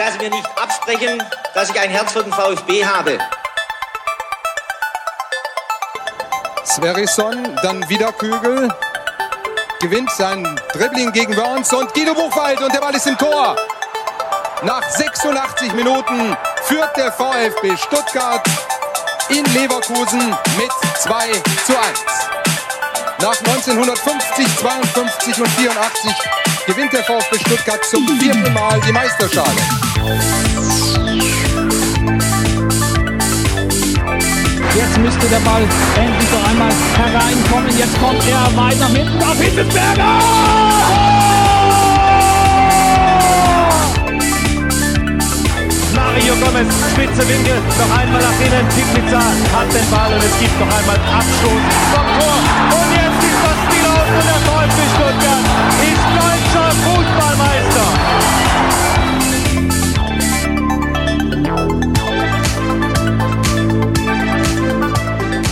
werde mir nicht absprechen, dass ich ein Herz für den VfB habe. Sverrisson, dann wieder Kügel. Gewinnt sein Dribbling gegen Burns und Guido Buchwald und der Ball ist im Tor. Nach 86 Minuten führt der VfB Stuttgart in Leverkusen mit 2 zu 1. Nach 1950, 52 und 84 gewinnt der VfB Stuttgart zum vierten Mal die Meisterschale. Jetzt müsste der Ball endlich noch einmal hereinkommen. Jetzt kommt er weiter hinten auf Hitzelsberger! Mario Gomez, spitze Winkel, noch einmal nach innen, Pizza hat den Ball und es gibt noch einmal Abstoß vom Tor. Und jetzt ist das Spiel aus und der VfB Stuttgart ist deutscher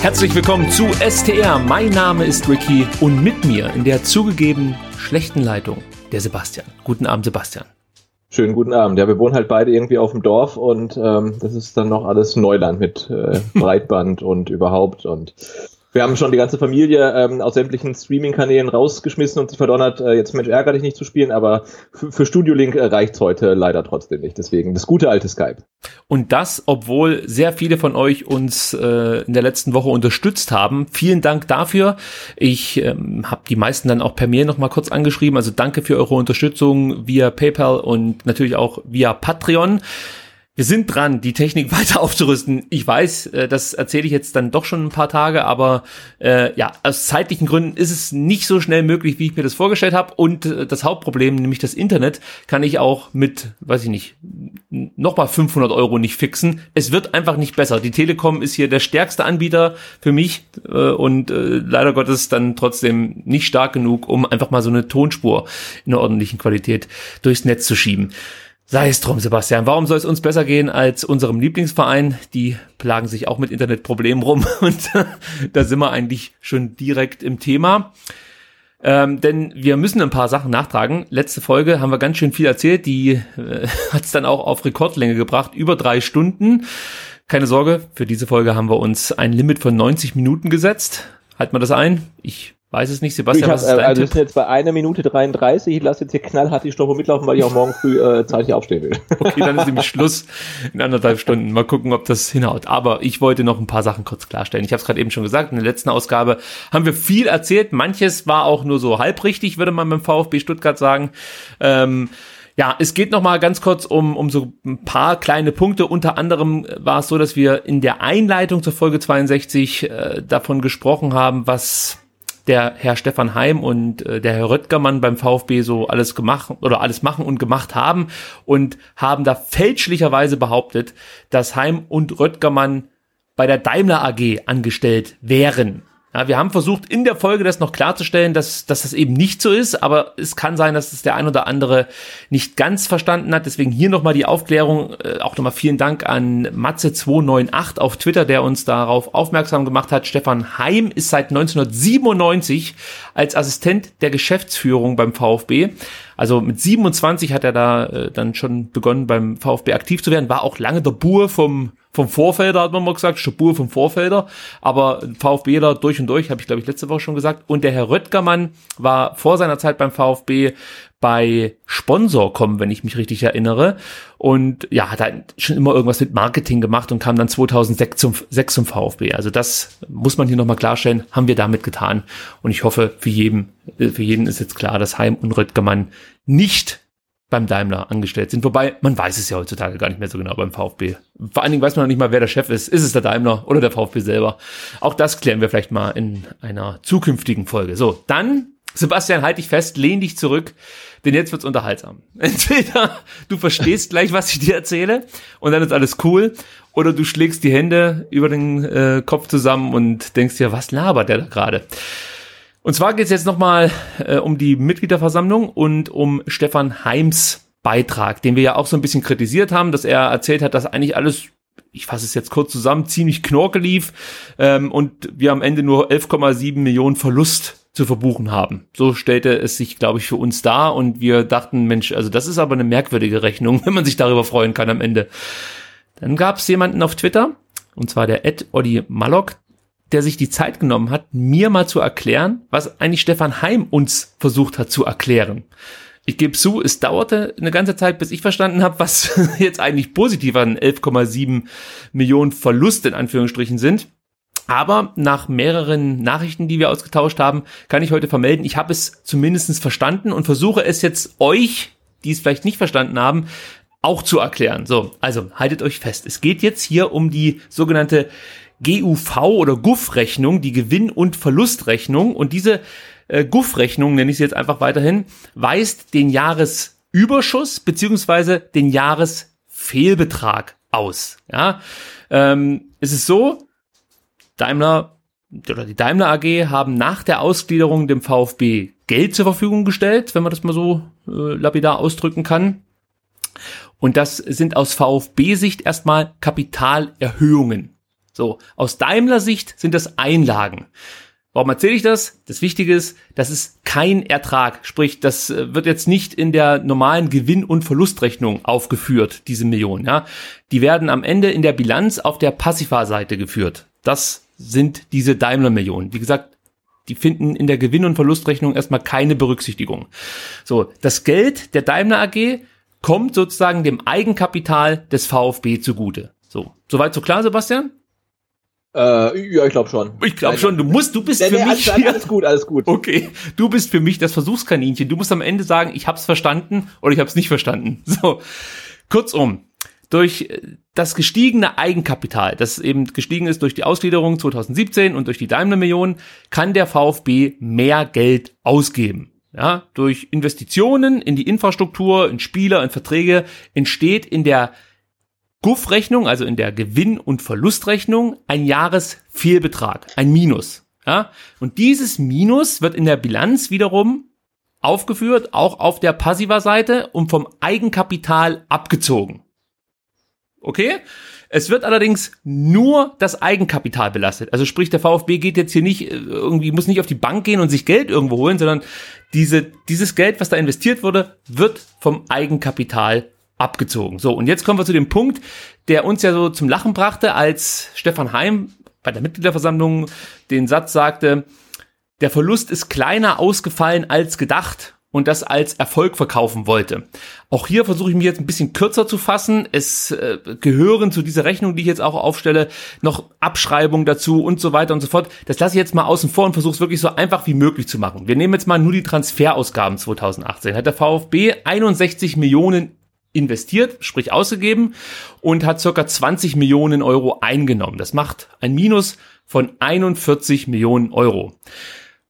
Herzlich willkommen zu STR. Mein Name ist Ricky und mit mir in der zugegeben schlechten Leitung der Sebastian. Guten Abend, Sebastian. Schönen guten Abend. Ja, wir wohnen halt beide irgendwie auf dem Dorf und ähm, das ist dann noch alles Neuland mit äh, Breitband und überhaupt und wir haben schon die ganze Familie ähm, aus sämtlichen Streaming-Kanälen rausgeschmissen und sich verdonnert, äh, jetzt Mensch ärger dich nicht zu spielen, aber für Studio Link äh, reicht's heute leider trotzdem nicht. Deswegen das gute alte Skype. Und das, obwohl sehr viele von euch uns äh, in der letzten Woche unterstützt haben. Vielen Dank dafür. Ich ähm, habe die meisten dann auch per Mail nochmal kurz angeschrieben. Also danke für eure Unterstützung via PayPal und natürlich auch via Patreon. Wir sind dran, die Technik weiter aufzurüsten. Ich weiß, äh, das erzähle ich jetzt dann doch schon ein paar Tage, aber äh, ja, aus zeitlichen Gründen ist es nicht so schnell möglich, wie ich mir das vorgestellt habe. Und äh, das Hauptproblem, nämlich das Internet, kann ich auch mit, weiß ich nicht, nochmal 500 Euro nicht fixen. Es wird einfach nicht besser. Die Telekom ist hier der stärkste Anbieter für mich äh, und äh, leider Gottes dann trotzdem nicht stark genug, um einfach mal so eine Tonspur in einer ordentlichen Qualität durchs Netz zu schieben. Sei es drum, Sebastian. Warum soll es uns besser gehen als unserem Lieblingsverein? Die plagen sich auch mit Internetproblemen rum und da sind wir eigentlich schon direkt im Thema. Ähm, denn wir müssen ein paar Sachen nachtragen. Letzte Folge haben wir ganz schön viel erzählt. Die äh, hat es dann auch auf Rekordlänge gebracht, über drei Stunden. Keine Sorge, für diese Folge haben wir uns ein Limit von 90 Minuten gesetzt. Halt mal das ein. Ich Weiß es nicht, Sebastian, ich was ist dein also Tipp? Wir sind jetzt bei einer Minute 33. Ich lasse jetzt hier knallhart die Stoffe mitlaufen, weil ich auch morgen früh äh, zeitig aufstehen will. Okay, dann ist nämlich Schluss in anderthalb Stunden. Mal gucken, ob das hinhaut. Aber ich wollte noch ein paar Sachen kurz klarstellen. Ich habe es gerade eben schon gesagt, in der letzten Ausgabe haben wir viel erzählt. Manches war auch nur so halbrichtig, würde man beim VfB Stuttgart sagen. Ähm, ja, es geht noch mal ganz kurz um, um so ein paar kleine Punkte. Unter anderem war es so, dass wir in der Einleitung zur Folge 62 äh, davon gesprochen haben, was der Herr Stefan Heim und äh, der Herr Röttgermann beim VfB so alles gemacht oder alles machen und gemacht haben und haben da fälschlicherweise behauptet, dass Heim und Röttgermann bei der Daimler AG angestellt wären. Ja, wir haben versucht, in der Folge das noch klarzustellen, dass, dass das eben nicht so ist, aber es kann sein, dass es der ein oder andere nicht ganz verstanden hat. Deswegen hier nochmal die Aufklärung. Äh, auch nochmal vielen Dank an Matze298 auf Twitter, der uns darauf aufmerksam gemacht hat. Stefan Heim ist seit 1997 als Assistent der Geschäftsführung beim VfB. Also mit 27 hat er da äh, dann schon begonnen beim VfB aktiv zu werden, war auch lange der Bur vom vom Vorfelder, hat man mal gesagt, Stabur vom Vorfelder, aber VfBler durch und durch, habe ich glaube ich letzte Woche schon gesagt. Und der Herr Röttgermann war vor seiner Zeit beim VfB bei Sponsorcom, wenn ich mich richtig erinnere. Und ja, hat halt schon immer irgendwas mit Marketing gemacht und kam dann 2006 zum, 6 zum VfB. Also das muss man hier nochmal klarstellen, haben wir damit getan. Und ich hoffe, für jeden, für jeden ist jetzt klar, dass Heim und Röttgermann nicht beim Daimler angestellt sind. Wobei, man weiß es ja heutzutage gar nicht mehr so genau beim VfB. Vor allen Dingen weiß man noch nicht mal, wer der Chef ist. Ist es der Daimler oder der VfB selber? Auch das klären wir vielleicht mal in einer zukünftigen Folge. So, dann, Sebastian, halt dich fest, lehn dich zurück, denn jetzt wird's unterhaltsam. Entweder du verstehst gleich, was ich dir erzähle und dann ist alles cool, oder du schlägst die Hände über den äh, Kopf zusammen und denkst dir, was labert der da gerade? Und zwar geht es jetzt nochmal äh, um die Mitgliederversammlung und um Stefan Heims Beitrag, den wir ja auch so ein bisschen kritisiert haben, dass er erzählt hat, dass eigentlich alles ich fasse es jetzt kurz zusammen, ziemlich knorke lief ähm, und wir am Ende nur 11,7 Millionen Verlust zu verbuchen haben. So stellte es sich, glaube ich, für uns dar und wir dachten, Mensch, also das ist aber eine merkwürdige Rechnung, wenn man sich darüber freuen kann am Ende. Dann gab es jemanden auf Twitter, und zwar der Ed Oddi Mallock, der sich die Zeit genommen hat, mir mal zu erklären, was eigentlich Stefan Heim uns versucht hat zu erklären. Ich gebe zu, es dauerte eine ganze Zeit, bis ich verstanden habe, was jetzt eigentlich positiv an 11,7 Millionen Verlust in Anführungsstrichen sind. Aber nach mehreren Nachrichten, die wir ausgetauscht haben, kann ich heute vermelden, ich habe es zumindestens verstanden und versuche es jetzt euch, die es vielleicht nicht verstanden haben, auch zu erklären. So, also haltet euch fest. Es geht jetzt hier um die sogenannte GUV oder GUF-Rechnung, die Gewinn- und Verlustrechnung. Und diese äh, GUF-Rechnung, nenne ich sie jetzt einfach weiterhin, weist den Jahresüberschuss beziehungsweise den Jahresfehlbetrag aus. Ja, ähm, es ist so, Daimler oder die Daimler AG haben nach der Ausgliederung dem VfB Geld zur Verfügung gestellt, wenn man das mal so äh, lapidar ausdrücken kann. Und das sind aus VfB-Sicht erstmal Kapitalerhöhungen. So, aus Daimler-Sicht sind das Einlagen. Warum erzähle ich das? Das Wichtige ist, das ist kein Ertrag. Sprich, das äh, wird jetzt nicht in der normalen Gewinn- und Verlustrechnung aufgeführt, diese Millionen. Ja? Die werden am Ende in der Bilanz auf der Passiva-Seite geführt. Das sind diese Daimler-Millionen. Wie gesagt, die finden in der Gewinn- und Verlustrechnung erstmal keine Berücksichtigung. So, das Geld der Daimler AG kommt sozusagen dem Eigenkapital des VfB zugute. So, soweit so klar, Sebastian? Äh, ja, ich glaube schon. Ich glaube schon, du musst, du bist Nee, für nee, mich alles, alles gut, alles gut. Okay, du bist für mich das Versuchskaninchen. Du musst am Ende sagen, ich hab's verstanden oder ich hab's nicht verstanden. So, kurzum, durch äh, das gestiegene Eigenkapital, das eben gestiegen ist durch die Ausgliederung 2017 und durch die Daimler-Millionen, kann der VfB mehr Geld ausgeben. Ja, durch Investitionen in die Infrastruktur, in Spieler, in Verträge entsteht in der GUF-Rechnung, also in der Gewinn- und Verlustrechnung, ein Jahresfehlbetrag, ein Minus. Ja, und dieses Minus wird in der Bilanz wiederum aufgeführt, auch auf der Passiva-Seite und vom Eigenkapital abgezogen. Okay? Es wird allerdings nur das Eigenkapital belastet. Also sprich, der VfB geht jetzt hier nicht äh, irgendwie, muss nicht auf die Bank gehen und sich Geld irgendwo holen, sondern diese, dieses Geld, was da investiert wurde, wird vom Eigenkapital abgezogen. So, und jetzt kommen wir zu dem Punkt, der uns ja so zum Lachen brachte, als Stefan Heim bei der Mitgliederversammlung den Satz sagte, der Verlust ist kleiner ausgefallen als gedacht und das als Erfolg verkaufen wollte. Auch hier versuche ich mich jetzt ein bisschen kürzer zu fassen. Es äh, gehören zu dieser Rechnung, die ich jetzt auch aufstelle, noch Abschreibungen dazu und so weiter und so fort. Das lasse ich jetzt mal außen vor und versuche es wirklich so einfach wie möglich zu machen. Wir nehmen jetzt mal nur die Transferausgaben 2018. Hat der VfB 61 Millionen investiert, sprich ausgegeben und hat circa 20 Millionen Euro eingenommen. Das macht ein Minus von 41 Millionen Euro.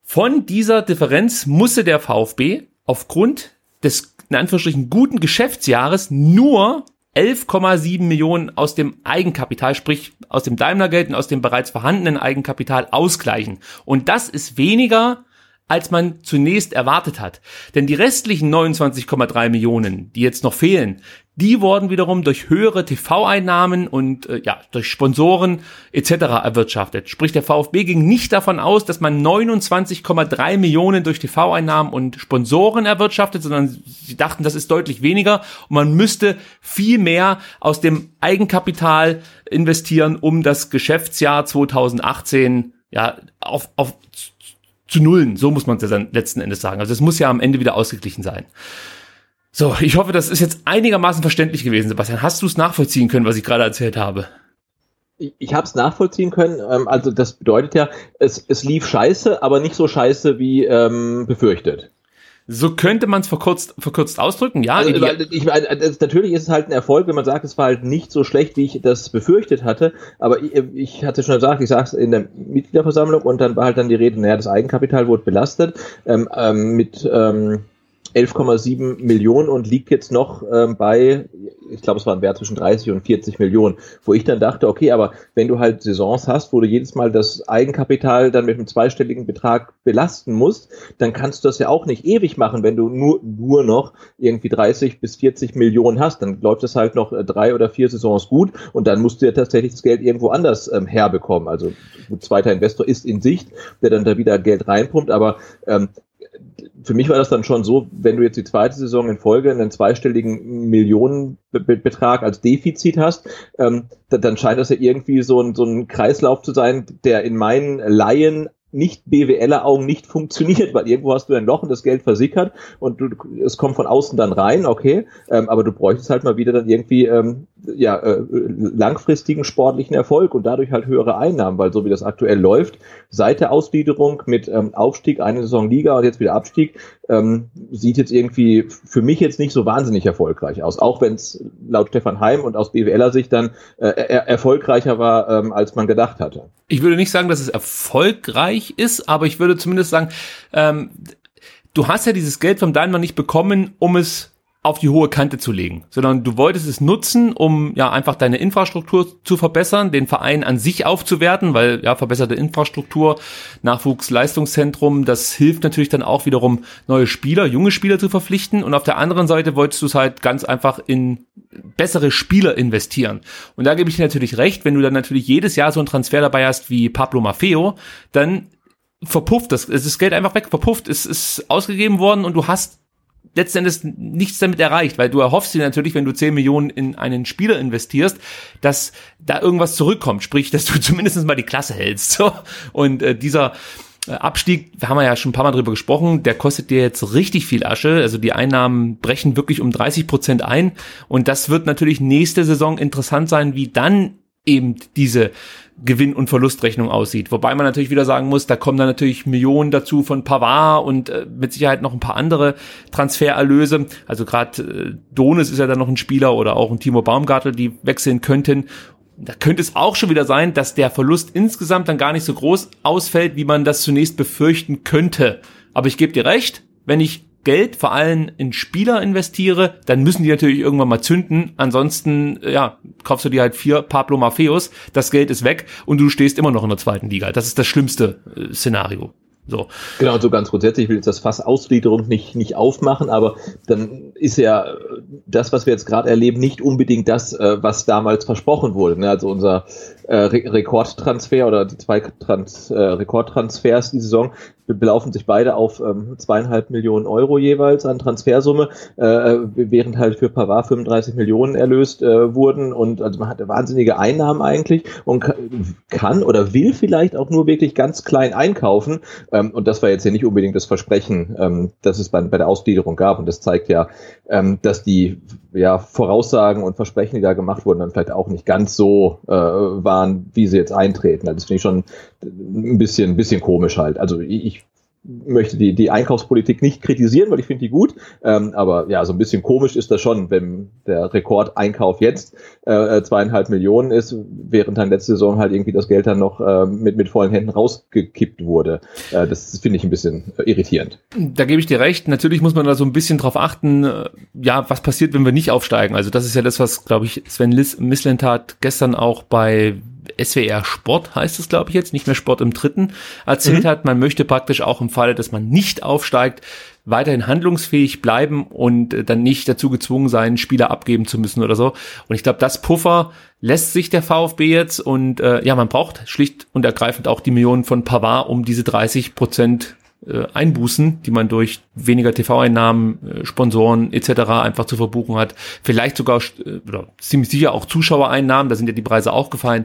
Von dieser Differenz musste der VfB aufgrund des in Anführungsstrichen guten Geschäftsjahres nur 11,7 Millionen aus dem Eigenkapital, sprich aus dem Daimlergeld und aus dem bereits vorhandenen Eigenkapital ausgleichen. Und das ist weniger als man zunächst erwartet hat. Denn die restlichen 29,3 Millionen, die jetzt noch fehlen, die wurden wiederum durch höhere TV-Einnahmen und äh, ja durch Sponsoren etc. erwirtschaftet. Sprich, der VfB ging nicht davon aus, dass man 29,3 Millionen durch TV-Einnahmen und Sponsoren erwirtschaftet, sondern sie dachten, das ist deutlich weniger und man müsste viel mehr aus dem Eigenkapital investieren, um das Geschäftsjahr 2018 ja auf, auf zu nullen. So muss man es ja dann letzten Endes sagen. Also es muss ja am Ende wieder ausgeglichen sein. So, ich hoffe, das ist jetzt einigermaßen verständlich gewesen, Sebastian. Hast du es nachvollziehen können, was ich gerade erzählt habe? Ich, habe es nachvollziehen können. Ähm, also das bedeutet ja, es, es lief scheiße, aber nicht so scheiße wie ähm, befürchtet. So könnte man es verkürzt, verkürzt ausdrücken, ja. Also, ich, meine, natürlich ist es halt ein Erfolg, wenn man sagt, es war halt nicht so schlecht, wie ich das befürchtet hatte. Aber ich, ich hatte schon gesagt, ich sag's in der Mitgliederversammlung und dann war halt dann die Rede, naja, das Eigenkapital wurde belastet ähm, ähm, mit ähm, 11,7 Millionen und liegt jetzt noch ähm, bei ich glaube, es war ein Wert zwischen 30 und 40 Millionen, wo ich dann dachte, okay, aber wenn du halt Saisons hast, wo du jedes Mal das Eigenkapital dann mit einem zweistelligen Betrag belasten musst, dann kannst du das ja auch nicht ewig machen, wenn du nur, nur noch irgendwie 30 bis 40 Millionen hast. Dann läuft es halt noch äh, drei oder vier Saisons gut und dann musst du ja tatsächlich das Geld irgendwo anders ähm, herbekommen. Also ein zweiter Investor ist in Sicht, der dann da wieder Geld reinpumpt, aber ähm, für mich war das dann schon so, wenn du jetzt die zweite Saison in Folge einen zweistelligen Millionenbetrag als Defizit hast, ähm, dann scheint das ja irgendwie so ein, so ein Kreislauf zu sein, der in meinen Laien nicht BWLer Augen nicht funktioniert, weil irgendwo hast du ein Loch und das Geld versickert und du, es kommt von außen dann rein, okay, ähm, aber du bräuchtest halt mal wieder dann irgendwie ähm, ja äh, langfristigen sportlichen Erfolg und dadurch halt höhere Einnahmen, weil so wie das aktuell läuft, seit der Ausgliederung mit ähm, Aufstieg, eine Saison Liga und jetzt wieder Abstieg, ähm, sieht jetzt irgendwie für mich jetzt nicht so wahnsinnig erfolgreich aus, auch wenn es laut Stefan Heim und aus BWLer Sicht dann äh, er erfolgreicher war, ähm, als man gedacht hatte. Ich würde nicht sagen, dass es erfolgreich ist, aber ich würde zumindest sagen, ähm, du hast ja dieses Geld vom Daimler nicht bekommen, um es auf die hohe Kante zu legen, sondern du wolltest es nutzen, um ja einfach deine Infrastruktur zu verbessern, den Verein an sich aufzuwerten, weil ja verbesserte Infrastruktur, Nachwuchsleistungszentrum, das hilft natürlich dann auch wiederum neue Spieler, junge Spieler zu verpflichten. Und auf der anderen Seite wolltest du es halt ganz einfach in bessere Spieler investieren. Und da gebe ich dir natürlich recht, wenn du dann natürlich jedes Jahr so einen Transfer dabei hast wie Pablo Maffeo, dann verpufft das, ist Geld einfach weg, verpufft, es ist ausgegeben worden und du hast letzten Endes nichts damit erreicht, weil du erhoffst dir natürlich, wenn du 10 Millionen in einen Spieler investierst, dass da irgendwas zurückkommt, sprich, dass du zumindest mal die Klasse hältst. So. Und äh, dieser äh, Abstieg, haben ja schon ein paar Mal drüber gesprochen, der kostet dir jetzt richtig viel Asche. Also die Einnahmen brechen wirklich um 30 Prozent ein. Und das wird natürlich nächste Saison interessant sein, wie dann eben diese Gewinn- und Verlustrechnung aussieht. Wobei man natürlich wieder sagen muss, da kommen dann natürlich Millionen dazu von Pavard und äh, mit Sicherheit noch ein paar andere Transfererlöse. Also gerade äh, Donis ist ja dann noch ein Spieler oder auch ein Timo Baumgartel, die wechseln könnten. Da könnte es auch schon wieder sein, dass der Verlust insgesamt dann gar nicht so groß ausfällt, wie man das zunächst befürchten könnte. Aber ich gebe dir recht, wenn ich Geld vor allem in Spieler investiere, dann müssen die natürlich irgendwann mal zünden. Ansonsten, ja, kaufst du dir halt vier Pablo Maffeos, das Geld ist weg und du stehst immer noch in der zweiten Liga. Das ist das schlimmste äh, Szenario. So. Genau, so ganz grundsätzlich, ich will jetzt das Fass Ausgliederung nicht, nicht aufmachen, aber dann ist ja das, was wir jetzt gerade erleben, nicht unbedingt das, äh, was damals versprochen wurde. Ne? Also unser äh, Rekordtransfer oder die zwei Trans, äh, Rekordtransfers die Saison. Belaufen sich beide auf ähm, zweieinhalb Millionen Euro jeweils an Transfersumme, äh, während halt für Pavard 35 Millionen erlöst äh, wurden. Und also man hatte wahnsinnige Einnahmen eigentlich und kann oder will vielleicht auch nur wirklich ganz klein einkaufen. Ähm, und das war jetzt ja nicht unbedingt das Versprechen, ähm, das es bei, bei der Ausgliederung gab. Und das zeigt ja, ähm, dass die ja, Voraussagen und Versprechen, die da gemacht wurden, dann vielleicht auch nicht ganz so äh, waren, wie sie jetzt eintreten. Also das finde ich schon ein bisschen, ein bisschen komisch halt. Also ich, möchte die, die Einkaufspolitik nicht kritisieren, weil ich finde die gut. Ähm, aber ja, so ein bisschen komisch ist das schon, wenn der Rekordeinkauf jetzt äh, zweieinhalb Millionen ist, während dann letzte Saison halt irgendwie das Geld dann noch äh, mit, mit vollen Händen rausgekippt wurde. Äh, das finde ich ein bisschen äh, irritierend. Da gebe ich dir recht. Natürlich muss man da so ein bisschen drauf achten, äh, ja, was passiert, wenn wir nicht aufsteigen. Also das ist ja das, was, glaube ich, Sven Mislentat gestern auch bei SWR Sport heißt es, glaube ich jetzt, nicht mehr Sport im Dritten, erzählt mhm. hat. Man möchte praktisch auch im Falle, dass man nicht aufsteigt, weiterhin handlungsfähig bleiben und äh, dann nicht dazu gezwungen sein, Spieler abgeben zu müssen oder so. Und ich glaube, das Puffer lässt sich der VfB jetzt und äh, ja, man braucht schlicht und ergreifend auch die Millionen von Pavard, um diese 30 Prozent äh, Einbußen, die man durch weniger TV-Einnahmen, äh, Sponsoren etc. einfach zu verbuchen hat. Vielleicht sogar äh, oder ziemlich sicher auch Zuschauereinnahmen, da sind ja die Preise auch gefallen.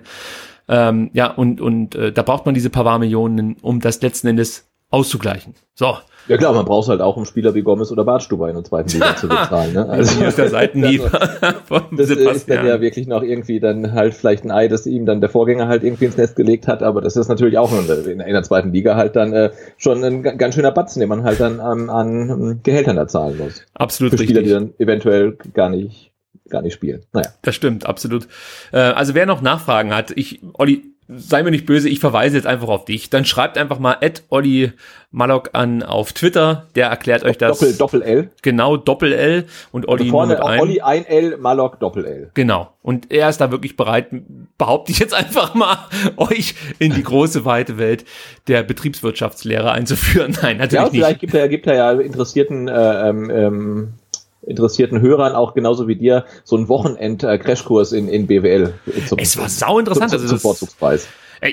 Ähm, ja, und, und äh, da braucht man diese paar Millionen, um das letzten Endes auszugleichen. So, ja klar, man braucht halt auch einen Spieler wie Gomez oder Bartstuber in der zweiten Liga zu bezahlen. Ne? Also aus der Seitenlinie von Das ist dann ja wirklich noch irgendwie dann halt vielleicht ein Ei, das ihm dann der Vorgänger halt irgendwie ins Nest gelegt hat, aber das ist natürlich auch in der, in der zweiten Liga halt dann äh, schon ein ganz schöner Batzen, den man halt dann an, an Gehältern da zahlen muss. Absolut Für Spieler, richtig. die dann eventuell gar nicht gar nicht spielen. Naja. Das stimmt, absolut. Äh, also wer noch Nachfragen hat, ich, Olli, sei mir nicht böse, ich verweise jetzt einfach auf dich. Dann schreibt einfach mal at Olli Malok an auf Twitter, der erklärt euch das. Doppel, Doppel L. Genau, Doppel L und Olli Also vorne nur mit einem. Olli ein L, Malok Doppel L. Genau. Und er ist da wirklich bereit, behaupte ich jetzt einfach mal, euch in die große, weite Welt der Betriebswirtschaftslehre einzuführen. Nein, Ja, natürlich und vielleicht nicht. gibt er, gibt er ja interessierten, äh, ähm, ähm, interessierten Hörern auch genauso wie dir so einen Wochenend-Crashkurs in, in BWL. Zum, Es war sau interessant. Zum, zum das- Vorzugspreis.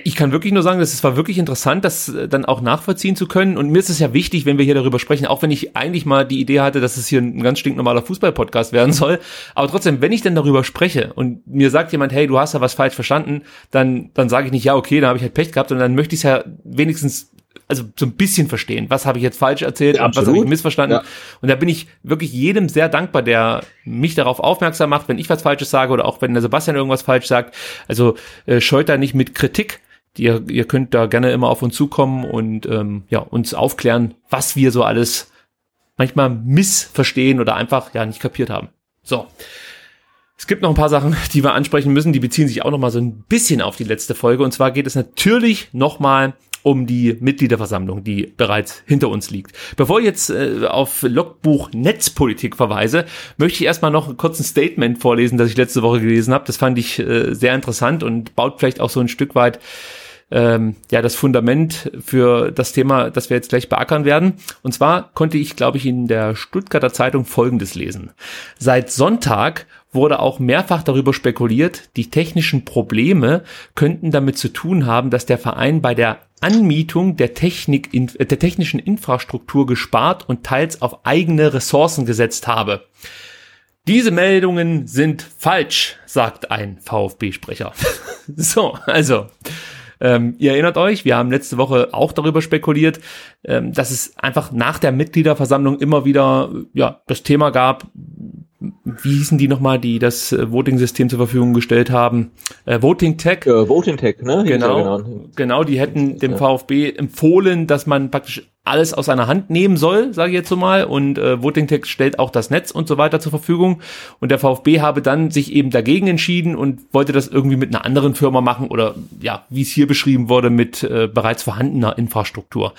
Ich kann wirklich nur sagen, dass es war wirklich interessant, das äh, dann auch nachvollziehen zu können. Und mir ist es ja wichtig, wenn wir hier darüber sprechen, auch wenn ich eigentlich mal die Idee hatte, dass es hier ein ganz stinknormaler Fußball-Podcast werden soll. Aber trotzdem, wenn ich denn darüber spreche und mir sagt jemand, hey, du hast da was falsch verstanden, dann, dann sage ich nicht, ja, okay, dann habe ich halt Pech gehabt und dann möchte ich es ja wenigstens also so ein bisschen verstehen, was habe ich jetzt falsch erzählt Ja, und was habe ich missverstanden. Ja. Und da bin ich wirklich jedem sehr dankbar, der mich darauf aufmerksam macht, wenn ich was Falsches sage oder auch wenn der Sebastian irgendwas falsch sagt. Also äh, scheut da nicht mit Kritik. Ihr, ihr könnt da gerne immer auf uns zukommen und ähm, ja, uns aufklären, was wir so alles manchmal missverstehen oder einfach ja nicht kapiert haben. So. Es gibt noch ein paar Sachen, die wir ansprechen müssen, die beziehen sich auch noch mal so ein bisschen auf die letzte Folge. Und zwar geht es natürlich noch mal um die Mitgliederversammlung, die bereits hinter uns liegt. Bevor ich jetzt äh, auf Logbuch Netzpolitik verweise, möchte ich erstmal noch kurz ein Statement vorlesen, das ich letzte Woche gelesen habe. Das fand ich äh, sehr interessant und baut vielleicht auch so ein Stück weit ähm, ja das Fundament für das Thema, das wir jetzt gleich beackern werden. Und zwar konnte ich, glaube ich, in der Stuttgarter Zeitung Folgendes lesen. Seit Sonntag wurde auch mehrfach darüber spekuliert, die technischen Probleme könnten damit zu tun haben, dass der Verein bei der Anmietung der Technik, äh, der technischen Infrastruktur gespart und teils auf eigene Ressourcen gesetzt habe. Diese Meldungen sind falsch, sagt ein VfB-Sprecher. so, also, ähm, ihr erinnert euch, wir haben letzte Woche auch darüber spekuliert, ähm, dass es einfach nach der Mitgliederversammlung immer wieder ja, das Thema gab, wie hießen die nochmal, die das äh, Voting-System zur Verfügung gestellt haben? Äh, Voting Tech. Äh, Voting Tech, ne? Genau, ja, genau, die hätten dem Ja. VfB empfohlen, dass man praktisch alles aus seiner Hand nehmen soll, sage ich jetzt so mal. Und äh, Voting Tech stellt auch das Netz und so weiter zur Verfügung. Und der VfB habe dann sich eben dagegen entschieden und wollte das irgendwie mit einer anderen Firma machen oder ja, wie es hier beschrieben wurde, mit äh, bereits vorhandener Infrastruktur.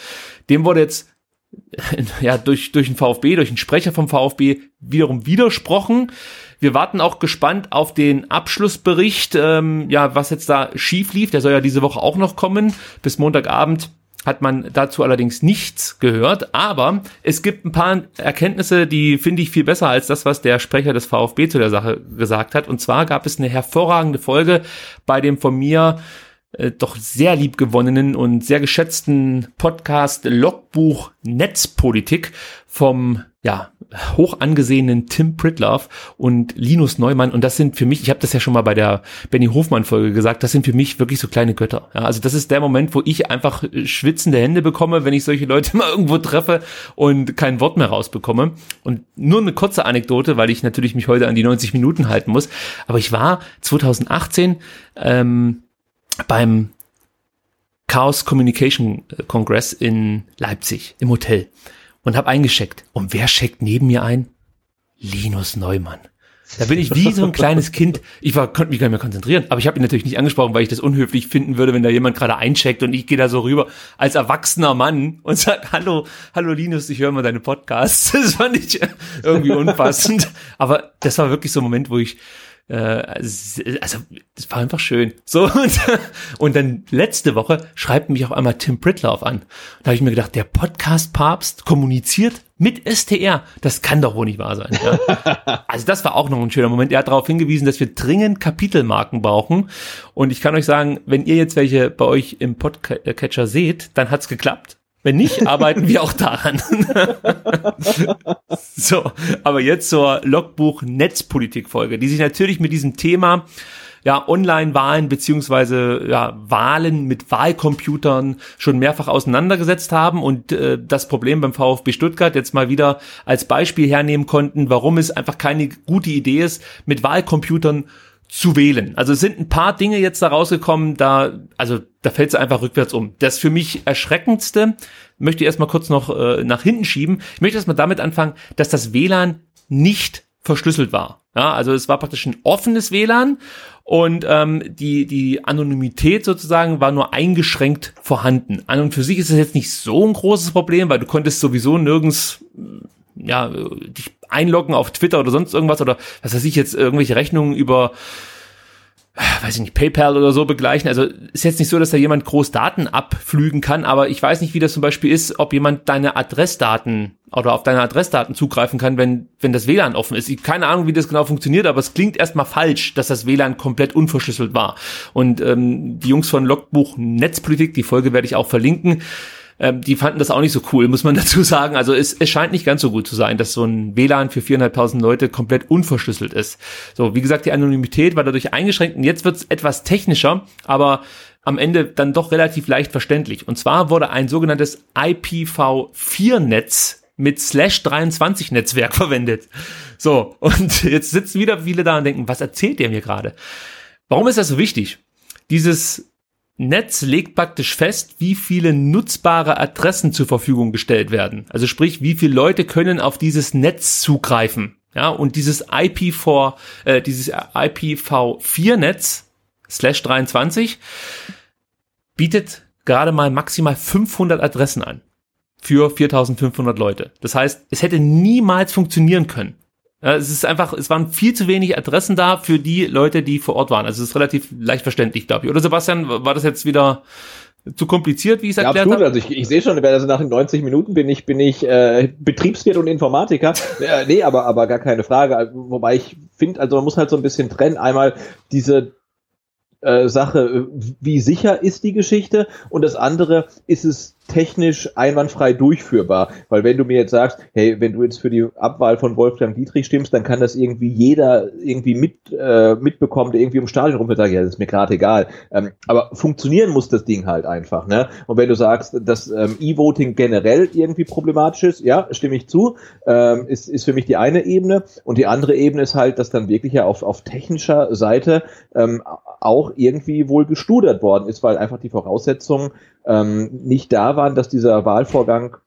Dem wurde jetzt ja, durch, durch den VfB, durch den Sprecher vom VfB wiederum widersprochen. Wir warten auch gespannt auf den Abschlussbericht, ähm, ja, was jetzt da schief lief. Der soll ja diese Woche auch noch kommen. Bis Montagabend hat man dazu allerdings nichts gehört, aber es gibt ein paar Erkenntnisse, die finde ich viel besser als das, was der Sprecher des VfB zu der Sache gesagt hat. Und zwar gab es eine hervorragende Folge bei dem von mir äh, doch sehr liebgewonnenen und sehr geschätzten Podcast Logbuch Netzpolitik vom ja hoch angesehenen Tim Pritloff und Linus Neumann und das sind für mich, ich habe das ja schon mal bei der Benny Hofmann Folge gesagt, das sind für mich wirklich so kleine Götter. Ja, also das ist der Moment, wo ich einfach schwitzende Hände bekomme, wenn ich solche Leute mal irgendwo treffe und kein Wort mehr rausbekomme. Und nur eine kurze Anekdote, weil ich natürlich mich heute an die 90 Minuten halten muss. Aber ich war 2018 ähm, beim Chaos Communication Congress in Leipzig im Hotel und habe eingescheckt. Und wer checkt neben mir ein? Linus Neumann. Da bin ich wie so ein kleines Kind. Ich war, konnte mich gar nicht mehr konzentrieren. Aber ich habe ihn natürlich nicht angesprochen, weil ich das unhöflich finden würde, wenn da jemand gerade eincheckt und ich gehe da so rüber als erwachsener Mann und sag, hallo, hallo Linus, ich höre mal deine Podcasts. Das fand ich irgendwie unpassend. Aber das war wirklich so ein Moment, wo ich äh, also das war einfach schön. So und, und dann letzte Woche schreibt mich auf einmal Tim Pritloff an. Da habe ich mir gedacht, der Podcast Papst kommuniziert mit STR. Das kann doch wohl nicht wahr sein. Ja. Also das war auch noch ein schöner Moment. Er hat darauf hingewiesen, dass wir dringend Kapitelmarken brauchen. Und ich kann euch sagen, wenn ihr jetzt welche bei euch im Podcatcher seht, dann hat's geklappt. Wenn nicht, arbeiten wir auch daran. so, aber jetzt zur Logbuch Netzpolitik Folge, die sich natürlich mit diesem Thema ja, Online-Wahlen beziehungsweise ja, Wahlen mit Wahlcomputern schon mehrfach auseinandergesetzt haben und äh, das Problem beim VfB Stuttgart jetzt mal wieder als Beispiel hernehmen konnten, warum es einfach keine gute Idee ist, mit Wahlcomputern zu wählen. Also es sind ein paar Dinge jetzt da rausgekommen, da, also da fällt es einfach rückwärts um. Das für mich erschreckendste möchte ich erstmal kurz noch äh, nach hinten schieben. Ich möchte erstmal damit anfangen, dass das WLAN nicht verschlüsselt war. Ja, also es war praktisch ein offenes WLAN und ähm, die, die Anonymität sozusagen war nur eingeschränkt vorhanden. An und für sich ist es jetzt nicht so ein großes Problem, weil du konntest sowieso nirgends ja, dich einloggen auf Twitter oder sonst irgendwas oder was weiß ich jetzt, irgendwelche Rechnungen über weiß ich nicht, PayPal oder so begleichen. Also ist jetzt nicht so, dass da jemand groß Daten abflügen kann, aber ich weiß nicht, wie das zum Beispiel ist, ob jemand deine Adressdaten oder auf deine Adressdaten zugreifen kann, wenn, wenn das WLAN offen ist. Ich keine Ahnung, wie das genau funktioniert, aber es klingt erstmal falsch, dass das WLAN komplett unverschlüsselt war. Und ähm, die Jungs von Logbuch Netzpolitik, die Folge werde ich auch verlinken, ähm, die fanden das auch nicht so cool, muss man dazu sagen. Also es, es scheint nicht ganz so gut zu sein, dass so ein WLAN für 4.500 Leute komplett unverschlüsselt ist. So, wie gesagt, die Anonymität war dadurch eingeschränkt und jetzt wird es etwas technischer, aber am Ende dann doch relativ leicht verständlich. Und zwar wurde ein sogenanntes IPv4-Netz mit Slash 23 Netzwerk verwendet. So, und jetzt sitzen wieder viele da und denken, was erzählt der mir gerade? Warum ist das so wichtig? Dieses Netz legt praktisch fest, wie viele nutzbare Adressen zur Verfügung gestellt werden. Also sprich, wie viele Leute können auf dieses Netz zugreifen. Ja, und dieses IPv, äh, dieses IPv4-Netz slash 23 bietet gerade mal maximal 500 Adressen an für 4500 Leute. Das heißt, es hätte niemals funktionieren können. Es ist einfach, es waren viel zu wenig Adressen da für die Leute, die vor Ort waren. Also es ist relativ leicht verständlich, glaube ich. Oder Sebastian, war das jetzt wieder zu kompliziert, wie ich es erklärt ja, absolut. habe? Also ich, ich sehe schon, also nach den 90 Minuten bin ich bin ich äh, Betriebswirt und Informatiker. äh, nee, aber aber gar keine Frage. Wobei ich finde, also man muss halt so ein bisschen trennen. Einmal diese äh, Sache, wie sicher ist die Geschichte und das andere, ist es technisch einwandfrei durchführbar. Weil wenn du mir jetzt sagst, hey, wenn du jetzt für die Abwahl von Wolfgang Dietrich stimmst, dann kann das irgendwie jeder irgendwie mit äh, mitbekommen, der irgendwie im Stadion rumfährt, sagt, ja, das ist mir gerade egal. Ähm, aber funktionieren muss das Ding halt einfach. Ne? Und wenn du sagst, dass ähm, E-Voting generell irgendwie problematisch ist, ja, stimme ich zu, ähm, ist, ist für mich die eine Ebene. Und die andere Ebene ist halt, dass dann wirklich ja auf, auf technischer Seite ähm, auch irgendwie wohl gestudert worden ist, weil einfach die Voraussetzungen ähm, nicht da waren, dass dieser Wahlvorgang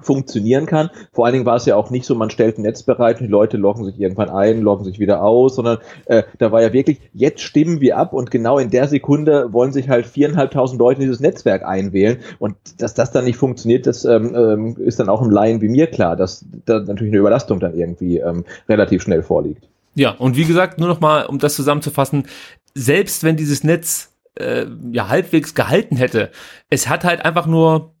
funktionieren kann. Vor allen Dingen war es ja auch nicht so, man stellt ein Netz bereit und die Leute loggen sich irgendwann ein, loggen sich wieder aus, sondern äh, da war ja wirklich, jetzt stimmen wir ab und genau in der Sekunde wollen sich halt viereinhalbtausend Leute in dieses Netzwerk einwählen und dass das dann nicht funktioniert, das ähm, ähm, ist dann auch im Laien wie mir klar, dass da natürlich eine Überlastung dann irgendwie ähm, relativ schnell vorliegt. Ja, und wie gesagt, nur noch mal, um das zusammenzufassen, selbst wenn dieses Netz äh, ja halbwegs gehalten hätte. Es hat halt einfach nur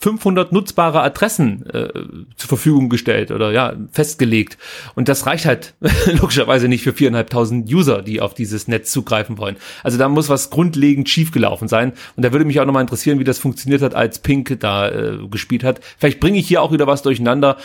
500 nutzbare Adressen äh, zur Verfügung gestellt oder ja festgelegt und das reicht halt logischerweise nicht für viereinhalbtausend User, die auf dieses Netz zugreifen wollen. Also da muss was grundlegend schiefgelaufen sein und da würde mich auch nochmal interessieren, wie das funktioniert hat, als Pink da äh, gespielt hat. Vielleicht bringe ich hier auch wieder was durcheinander.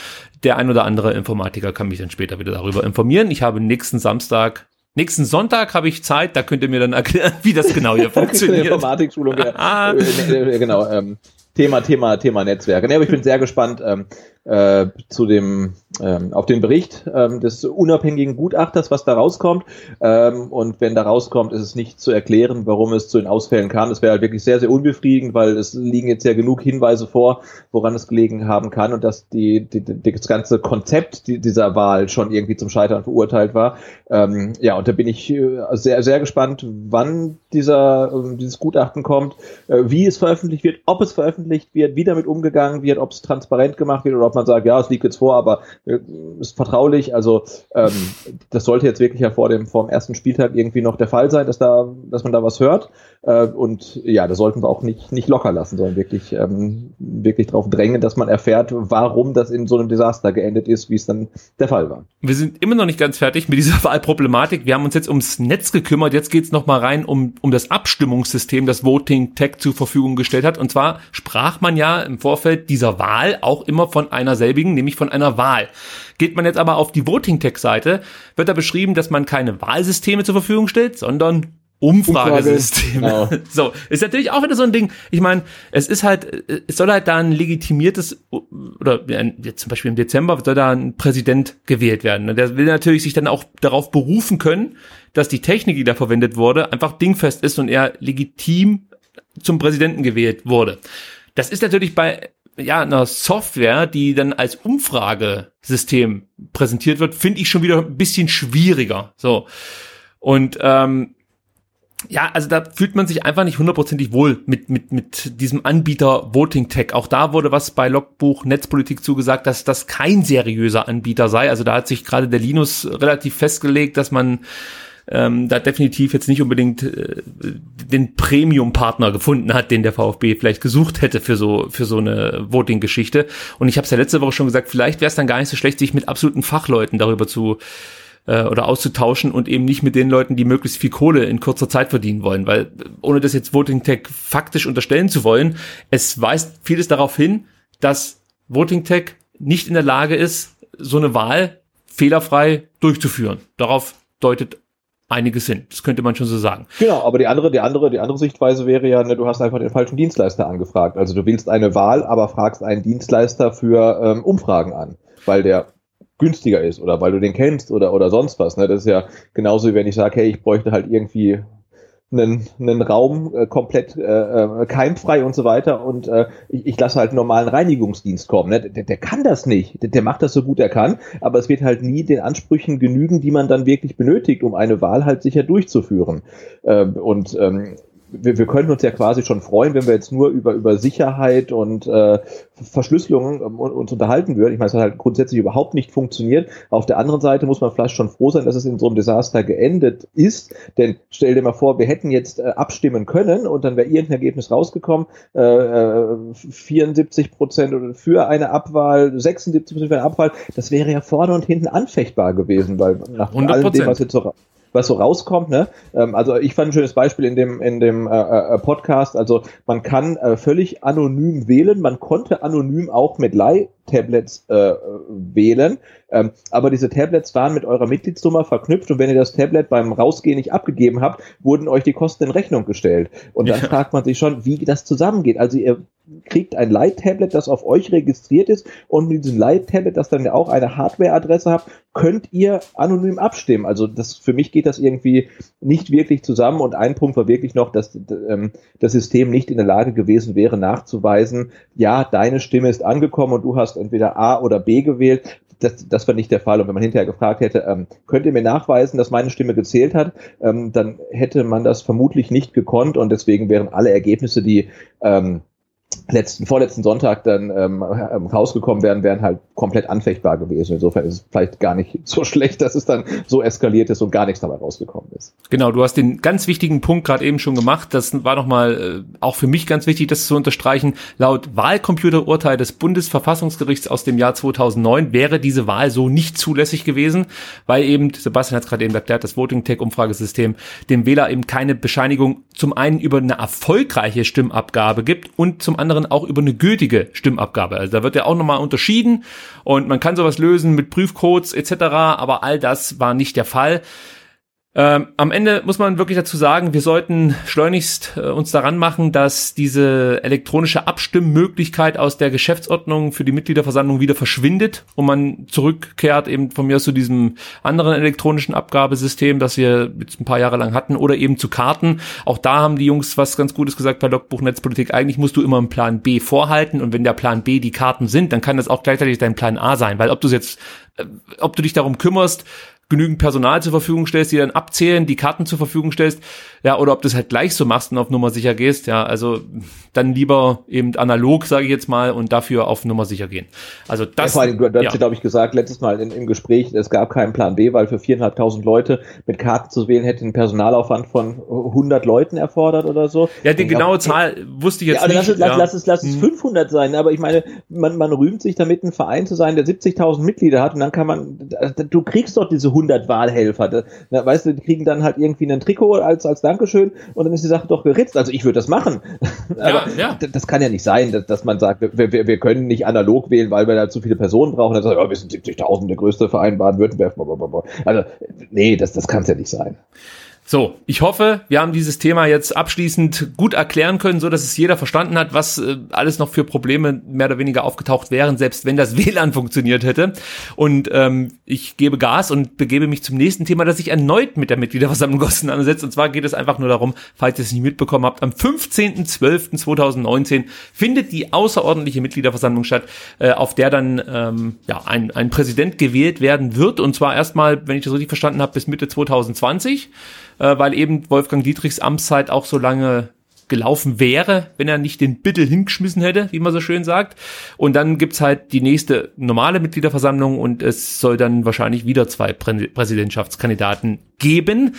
Der ein oder andere Informatiker kann mich dann später wieder darüber informieren. Ich habe nächsten Samstag Nächsten Sonntag habe ich Zeit, da könnt ihr mir dann erklären, wie das genau hier funktioniert. Informatikschulung, ja. ah. Äh, genau. Ähm, Thema, Thema, Thema Netzwerke. Nee, aber ich bin sehr gespannt ähm, äh, zu dem, ähm, auf den Bericht ähm, des unabhängigen Gutachters, was da rauskommt. Ähm, und wenn da rauskommt, ist es nicht zu erklären, warum es zu den Ausfällen kam. Das wäre halt wirklich sehr, sehr unbefriedigend, weil es liegen jetzt ja genug Hinweise vor, woran es gelegen haben kann und dass die, die, die das ganze Konzept dieser Wahl schon irgendwie zum Scheitern verurteilt war. Ähm, ja, und da bin ich äh, sehr, sehr gespannt, wann dieser, äh, dieses Gutachten kommt, äh, wie es veröffentlicht wird, ob es veröffentlicht wird, wie damit umgegangen wird, ob es transparent gemacht wird oder ob man sagt, ja, es liegt jetzt vor, aber äh, ist vertraulich. Also ähm, das sollte jetzt wirklich ja vor dem, vor dem ersten Spieltag irgendwie noch der Fall sein, dass da, dass man da was hört. Äh, und ja, da sollten wir auch nicht, nicht locker lassen, sondern wirklich, ähm, wirklich darauf drängen, dass man erfährt, warum das in so einem Desaster geendet ist, wie es dann der Fall war. Wir sind immer noch nicht ganz fertig mit dieser Wahlproblematik. Wir haben uns jetzt ums Netz gekümmert. Jetzt geht's noch mal rein um, um das Abstimmungssystem, das Voting Tech zur Verfügung gestellt hat. Und zwar sprach man ja im Vorfeld dieser Wahl auch immer von einer selbigen, nämlich von einer Wahl. Geht man jetzt aber auf die Voting Tech Seite, wird da beschrieben, dass man keine Wahlsysteme zur Verfügung stellt, sondern Umfragesystem. Genau. So, ist natürlich auch wieder so ein Ding. Ich meine, es ist halt, es soll halt da ein legitimiertes, oder jetzt zum Beispiel im Dezember soll da ein Präsident gewählt werden. Und der will natürlich sich dann auch darauf berufen können, dass die Technik, die da verwendet wurde, einfach dingfest ist und er legitim zum Präsidenten gewählt wurde. Das ist natürlich bei ja, einer Software, die dann als Umfragesystem präsentiert wird, finde ich schon wieder ein bisschen schwieriger. So. Und ähm, ja, also da fühlt man sich einfach nicht hundertprozentig wohl mit, mit, mit diesem Anbieter Voting Tech. Auch da wurde was bei Logbuch Netzpolitik zugesagt, dass das kein seriöser Anbieter sei. Also da hat sich gerade der Linus relativ festgelegt, dass man ähm, da definitiv jetzt nicht unbedingt äh, den Premium-Partner gefunden hat, den der VfB vielleicht gesucht hätte für so für so eine Voting-Geschichte. Und ich habe es ja letzte Woche schon gesagt, vielleicht wäre es dann gar nicht so schlecht, sich mit absoluten Fachleuten darüber zu äh, oder auszutauschen und eben nicht mit den Leuten, die möglichst viel Kohle in kurzer Zeit verdienen wollen. Weil ohne das jetzt Voting Tech faktisch unterstellen zu wollen, es weist vieles darauf hin, dass Voting Tech nicht in der Lage ist, so eine Wahl fehlerfrei durchzuführen. Darauf deutet einiges hin. Das könnte man schon so sagen. Genau, aber die andere, die andere, die andere Sichtweise wäre ja, ne, du hast einfach den falschen Dienstleister angefragt. Also du willst eine Wahl, aber fragst einen Dienstleister für ähm, Umfragen an, weil der günstiger ist oder weil du den kennst oder, oder sonst was. Ne? Das ist ja genauso, wie wenn ich sage, hey, ich bräuchte halt irgendwie einen, einen Raum äh, komplett äh, äh, keimfrei und so weiter und äh, ich, ich lasse halt einen normalen Reinigungsdienst kommen. Ne? Der, der kann das nicht. Der, der macht das so gut er kann, aber es wird halt nie den Ansprüchen genügen, die man dann wirklich benötigt, um eine Wahl halt sicher durchzuführen. Ähm, und ähm, wir, wir können uns ja quasi schon freuen, wenn wir jetzt nur über, über Sicherheit und äh, Verschlüsselung ähm, uns unterhalten würden. Ich meine, es hat halt grundsätzlich überhaupt nicht funktioniert. Auf der anderen Seite muss man vielleicht schon froh sein, dass es in so einem Desaster geendet ist. Denn stell dir mal vor, wir hätten jetzt äh, abstimmen können und dann wäre irgendein Ergebnis rausgekommen. Äh, 74 äh, Prozent für eine Abwahl, 76 Prozent für eine Abwahl. Das wäre ja vorne und hinten anfechtbar gewesen, weil nach 100%. allem dem, was jetzt so was so rauskommt. Ne? Ähm, also ich fand ein schönes Beispiel in dem, in dem äh, äh, Podcast. Also man kann äh, völlig anonym wählen. Man konnte anonym auch mit Leih-Tablets äh, wählen. Ähm, aber diese Tablets waren mit eurer Mitgliedsnummer verknüpft und wenn ihr das Tablet beim Rausgehen nicht abgegeben habt, wurden euch die Kosten in Rechnung gestellt. Und dann ja. fragt man sich schon, wie das zusammengeht. Also ihr kriegt ein Light-Tablet, das auf euch registriert ist und mit diesem Light-Tablet, das dann ja auch eine Hardware-Adresse hat, könnt ihr anonym abstimmen. Also das für mich geht das irgendwie nicht wirklich zusammen und ein Punkt war wirklich noch, dass ähm, das System nicht in der Lage gewesen wäre, nachzuweisen, ja, deine Stimme ist angekommen und du hast entweder A oder B gewählt das, das war nicht der Fall. Und wenn man hinterher gefragt hätte, ähm, könnt ihr mir nachweisen, dass meine Stimme gezählt hat, ähm, dann hätte man das vermutlich nicht gekonnt und deswegen wären alle Ergebnisse, die ähm, letzten, vorletzten Sonntag dann ähm, rausgekommen wären, wären halt komplett anfechtbar gewesen. Insofern ist es vielleicht gar nicht so schlecht, dass es dann so eskaliert ist und gar nichts dabei rausgekommen ist. Genau, du hast den ganz wichtigen Punkt gerade eben schon gemacht. Das war nochmal äh, auch für mich ganz wichtig, das zu unterstreichen. Laut Wahlcomputerurteil des Bundesverfassungsgerichts aus dem Jahr 2009 wäre diese Wahl so nicht zulässig gewesen, weil eben, Sebastian hat es gerade eben erklärt, das Voting-Tech-Umfragesystem dem Wähler eben keine Bescheinigung zum einen über eine erfolgreiche Stimmabgabe gibt und zum anderen anderen auch über eine gültige Stimmabgabe. Also da wird ja auch nochmal unterschieden und man kann sowas lösen mit Prüfcodes etc., aber all das war nicht der Fall. Ähm, am Ende muss man wirklich dazu sagen, wir sollten schleunigst äh, uns daran machen, dass diese elektronische Abstimmmöglichkeit aus der Geschäftsordnung für die Mitgliederversammlung wieder verschwindet und man zurückkehrt eben von mir aus zu diesem anderen elektronischen Abgabesystem, das wir jetzt ein paar Jahre lang hatten oder eben zu Karten. Auch da haben die Jungs was ganz Gutes gesagt bei Logbuch Netzpolitik. Eigentlich musst du immer einen Plan B vorhalten und wenn der Plan B die Karten sind, dann kann das auch gleichzeitig dein Plan A sein, weil ob du jetzt äh, ob du dich darum kümmerst, genügend Personal zur Verfügung stellst, die dann abzählen, die Karten zur Verfügung stellst, ja, oder ob du es halt gleich so machst und auf Nummer sicher gehst, ja, also dann lieber eben analog, sage ich jetzt mal, und dafür auf Nummer sicher gehen. Also das. Ja, vor allem, du hast ja. glaube ich, gesagt, letztes Mal in, im Gespräch, es gab keinen Plan B, weil für viereinhalbtausend Leute mit Karten zu wählen hätte ein Personalaufwand von 100 Leuten erfordert oder so. Ja, die genaue Zahl wusste ich jetzt ja, nicht. Lass, es, lass, lass es, lass es 500 hm. sein, aber ich meine, man, man rühmt sich damit, ein Verein zu sein, der 70.000 Mitglieder hat und dann kann man, du kriegst doch diese 100 Wahlhelfer. Da, weißt du, die kriegen dann halt irgendwie ein Trikot als, als Dankeschön und dann ist die Sache doch geritzt. Also ich würde das machen. Aber ja, ja. das kann ja nicht sein, dass, dass man sagt, wir, wir, wir können nicht analog wählen, weil wir da zu viele Personen brauchen. Dann sagt, oh, wir sind 70.000, der größte Verein Baden-Württemberg. Also nee, das, das kann es ja nicht sein. So, ich hoffe, wir haben dieses Thema jetzt abschließend gut erklären können, so dass es jeder verstanden hat, was äh, alles noch für Probleme mehr oder weniger aufgetaucht wären, selbst wenn das WLAN funktioniert hätte. Und ähm, ich gebe Gas und begebe mich zum nächsten Thema, das sich erneut mit der Mitgliederversammlung auseinandersetzt. Und zwar geht es einfach nur darum, falls ihr es nicht mitbekommen habt, am 15.12.2019 findet die außerordentliche Mitgliederversammlung statt, äh, auf der dann ähm, ja ein, ein Präsident gewählt werden wird. Und zwar erstmal, wenn ich das richtig verstanden habe, bis Mitte 2020 äh, weil eben Wolfgang Dietrichs Amtszeit auch so lange gelaufen wäre, wenn er nicht den Bittel hingeschmissen hätte, wie man so schön sagt. Und dann gibt's halt die nächste normale Mitgliederversammlung und es soll dann wahrscheinlich wieder zwei Prä Präsidentschaftskandidaten geben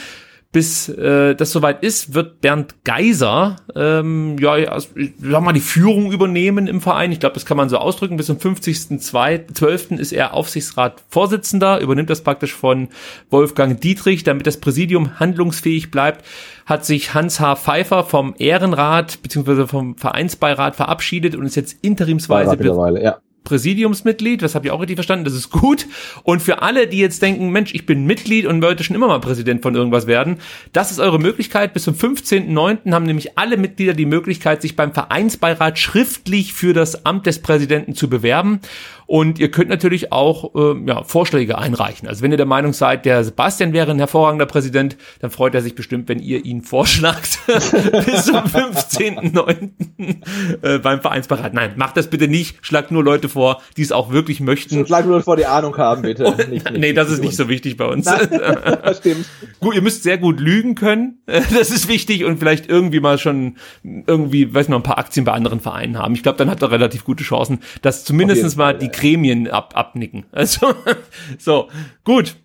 bis äh, das soweit ist, wird Bernd Geiser ähm, ja, also, sag mal, die Führung übernehmen im Verein. Ich glaube, das kann man so ausdrücken. Bis zum 50.12. ist er Aufsichtsratsvorsitzender, übernimmt das praktisch von Wolfgang Dietrich, damit das Präsidium handlungsfähig bleibt hat sich Hans H. Pfeiffer vom Ehrenrat bzw. vom Vereinsbeirat verabschiedet und ist jetzt interimsweise ja. Präsidiumsmitglied, das habe ich auch richtig verstanden, das ist gut. Und für alle, die jetzt denken, Mensch, ich bin Mitglied und wollte schon immer mal Präsident von irgendwas werden, das ist eure Möglichkeit. Bis zum 15.09. haben nämlich alle Mitglieder die Möglichkeit, sich beim Vereinsbeirat schriftlich für das Amt des Präsidenten zu bewerben. Und ihr könnt natürlich auch äh, ja, Vorschläge einreichen. Also wenn ihr der Meinung seid, der Sebastian wäre ein hervorragender Präsident, dann freut er sich bestimmt, wenn ihr ihn vorschlagt bis zum 15.09. äh, beim Vereinsbeirat. Nein, macht das bitte nicht. Schlagt nur Leute vor, die es auch wirklich möchten. Schlag nur vor die Ahnung haben, bitte. Und, nicht, nicht, nee, das ist nicht so wichtig bei uns. das stimmt. Gut, ihr müsst sehr gut lügen können. Das ist wichtig und vielleicht irgendwie mal schon irgendwie, weiß noch, ein paar Aktien bei anderen Vereinen haben. Ich glaube, dann habt ihr relativ gute Chancen, dass zumindestens mal die Gremien ab, abnicken. Also, so, gut.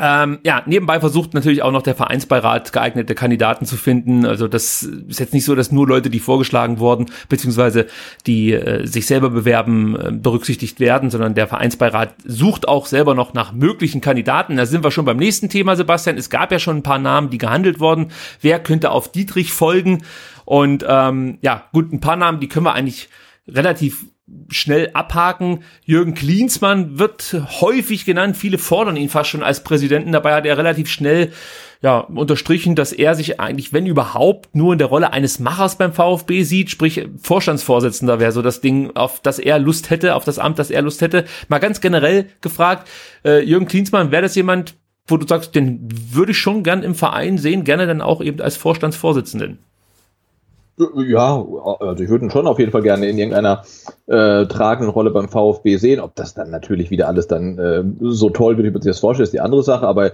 Ähm, ja, nebenbei versucht natürlich auch noch der Vereinsbeirat geeignete Kandidaten zu finden. Also das ist jetzt nicht so, dass nur Leute, die vorgeschlagen wurden, beziehungsweise die äh, sich selber bewerben, äh, berücksichtigt werden, sondern der Vereinsbeirat sucht auch selber noch nach möglichen Kandidaten. Da sind wir schon beim nächsten Thema, Sebastian. Es gab ja schon ein paar Namen, die gehandelt wurden. Wer könnte auf Dietrich folgen? Und ähm, ja, gut, ein paar Namen, die können wir eigentlich relativ schnell abhaken. Jürgen Klinsmann wird häufig genannt. Viele fordern ihn fast schon als Präsidenten. Dabei hat er relativ schnell ja, unterstrichen, dass er sich eigentlich, wenn überhaupt, nur in der Rolle eines Machers beim VfB sieht, sprich Vorstandsvorsitzender wäre so das Ding, auf das er Lust hätte, auf das Amt, das er Lust hätte. Mal ganz generell gefragt, äh, Jürgen Klinsmann, wäre das jemand, wo du sagst, den würde ich schon gern im Verein sehen, gerne dann auch eben als Vorstandsvorsitzenden? Ja, also ich würde ihn schon auf jeden Fall gerne in irgendeiner äh, tragenden Rolle beim VfB sehen. Ob das dann natürlich wieder alles dann äh, so toll wird, wie man sich das vorstellt, ist die andere Sache. Aber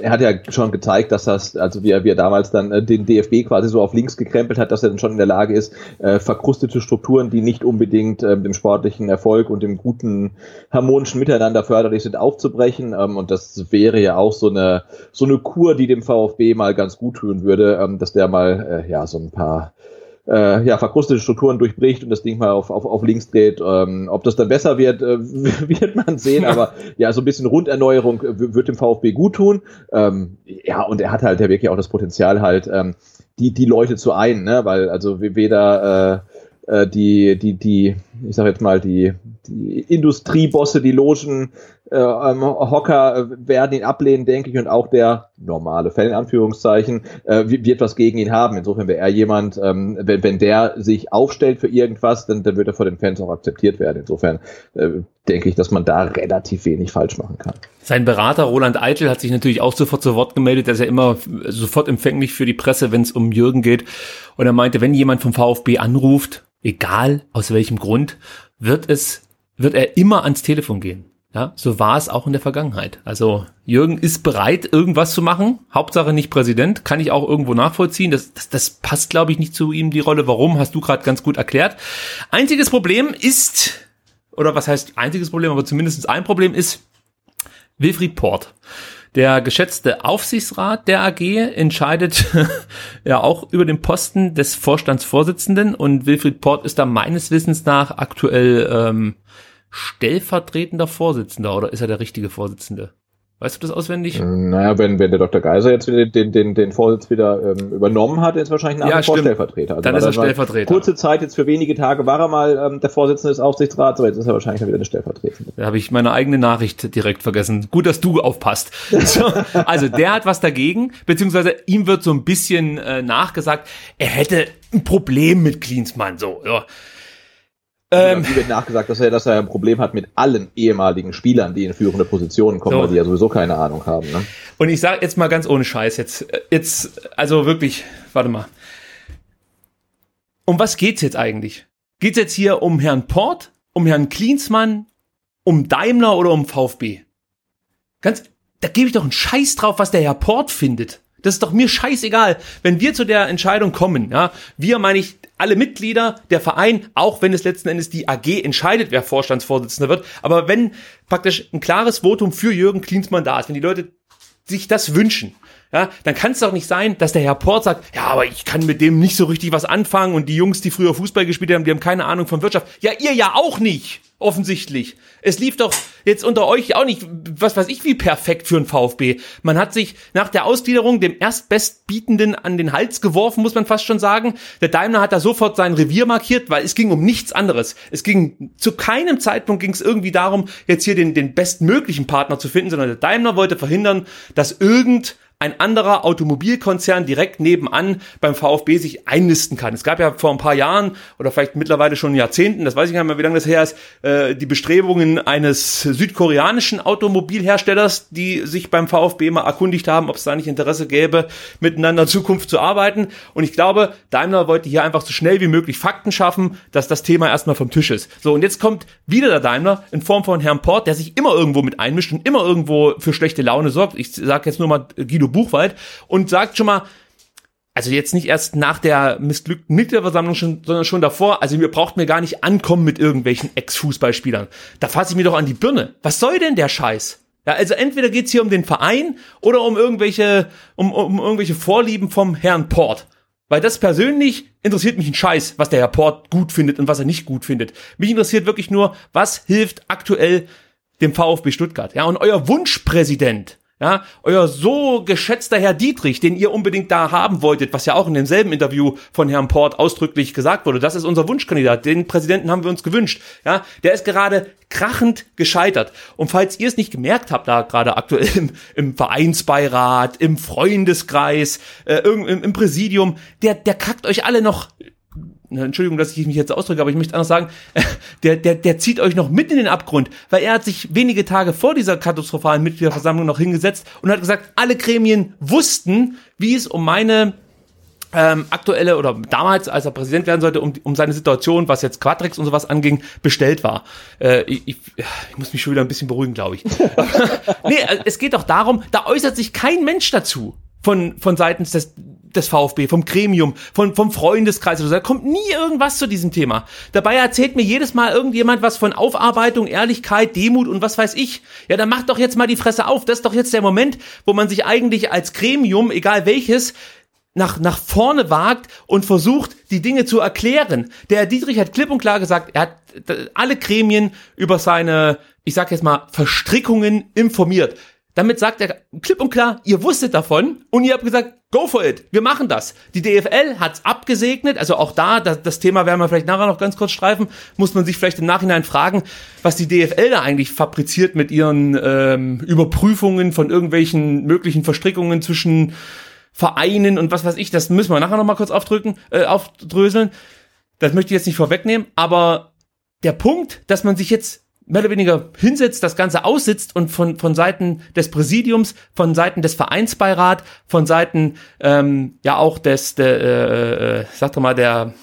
er hat ja schon gezeigt, dass das, also wie er, wie er damals dann äh, den DFB quasi so auf links gekrempelt hat, dass er dann schon in der Lage ist, äh, verkrustete Strukturen, die nicht unbedingt äh, dem sportlichen Erfolg und dem guten harmonischen Miteinander förderlich sind, aufzubrechen. Ähm, und das wäre ja auch so eine so eine Kur, die dem VfB mal ganz gut tun würde, ähm, dass der mal äh, ja so ein paar äh, ja, verkrustete Strukturen durchbricht und das Ding mal auf, auf, auf links dreht. Ähm, ob das dann besser wird, äh, wird man sehen, aber ja, so ein bisschen Runderneuerung wird dem VfB gut tun. Ähm, ja, und er hat halt ja wirklich auch das Potenzial halt, ähm, die, die Leute zu ein, ne? weil also weder äh, äh, die, die, die, ich sag jetzt mal, die, die Industriebosse, die Logen, äh, ähm, Hocker äh, werden ihn ablehnen, denke ich, und auch der normale Fan in Anführungszeichen äh, wird was gegen ihn haben. Insofern wäre er jemand, ähm, wenn, wenn der sich aufstellt für irgendwas, dann, dann wird er von den Fans auch akzeptiert werden. Insofern äh, denke ich, dass man da relativ wenig falsch machen kann. Sein Berater Roland Eitel hat sich natürlich auch sofort zu Wort gemeldet, dass er immer sofort empfänglich für die Presse, wenn es um Jürgen geht. Und er meinte, wenn jemand vom VfB anruft, egal aus welchem Grund, wird es, wird er immer ans Telefon gehen. Ja, so war es auch in der Vergangenheit. Also Jürgen ist bereit, irgendwas zu machen. Hauptsache nicht Präsident, kann ich auch irgendwo nachvollziehen. Das, das, das passt, glaube ich, nicht zu ihm die Rolle. Warum, hast du gerade ganz gut erklärt. Einziges Problem ist, oder was heißt einziges Problem, aber zumindest ein Problem ist Wilfried Port. Der geschätzte Aufsichtsrat der AG entscheidet ja auch über den Posten des Vorstandsvorsitzenden und Wilfried Port ist da meines Wissens nach aktuell ähm, stellvertretender Vorsitzender oder ist er der richtige Vorsitzende? Weißt du das auswendig? Naja, wenn, wenn der Dr. Geiser jetzt wieder den, den, den Vorsitz wieder ähm, übernommen hat, ist wahrscheinlich ein Ja, anderer stimmt. Stellvertreter. Also Dann ist er Stellvertreter. Kurze Zeit, jetzt für wenige Tage war er mal ähm, der Vorsitzende des Aufsichtsrats, aber jetzt ist er wahrscheinlich wieder eine Stellvertretende. Da habe ich meine eigene Nachricht direkt vergessen. Gut, dass du aufpasst. So, also der hat was dagegen, beziehungsweise ihm wird so ein bisschen äh, nachgesagt, er hätte ein Problem mit Klinsmann. So, ja. Ähm, Ähm, wird nachgesagt, dass er, dass er ein Problem hat mit allen ehemaligen Spielern, die in führende Positionen kommen, So. weil die ja sowieso keine Ahnung haben. Ne? Und ich sage jetzt mal ganz ohne Scheiß, jetzt, äh, jetzt, also wirklich, warte mal. Um was geht's jetzt eigentlich? Geht's jetzt hier um Herrn Port, um Herrn Klinsmann, um Daimler oder um VfB? Ganz, da gebe ich doch einen Scheiß drauf, was der Herr Port findet. Das ist doch mir scheißegal. Wenn wir zu der Entscheidung kommen, ja, wir meine ich alle Mitglieder, der Verein, auch wenn es letzten Endes die AG entscheidet, wer Vorstandsvorsitzender wird, aber wenn praktisch ein klares Votum für Jürgen Klinsmann da ist, wenn die Leute sich das wünschen, ja, dann kann es doch nicht sein, dass der Herr Port sagt, ja, aber ich kann mit dem nicht so richtig was anfangen und die Jungs, die früher Fußball gespielt haben, die haben keine Ahnung von Wirtschaft. Ja, ihr ja auch nicht, offensichtlich. Es lief doch jetzt unter euch auch nicht, was weiß ich, wie perfekt für ein VfB. Man hat sich nach der Ausgliederung dem Erstbestbietenden an den Hals geworfen, muss man fast schon sagen. Der Daimler hat da sofort sein Revier markiert, weil es ging um nichts anderes. Es ging zu keinem Zeitpunkt ging es irgendwie darum, jetzt hier den, den bestmöglichen Partner zu finden, sondern der Daimler wollte verhindern, dass irgend ein anderer Automobilkonzern direkt nebenan beim VfB sich einnisten kann. Es gab ja vor ein paar Jahren oder vielleicht mittlerweile schon Jahrzehnten, das weiß ich nicht mehr, wie lange das her ist, äh, die Bestrebungen eines südkoreanischen Automobilherstellers, die sich beim VfB mal erkundigt haben, ob es da nicht Interesse gäbe, miteinander in Zukunft zu arbeiten. Und ich glaube, Daimler wollte hier einfach so schnell wie möglich Fakten schaffen, dass das Thema erstmal vom Tisch ist. So, und jetzt kommt wieder der Daimler in Form von Herrn Port, der sich immer irgendwo mit einmischt und immer irgendwo für schlechte Laune sorgt. Ich sage jetzt nur mal Guido Buchwald und sagt schon mal, also jetzt nicht erst nach der missglückten Mitgliederversammlung, schon, sondern schon davor. Also mir braucht mir gar nicht ankommen mit irgendwelchen Ex-Fußballspielern. Da fasse ich mir doch an die Birne. Was soll denn der Scheiß? Ja, also entweder geht's hier um den Verein oder um irgendwelche, um, um irgendwelche Vorlieben vom Herrn Port. Weil das persönlich interessiert mich ein Scheiß, was der Herr Port gut findet und was er nicht gut findet. Mich interessiert wirklich nur, was hilft aktuell dem VfB Stuttgart. Ja, und euer Wunschpräsident, ja, euer so geschätzter Herr Dietrich, den ihr unbedingt da haben wolltet, was ja auch in demselben Interview von Herrn Port ausdrücklich gesagt wurde, das ist unser Wunschkandidat, den Präsidenten haben wir uns gewünscht, ja, der ist gerade krachend gescheitert. Und falls ihr es nicht gemerkt habt, da gerade aktuell im, im Vereinsbeirat, im Freundeskreis, äh, im, im Präsidium, der, der kackt euch alle noch Entschuldigung, dass ich mich jetzt ausdrücke, aber ich möchte anders sagen, der, der, der zieht euch noch mit in den Abgrund, weil er hat sich wenige Tage vor dieser katastrophalen Mitgliederversammlung noch hingesetzt und hat gesagt, alle Gremien wussten, wie es um meine ähm, aktuelle oder damals, als er Präsident werden sollte, um, um seine Situation, was jetzt Quatrix und sowas anging, bestellt war. Äh, ich, ich, ich muss mich schon wieder ein bisschen beruhigen, glaube ich. nee, äh, es geht doch darum, da äußert sich kein Mensch dazu von, von seitens des, des VfB, vom Gremium, von, vom Freundeskreis oder so. Da kommt nie irgendwas zu diesem Thema. Dabei erzählt mir jedes Mal irgendjemand was von Aufarbeitung, Ehrlichkeit, Demut und was weiß ich. Ja, dann macht doch jetzt mal die Fresse auf. Das ist doch jetzt der Moment, wo man sich eigentlich als Gremium, egal welches, nach, nach vorne wagt und versucht, die Dinge zu erklären. Der Herr Dietrich hat klipp und klar gesagt, er hat äh, alle Gremien über seine, ich sag jetzt mal, Verstrickungen informiert. Damit sagt er klipp und klar, ihr wusstet davon und ihr habt gesagt, go for it, wir machen das. Die DFL hat's abgesegnet, also auch da, das, das Thema werden wir vielleicht nachher noch ganz kurz streifen, muss man sich vielleicht im Nachhinein fragen, was die DFL da eigentlich fabriziert mit ihren ähm, Überprüfungen von irgendwelchen möglichen Verstrickungen zwischen Vereinen und was weiß ich, das müssen wir nachher noch mal kurz aufdrücken, äh, aufdröseln. Das möchte ich jetzt nicht vorwegnehmen, aber der Punkt, dass man sich jetzt mehr oder weniger hinsetzt, das Ganze aussitzt und von, von Seiten des Präsidiums, von Seiten des Vereinsbeirat, von Seiten ähm, ja auch des, der, äh, äh, sag doch mal, der,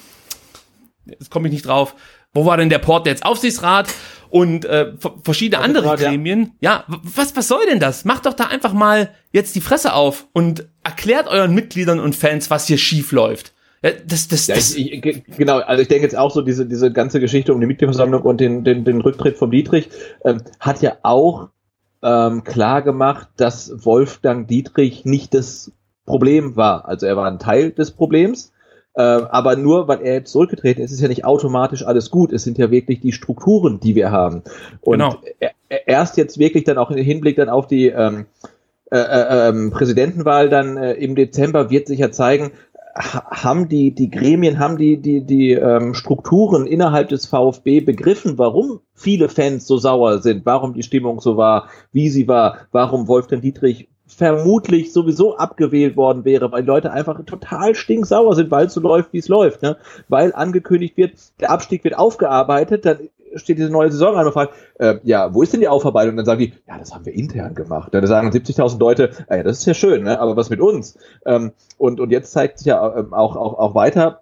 jetzt komme ich nicht drauf, wo war denn der Port jetzt? Aufsichtsrat und äh, verschiedene andere ja. Gremien. Ja, w- was, was soll denn das? Macht doch da einfach mal jetzt die Fresse auf und erklärt euren Mitgliedern und Fans, was hier schief läuft. Ja, das, das, Ja, das, ich, ich, ge- genau, also ich denke jetzt auch so, diese, diese ganze Geschichte um die Mitgliederversammlung und den, den, den Rücktritt von Dietrich ähm, hat ja auch ähm, klar gemacht, dass Wolfgang Dietrich nicht das Problem war. Also er war ein Teil des Problems, äh, aber nur weil er jetzt zurückgetreten ist, ist ja nicht automatisch alles gut. Es sind ja wirklich die Strukturen, die wir haben. Und Genau. er, erst jetzt wirklich dann auch im Hinblick dann auf die ähm, äh, äh, ähm, Präsidentenwahl dann äh, im Dezember wird sich ja zeigen, haben die, die Gremien, haben die, die, die ähm, Strukturen innerhalb des VfB begriffen, warum viele Fans so sauer sind, warum die Stimmung so war, wie sie war, warum Wolfgang Dietrich vermutlich sowieso abgewählt worden wäre, weil Leute einfach total stinksauer sind, weil es so läuft, wie es läuft. Ne? Weil angekündigt wird, der Abstieg wird aufgearbeitet, dann steht diese neue Saison an und fragt, äh, ja, wo ist denn die Aufarbeitung? Und dann sagen die, ja, das haben wir intern gemacht. Dann sagen 70.000 Leute, ja, das ist ja schön, ne? aber was mit uns? Ähm, und, und jetzt zeigt sich ja ähm, auch, auch, auch weiter,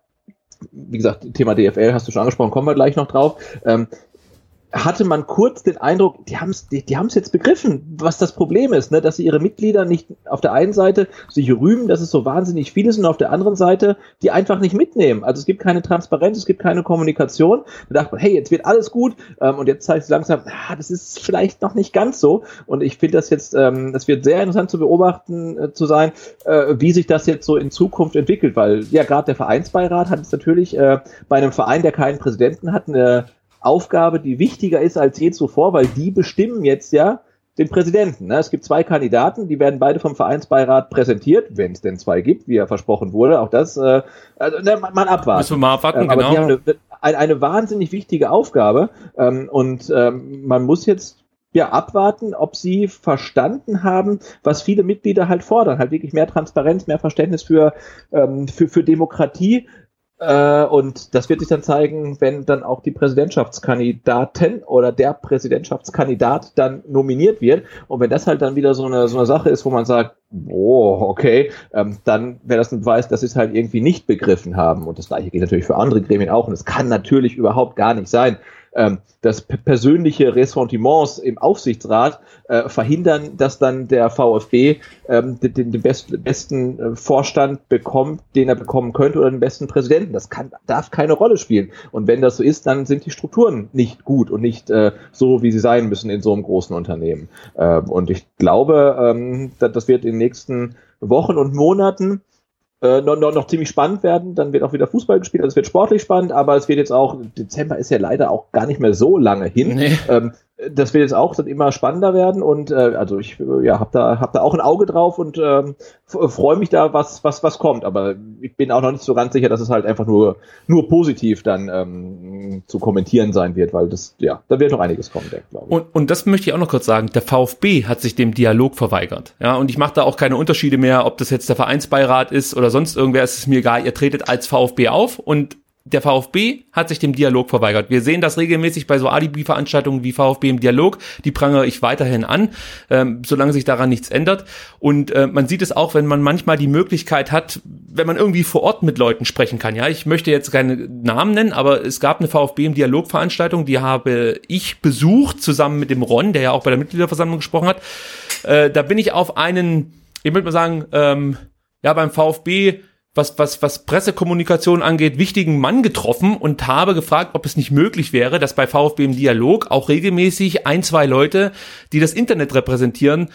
wie gesagt, Thema DFL hast du schon angesprochen, kommen wir gleich noch drauf. Ähm, hatte man kurz den Eindruck, die haben es die, die haben's jetzt begriffen, was das Problem ist, ne? dass sie ihre Mitglieder nicht auf der einen Seite sich rühmen, dass es so wahnsinnig viele sind, und auf der anderen Seite die einfach nicht mitnehmen. Also es gibt keine Transparenz, es gibt keine Kommunikation. Da dachte man, hey, jetzt wird alles gut ähm, und jetzt zeigt es langsam, ah, das ist vielleicht noch nicht ganz so. Und ich finde das jetzt, ähm, das wird sehr interessant zu beobachten äh, zu sein, äh, wie sich das jetzt so in Zukunft entwickelt, weil ja gerade der Vereinsbeirat hat es natürlich äh, bei einem Verein, der keinen Präsidenten hat, eine Aufgabe, die wichtiger ist als je zuvor, weil die bestimmen jetzt ja den Präsidenten. Ne? Es gibt zwei Kandidaten, die werden beide vom Vereinsbeirat präsentiert, wenn es denn zwei gibt, wie ja versprochen wurde. Auch das, äh, also, ne, mal abwarten. Müssen wir mal abwarten, ähm, aber genau. Die haben eine, eine, wahnsinnig wichtige Aufgabe ähm, und ähm, man muss jetzt ja abwarten, ob sie verstanden haben, was viele Mitglieder halt fordern, halt wirklich mehr Transparenz, mehr Verständnis für ähm, für, für Demokratie, und das wird sich dann zeigen, wenn dann auch die Präsidentschaftskandidatin oder der Präsidentschaftskandidat dann nominiert wird. Und wenn das halt dann wieder so eine, so eine Sache ist, wo man sagt, oh, okay, ähm, dann wäre das ein Beweis, dass sie es halt irgendwie nicht begriffen haben. Und das gleiche gilt natürlich für andere Gremien auch. Und es kann natürlich überhaupt gar nicht sein, ähm, dass persönliche Ressentiments im Aufsichtsrat äh, verhindern, dass dann der VfB ähm, den, den best, besten äh, Vorstand bekommt, den er bekommen könnte, oder den besten Präsidenten. Das kann, darf keine Rolle spielen. Und wenn das so ist, dann sind die Strukturen nicht gut und nicht äh, so, wie sie sein müssen in so einem großen Unternehmen. Ähm, und ich glaube, ähm, das wird in den nächsten Wochen und Monaten äh, noch, noch, noch ziemlich spannend werden. Dann wird auch wieder Fußball gespielt, also es wird sportlich spannend, aber es wird jetzt auch, Dezember ist ja leider auch gar nicht mehr so lange hin. Nee. Ähm, das wird jetzt auch dann immer spannender werden und äh, also ich ja, habe da, hab da auch ein Auge drauf und ähm, freue mich da, was, was, was kommt. Aber ich bin auch noch nicht so ganz sicher, dass es halt einfach nur, nur positiv dann ähm, zu kommentieren sein wird, weil das, ja, da wird noch einiges kommen, denke ich. Und, und das möchte ich auch noch kurz sagen, der VfB hat sich dem Dialog verweigert. Ja, und ich mache da auch keine Unterschiede mehr, ob das jetzt der Vereinsbeirat ist oder sonst irgendwer, ist es mir egal, ihr tretet als VfB auf und der VfB hat sich dem Dialog verweigert. Wir sehen das regelmäßig bei so Alibi-Veranstaltungen wie VfB im Dialog. Die prangere ich weiterhin an, ähm, solange sich daran nichts ändert. Und äh, man sieht es auch, wenn man manchmal die Möglichkeit hat, wenn man irgendwie vor Ort mit Leuten sprechen kann. Ja, ich möchte jetzt keine Namen nennen, aber es gab eine VfB im Dialog-Veranstaltung, die habe ich besucht, zusammen mit dem Ron, der ja auch bei der Mitgliederversammlung gesprochen hat. Äh, da bin ich auf einen, ich würde mal sagen, ähm, ja, beim VfB was, was, was Pressekommunikation angeht, wichtigen Mann getroffen und habe gefragt, ob es nicht möglich wäre, dass bei VfB im Dialog auch regelmäßig ein, zwei Leute, die das Internet repräsentieren,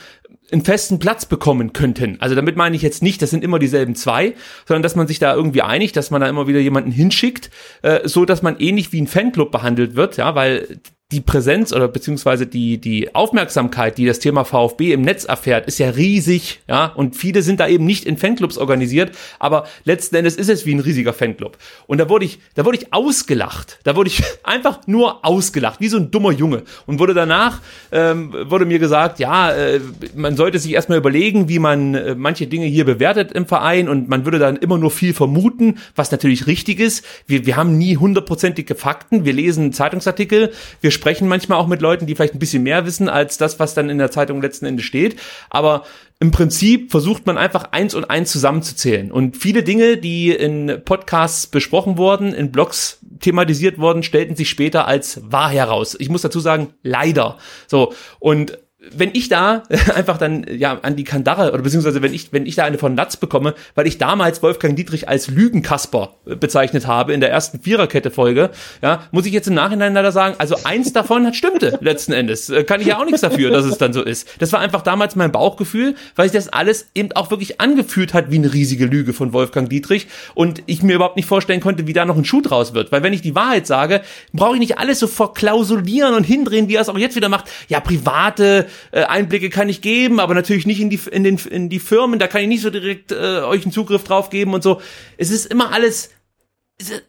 einen festen Platz bekommen könnten. Also damit meine ich jetzt nicht, das sind immer dieselben zwei, sondern dass man sich da irgendwie einigt, dass man da immer wieder jemanden hinschickt, äh, so dass man ähnlich wie ein Fanclub behandelt wird, ja, weil die Präsenz oder beziehungsweise die, die Aufmerksamkeit, die das Thema VfB im Netz erfährt, ist ja riesig, ja, und viele sind da eben nicht in Fanclubs organisiert, aber letzten Endes ist es wie ein riesiger Fanclub. Und da wurde ich, da wurde ich ausgelacht, da wurde ich einfach nur ausgelacht, wie so ein dummer Junge. Und wurde danach, ähm, wurde mir gesagt, ja, äh, man sollte sich erstmal überlegen, wie man äh, manche Dinge hier bewertet im Verein und man würde dann immer nur viel vermuten, was natürlich richtig ist. Wir, wir haben nie hundertprozentige Fakten, wir lesen Zeitungsartikel, wir sprechen manchmal auch mit Leuten, die vielleicht ein bisschen mehr wissen als das, was dann in der Zeitung letzten Endes steht. Aber im Prinzip versucht man einfach eins und eins zusammenzuzählen. Und viele Dinge, die in Podcasts besprochen wurden, in Blogs thematisiert wurden, stellten sich später als wahr heraus. Ich muss dazu sagen, leider. So. Und wenn ich da einfach dann ja an die Kandare oder beziehungsweise wenn ich wenn ich da eine von Latz bekomme, weil ich damals Wolfgang Dietrich als Lügenkasper bezeichnet habe in der ersten Viererkette Folge, ja, muss ich jetzt im Nachhinein leider sagen, also eins davon hat stimmte letzten Endes, äh, kann ich ja auch nichts dafür, dass es dann so ist. Das war einfach damals mein Bauchgefühl, weil sich das alles eben auch wirklich angefühlt hat wie eine riesige Lüge von Wolfgang Dietrich und ich mir überhaupt nicht vorstellen konnte, wie da noch ein Schuh draus wird, weil wenn ich die Wahrheit sage, brauche ich nicht alles so verklausulieren und hindrehen, wie er es auch jetzt wieder macht. Ja, private äh, Einblicke kann ich geben, aber natürlich nicht in die in den in die Firmen, da kann ich nicht so direkt äh, euch einen Zugriff drauf geben und so. Es ist immer alles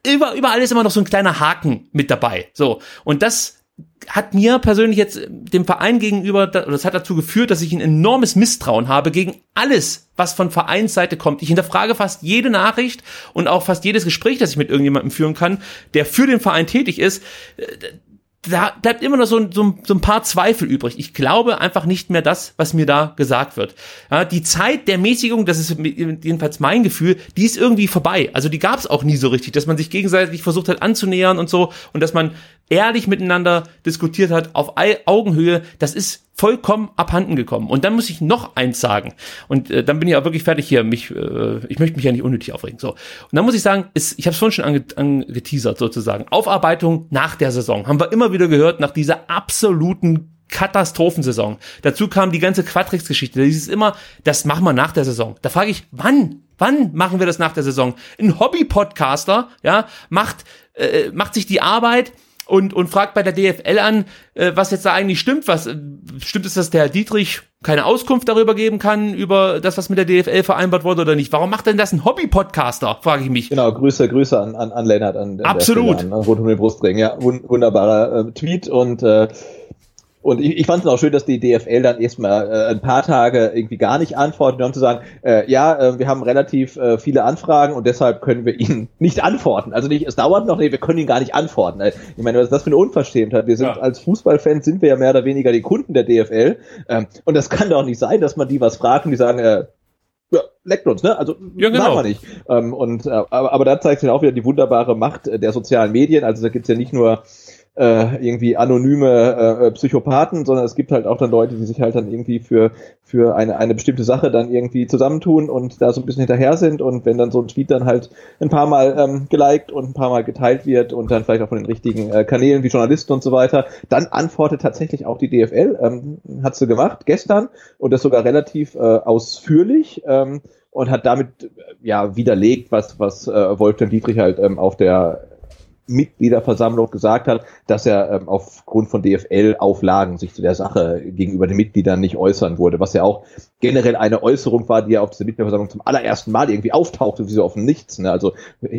über überall ist immer noch so ein kleiner Haken mit dabei. So und das hat mir persönlich jetzt dem Verein gegenüber, das hat dazu geführt, dass ich ein enormes Misstrauen habe gegen alles, was von Vereinsseite kommt. Ich hinterfrage fast jede Nachricht und auch fast jedes Gespräch, das ich mit irgendjemandem führen kann, der für den Verein tätig ist da bleibt immer noch so, so, so ein paar Zweifel übrig. Ich glaube einfach nicht mehr das, was mir da gesagt wird. Ja, die Zeit der Mäßigung, das ist jedenfalls mein Gefühl, die ist irgendwie vorbei. Also die gab es auch nie so richtig, dass man sich gegenseitig versucht hat anzunähern und so und dass man ehrlich miteinander diskutiert hat auf Augenhöhe. Das ist vollkommen abhanden gekommen. Und dann muss ich noch eins sagen. Und äh, dann bin ich auch wirklich fertig hier. Mich, äh, ich möchte mich ja nicht unnötig aufregen. So. Und dann muss ich sagen, ist, ich habe es vorhin schon ange, angeteasert sozusagen. Aufarbeitung nach der Saison. Haben wir immer wieder gehört, nach dieser absoluten Katastrophensaison. Dazu kam die ganze Quatrix-Geschichte. Das ist immer, das machen wir nach der Saison. Da frage ich, wann? Wann machen wir das nach der Saison? Ein Hobby-Podcaster, ja, macht, äh, macht sich die Arbeit, und, und fragt bei der DFL an, äh, was jetzt da eigentlich stimmt. Was äh, stimmt es, dass der Herr Dietrich keine Auskunft darüber geben kann, über das, was mit der DFL vereinbart wurde oder nicht? Warum macht denn das ein Hobby-Podcaster, frage ich mich. Genau, Grüße, Grüße an, an, an Lennart. An, Absolut. An, an um den Brustring. Ja, wunderbarer äh, Tweet und äh, und ich, ich fand es auch schön, dass die DFL dann erstmal äh, ein paar Tage irgendwie gar nicht antwortet, um zu sagen, äh, ja, äh, wir haben relativ äh, viele Anfragen und deshalb können wir ihnen nicht antworten. Also nicht, es dauert noch, nee, wir können ihnen gar nicht antworten. Also, ich meine, was ist das für eine Unverschämtheit? Wir sind ja. als Fußballfans sind wir ja mehr oder weniger die Kunden der DFL. Ähm, und das kann doch nicht sein, dass man die was fragt und die sagen, äh, ja, leckt uns, ne? Also ja, genau. machen wir nicht. Ähm, und äh, aber, aber da zeigt sich auch wieder die wunderbare Macht der sozialen Medien. Also da gibt's ja nicht nur äh, irgendwie anonyme äh, Psychopathen, sondern es gibt halt auch dann Leute, die sich halt dann irgendwie für, für eine, eine bestimmte Sache dann irgendwie zusammentun und da so ein bisschen hinterher sind und wenn dann so ein Tweet dann halt ein paar Mal ähm, geliked und ein paar Mal geteilt wird und dann vielleicht auch von den richtigen äh, Kanälen wie Journalisten und so weiter, dann antwortet tatsächlich auch die DFL, ähm, hat sie gemacht gestern und das sogar relativ äh, ausführlich. Ähm, und hat damit äh, ja widerlegt, was was äh, Wolfgang Dietrich halt ähm, auf der Mitgliederversammlung gesagt hat, dass er ähm, aufgrund von DFL-Auflagen sich zu der Sache gegenüber den Mitgliedern nicht äußern wurde, was ja auch generell eine Äußerung war, die ja auf dieser Mitgliederversammlung zum allerersten Mal irgendwie auftauchte, wie so auf dem Nichts. Ne? Also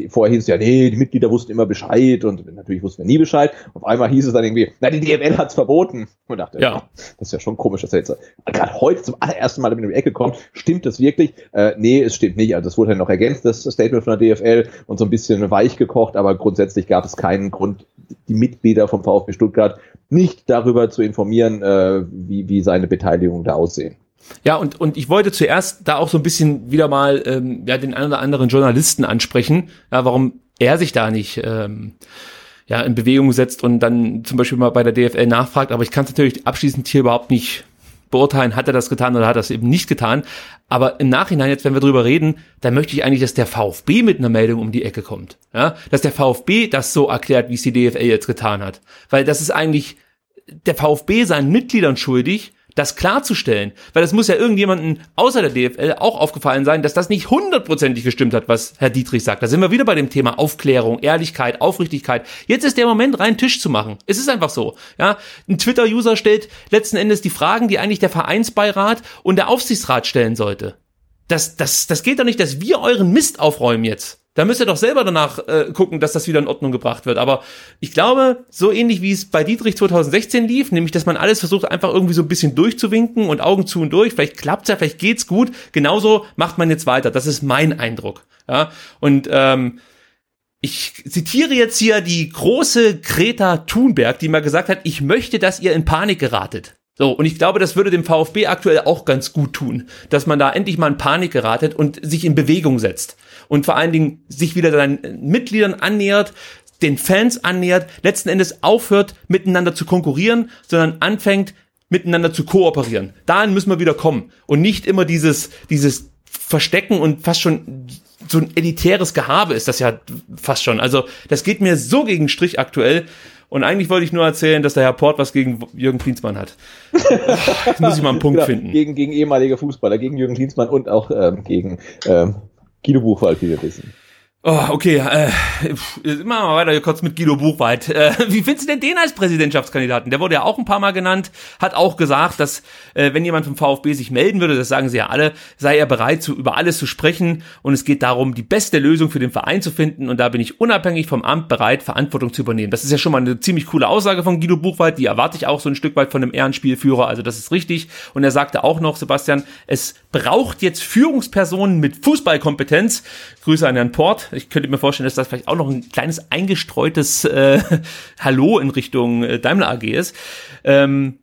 vorher hieß es ja, nee, die Mitglieder wussten immer Bescheid und natürlich wussten wir nie Bescheid. Auf einmal hieß es dann irgendwie, na, die DFL hat's verboten. Und dachte, ja. das ist ja schon komisch, dass er jetzt gerade heute zum allerersten Mal mit in die Ecke kommt. Stimmt das wirklich? Äh, nee, es stimmt nicht. Also es wurde halt noch ergänzt, das Statement von der DFL und so ein bisschen weich gekocht, aber grundsätzlich gab es keinen Grund, die Mitglieder vom VfB Stuttgart nicht darüber zu informieren, äh, wie, wie seine Beteiligung da aussehen. Ja, und, und ich wollte zuerst da auch so ein bisschen wieder mal ähm, ja, den einen oder anderen Journalisten ansprechen, ja, warum er sich da nicht ähm, ja, in Bewegung setzt und dann zum Beispiel mal bei der DFL nachfragt. Aber ich kann es natürlich abschließend hier überhaupt nicht beurteilen, hat er das getan oder hat er das eben nicht getan. Aber im Nachhinein, jetzt, wenn wir drüber reden, dann möchte ich eigentlich, dass der VfB mit einer Meldung um die Ecke kommt. Ja, dass der VfB das so erklärt, wie es die DFL jetzt getan hat. Weil das ist eigentlich der VfB seinen Mitgliedern schuldig, das klarzustellen. Weil es muss ja irgendjemanden außer der DFL auch aufgefallen sein, dass das nicht hundertprozentig gestimmt hat, was Herr Dietrich sagt. Da sind wir wieder bei dem Thema Aufklärung, Ehrlichkeit, Aufrichtigkeit. Jetzt ist der Moment, rein Tisch zu machen. Es ist einfach so. Ja, ein Twitter-User stellt letzten Endes die Fragen, die eigentlich der Vereinsbeirat und der Aufsichtsrat stellen sollte. Das, das, das geht doch nicht, dass wir euren Mist aufräumen jetzt. Da müsst ihr doch selber danach äh, gucken, dass das wieder in Ordnung gebracht wird. Aber ich glaube, so ähnlich wie es bei Dietrich 2016 lief, nämlich, dass man alles versucht, einfach irgendwie so ein bisschen durchzuwinken und Augen zu und durch. Vielleicht klappt's ja, vielleicht geht's gut. Genauso macht man jetzt weiter. Das ist mein Eindruck. Ja, und ähm, ich zitiere jetzt hier die große Greta Thunberg, die mal gesagt hat, ich möchte, dass ihr in Panik geratet. So, und ich glaube, das würde dem VfB aktuell auch ganz gut tun, dass man da endlich mal in Panik geratet und sich in Bewegung setzt. Und vor allen Dingen sich wieder seinen Mitgliedern annähert, den Fans annähert, letzten Endes aufhört, miteinander zu konkurrieren, sondern anfängt, miteinander zu kooperieren. Dahin müssen wir wieder kommen und nicht immer dieses, dieses Verstecken und fast schon so ein elitäres Gehabe ist das ja fast schon. Also das geht mir so gegen Strich aktuell. Und eigentlich wollte ich nur erzählen, dass der Herr Port was gegen Jürgen Klinsmann hat. Jetzt muss ich mal einen Punkt genau, finden. Gegen, gegen ehemalige Fußballer, gegen Jürgen Klinsmann und auch ähm, gegen ähm, Guido Buchwald, wie wir wissen. Oh, okay, äh, machen wir mal weiter kurz mit Guido Buchwald. Äh, wie findest du denn den als Präsidentschaftskandidaten? Der wurde ja auch ein paar Mal genannt, hat auch gesagt, dass äh, wenn jemand vom VfB sich melden würde, das sagen sie ja alle, sei er bereit, zu, über alles zu sprechen und es geht darum, die beste Lösung für den Verein zu finden und da bin ich unabhängig vom Amt bereit, Verantwortung zu übernehmen. Das ist ja schon mal eine ziemlich coole Aussage von Guido Buchwald, die erwarte ich auch so ein Stück weit von einem Ehrenspielführer, also das ist richtig. Und er sagte auch noch, Sebastian, es braucht jetzt Führungspersonen mit Fußballkompetenz. Grüße an Herrn Port. Ich könnte mir vorstellen, dass das vielleicht auch noch ein kleines eingestreutes äh, Hallo in Richtung äh, Daimler AG ist. Ähm,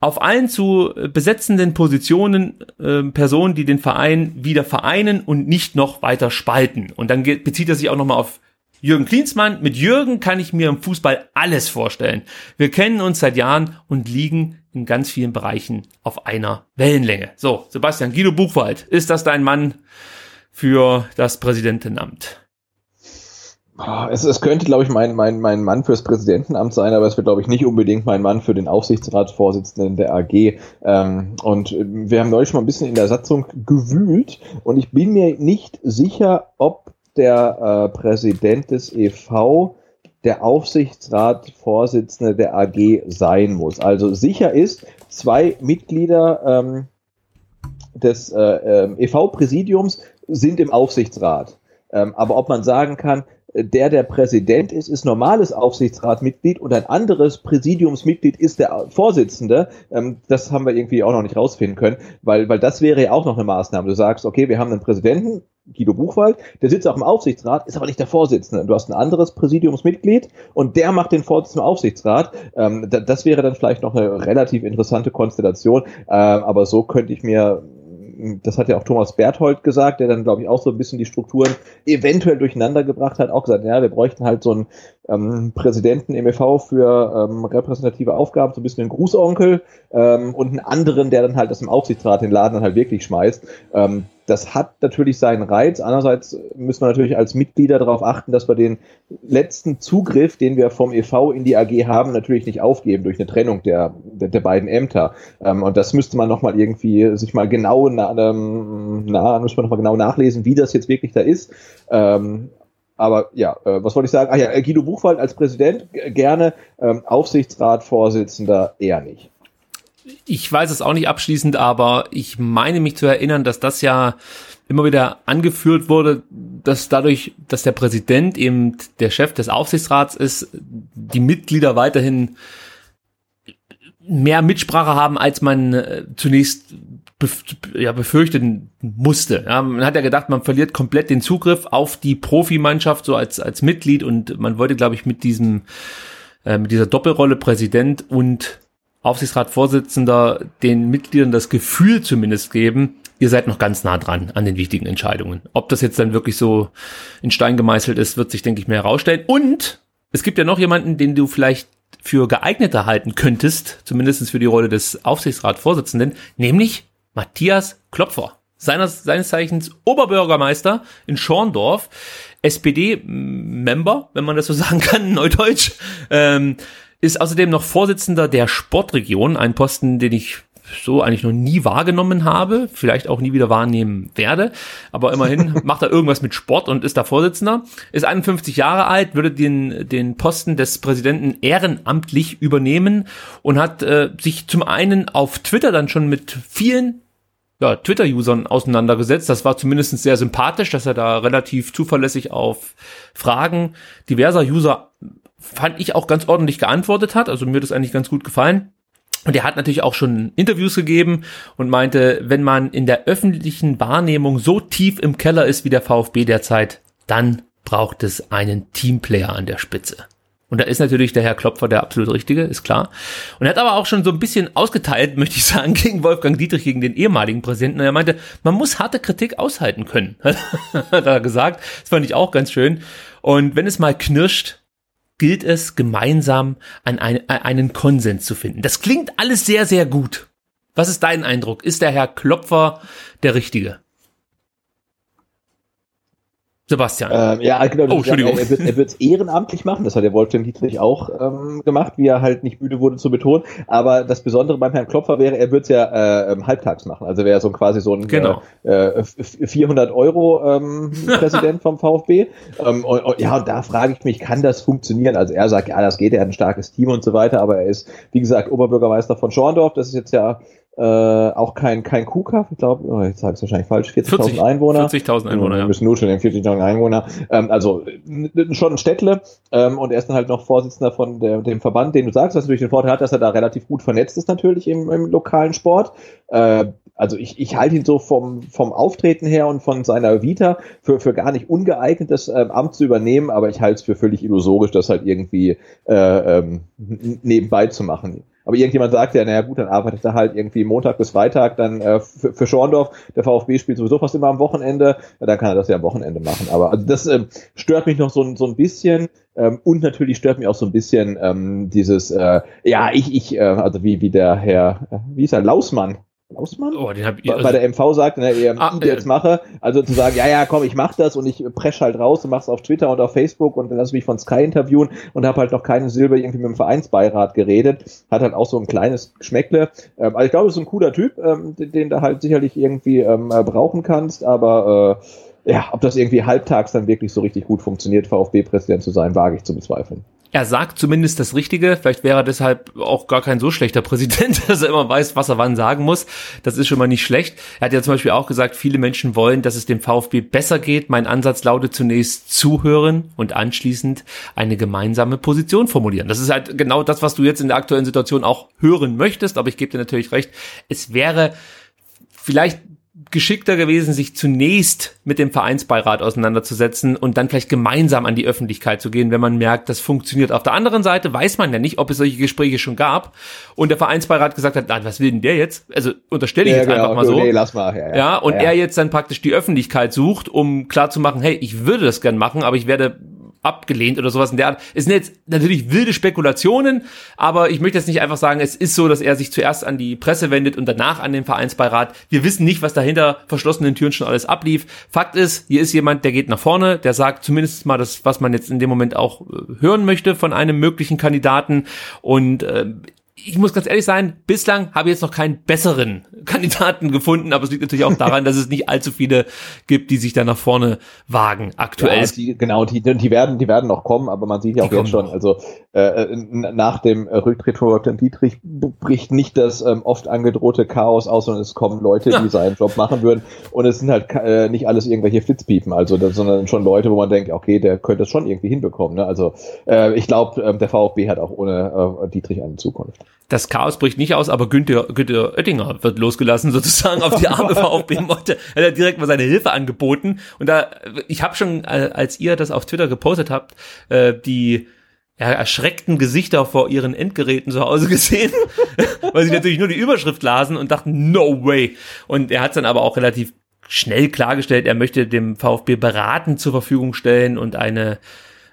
auf allen zu besetzenden Positionen äh, Personen, die den Verein wieder vereinen und nicht noch weiter spalten. Und dann bezieht er sich auch nochmal auf Jürgen Klinsmann. Mit Jürgen kann ich mir im Fußball alles vorstellen. Wir kennen uns seit Jahren und liegen in ganz vielen Bereichen auf einer Wellenlänge. So, Sebastian Guido Buchwald, ist das dein Mann für das Präsidentenamt? Ah, es, es könnte, glaube ich, mein, mein, mein Mann fürs Präsidentenamt sein, aber es wird, glaube ich, nicht unbedingt mein Mann für den Aufsichtsratsvorsitzenden der AG. Ähm, und wir haben neulich schon mal ein bisschen in der Satzung gewühlt und ich bin mir nicht sicher, ob der äh, Präsident des EV der Aufsichtsratsvorsitzende der AG sein muss. Also sicher ist, zwei Mitglieder ähm, des äh, äh, EV-Präsidiums sind im Aufsichtsrat. Ähm, aber ob man sagen kann, der der Präsident ist, ist normales Aufsichtsratmitglied und ein anderes Präsidiumsmitglied ist der Vorsitzende. Ähm, das haben wir irgendwie auch noch nicht rausfinden können, weil, weil das wäre ja auch noch eine Maßnahme. Du sagst, okay, wir haben einen Präsidenten, Guido Buchwald, der sitzt auch im Aufsichtsrat, ist aber nicht der Vorsitzende. Du hast ein anderes Präsidiumsmitglied und der macht den Vorsitz im Aufsichtsrat. Ähm, das wäre dann vielleicht noch eine relativ interessante Konstellation, äh, aber so könnte ich mir das hat ja auch Thomas Berthold gesagt, der dann, glaube ich, auch so ein bisschen die Strukturen eventuell durcheinander gebracht hat, auch gesagt, ja, wir bräuchten halt so einen ähm, Präsidenten im e.V. für ähm, repräsentative Aufgaben, so ein bisschen einen Grußonkel ähm, und einen anderen, der dann halt das im Aufsichtsrat den Laden dann halt wirklich schmeißt. Ähm, das hat natürlich seinen Reiz. Andererseits müssen wir natürlich als Mitglieder darauf achten, dass wir den letzten Zugriff, den wir vom EV in die AG haben, natürlich nicht aufgeben durch eine Trennung der, der, der beiden Ämter. Ähm, und das müsste man nochmal irgendwie sich mal genau, na, ähm, na, müsste man noch mal genau nachlesen, wie das jetzt wirklich da ist. Ähm, aber ja, äh, was wollte ich sagen? Ach ja, Guido Buchwald als Präsident gerne, ähm, Aufsichtsratsvorsitzender eher nicht ich weiß es auch nicht abschließend, aber ich meine mich zu erinnern, dass das ja immer wieder angeführt wurde, dass dadurch, dass der Präsident eben der Chef des Aufsichtsrats ist, die Mitglieder weiterhin mehr Mitsprache haben, als man äh, zunächst befürchten musste. Ja, man hat ja gedacht, man verliert komplett den Zugriff auf die Profimannschaft so als als Mitglied und man wollte, glaube ich, mit diesem äh, mit dieser Doppelrolle Präsident und Aufsichtsratsvorsitzender den Mitgliedern das Gefühl zumindest geben, ihr seid noch ganz nah dran an den wichtigen Entscheidungen. Ob das jetzt dann wirklich so in Stein gemeißelt ist, wird sich, denke ich, mehr herausstellen. Und es gibt ja noch jemanden, den du vielleicht für geeigneter halten könntest, zumindest für die Rolle des Aufsichtsratsvorsitzenden, nämlich Matthias Klopfer. Seines, seines Zeichens Oberbürgermeister in Schorndorf, SPD-Member, wenn man das so sagen kann, neudeutsch. Ähm, ist außerdem noch Vorsitzender der Sportregion, ein Posten, den ich so eigentlich noch nie wahrgenommen habe, vielleicht auch nie wieder wahrnehmen werde, aber immerhin macht er irgendwas mit Sport und ist da Vorsitzender, ist 51 Jahre alt, würde den, den Posten des Präsidenten ehrenamtlich übernehmen und hat äh, sich zum einen auf Twitter dann schon mit vielen ja, Twitter-Usern auseinandergesetzt. Das war zumindest sehr sympathisch, dass er da relativ zuverlässig auf Fragen diverser User fand ich auch ganz ordentlich geantwortet hat. Also mir das eigentlich ganz gut gefallen. Und er hat natürlich auch schon Interviews gegeben und meinte, wenn man in der öffentlichen Wahrnehmung so tief im Keller ist wie der VfB derzeit, dann braucht es einen Teamplayer an der Spitze. Und da ist natürlich der Herr Klopfer der absolut richtige, ist klar. Und er hat aber auch schon so ein bisschen ausgeteilt, möchte ich sagen, gegen Wolfgang Dietrich, gegen den ehemaligen Präsidenten. Und er meinte, man muss harte Kritik aushalten können, hat er gesagt. Das fand ich auch ganz schön. Und wenn es mal knirscht, gilt es, gemeinsam an ein, einen Konsens zu finden. Das klingt alles sehr, sehr gut. Was ist dein Eindruck? Ist der Herr Klopfer der Richtige? Sebastian. Ähm, ja, genau. Oh, Entschuldigung. Ja, er wird es ehrenamtlich machen. Das hat der Wolfgang Dietrich auch ähm, gemacht, wie er halt nicht müde wurde zu betonen. Aber das Besondere beim Herrn Klopfer wäre, er wird es ja äh, ähm, halbtags machen. Also wäre so quasi so ein genau. äh, 400 Euro ähm, Präsident vom VfB. Ähm, und, und, ja, und da frage ich mich, kann das funktionieren? Also er sagt, ja, das geht, er hat ein starkes Team und so weiter. Aber er ist, wie gesagt, Oberbürgermeister von Schorndorf. Das ist jetzt ja äh, auch kein, kein KUKA, ich glaube, oh, jetzt habe ich es wahrscheinlich falsch, 40.000 40, Einwohner. 40.000 Einwohner, ja. Wir müssen nur schon 40.000 Einwohner. Ähm, also schon ein Städtle ähm, und er ist dann halt noch Vorsitzender von der, dem Verband, den du sagst, was natürlich den Vorteil hat, dass er da relativ gut vernetzt ist natürlich im, im lokalen Sport. Äh, also ich, ich halte ihn so vom, vom Auftreten her und von seiner Vita für, für gar nicht ungeeignet, das ähm, Amt zu übernehmen, aber ich halte es für völlig illusorisch, das halt irgendwie äh, ähm, nebenbei zu machen. Aber irgendjemand sagt ja, naja gut, dann arbeitet er halt irgendwie Montag bis Freitag dann äh, für, für Schorndorf. Der VfB spielt sowieso fast immer am Wochenende. Ja, dann kann er das ja am Wochenende machen. Aber also das ähm, stört mich noch so, so ein bisschen. Ähm, und natürlich stört mich auch so ein bisschen ähm, dieses, äh, ja, ich, ich, äh, also wie, wie der Herr, äh, wie ist er, Lausmann, Lausmann? Oh, den hab ich, also bei der MV sagt, ne, er ah, jetzt äh, mache, also zu sagen, ja, ja, komm, ich mach das und ich presch halt raus und mach's auf Twitter und auf Facebook und dann lass mich von Sky interviewen und habe halt noch keine Silber irgendwie mit dem Vereinsbeirat geredet, hat halt auch so ein kleines Geschmäckle. Ähm, also ich glaube, das ist ein cooler Typ, ähm, den, den du halt sicherlich irgendwie ähm, äh, brauchen kannst, aber äh, ja, ob das irgendwie halbtags dann wirklich so richtig gut funktioniert, VfB-Präsident zu sein, wage ich zu bezweifeln er sagt zumindest das Richtige. Vielleicht wäre er deshalb auch gar kein so schlechter Präsident, dass er immer weiß, was er wann sagen muss. Das ist schon mal nicht schlecht. Er hat ja zum Beispiel auch gesagt, viele Menschen wollen, dass es dem VfB besser geht. Mein Ansatz lautet zunächst zuhören und anschließend eine gemeinsame Position formulieren. Das ist halt genau das, was du jetzt in der aktuellen Situation auch hören möchtest. Aber ich gebe dir natürlich recht. Es wäre vielleicht geschickter gewesen, sich zunächst mit dem Vereinsbeirat auseinanderzusetzen und dann vielleicht gemeinsam an die Öffentlichkeit zu gehen, wenn man merkt, das funktioniert. Auf der anderen Seite weiß man ja nicht, ob es solche Gespräche schon gab und der Vereinsbeirat gesagt hat, na, was will denn der jetzt? Also unterstelle ich ja, jetzt genau, einfach mal so. Nee, lass mal, ja, ja. ja und ja, er jetzt dann praktisch die Öffentlichkeit sucht, um klarzumachen, hey, ich würde das gern machen, aber ich werde abgelehnt oder sowas in der Art. Es sind jetzt natürlich wilde Spekulationen, aber ich möchte jetzt nicht einfach sagen, es ist so, dass er sich zuerst an die Presse wendet und danach an den Vereinsbeirat. Wir wissen nicht, was dahinter verschlossenen Türen schon alles ablief. Fakt ist, hier ist jemand, der geht nach vorne, der sagt zumindest mal das, was man jetzt in dem Moment auch äh, hören möchte von einem möglichen Kandidaten und äh, ich muss ganz ehrlich sein, bislang habe ich jetzt noch keinen besseren Kandidaten gefunden, aber es liegt natürlich auch daran, dass es nicht allzu viele gibt, die sich da nach vorne wagen aktuell. Ja, die, genau, die, die werden, die werden noch kommen, aber man sieht ja auch jetzt schon, also äh, nach dem Rücktritt von Wolfgang Dietrich bricht nicht das ähm, oft angedrohte Chaos aus, sondern es kommen Leute, ja. die seinen Job machen würden und es sind halt äh, nicht alles irgendwelche Flitzpiepen, also das, sondern schon Leute, wo man denkt, okay, der könnte das schon irgendwie hinbekommen. Ne? Also äh, ich glaube, äh, der VfB hat auch ohne äh, Dietrich eine Zukunft das Chaos bricht nicht aus, aber Günther, Günther Oettinger wird losgelassen sozusagen auf die arme VfB-Motte. Er hat direkt mal seine Hilfe angeboten. Und da, ich habe schon, äh, als ihr das auf Twitter gepostet habt, äh, die ja, erschreckten Gesichter vor ihren Endgeräten zu Hause gesehen, weil sie natürlich nur die Überschrift lasen und dachten, no way. Und er hat dann aber auch relativ schnell klargestellt, er möchte dem VfB beraten zur Verfügung stellen und eine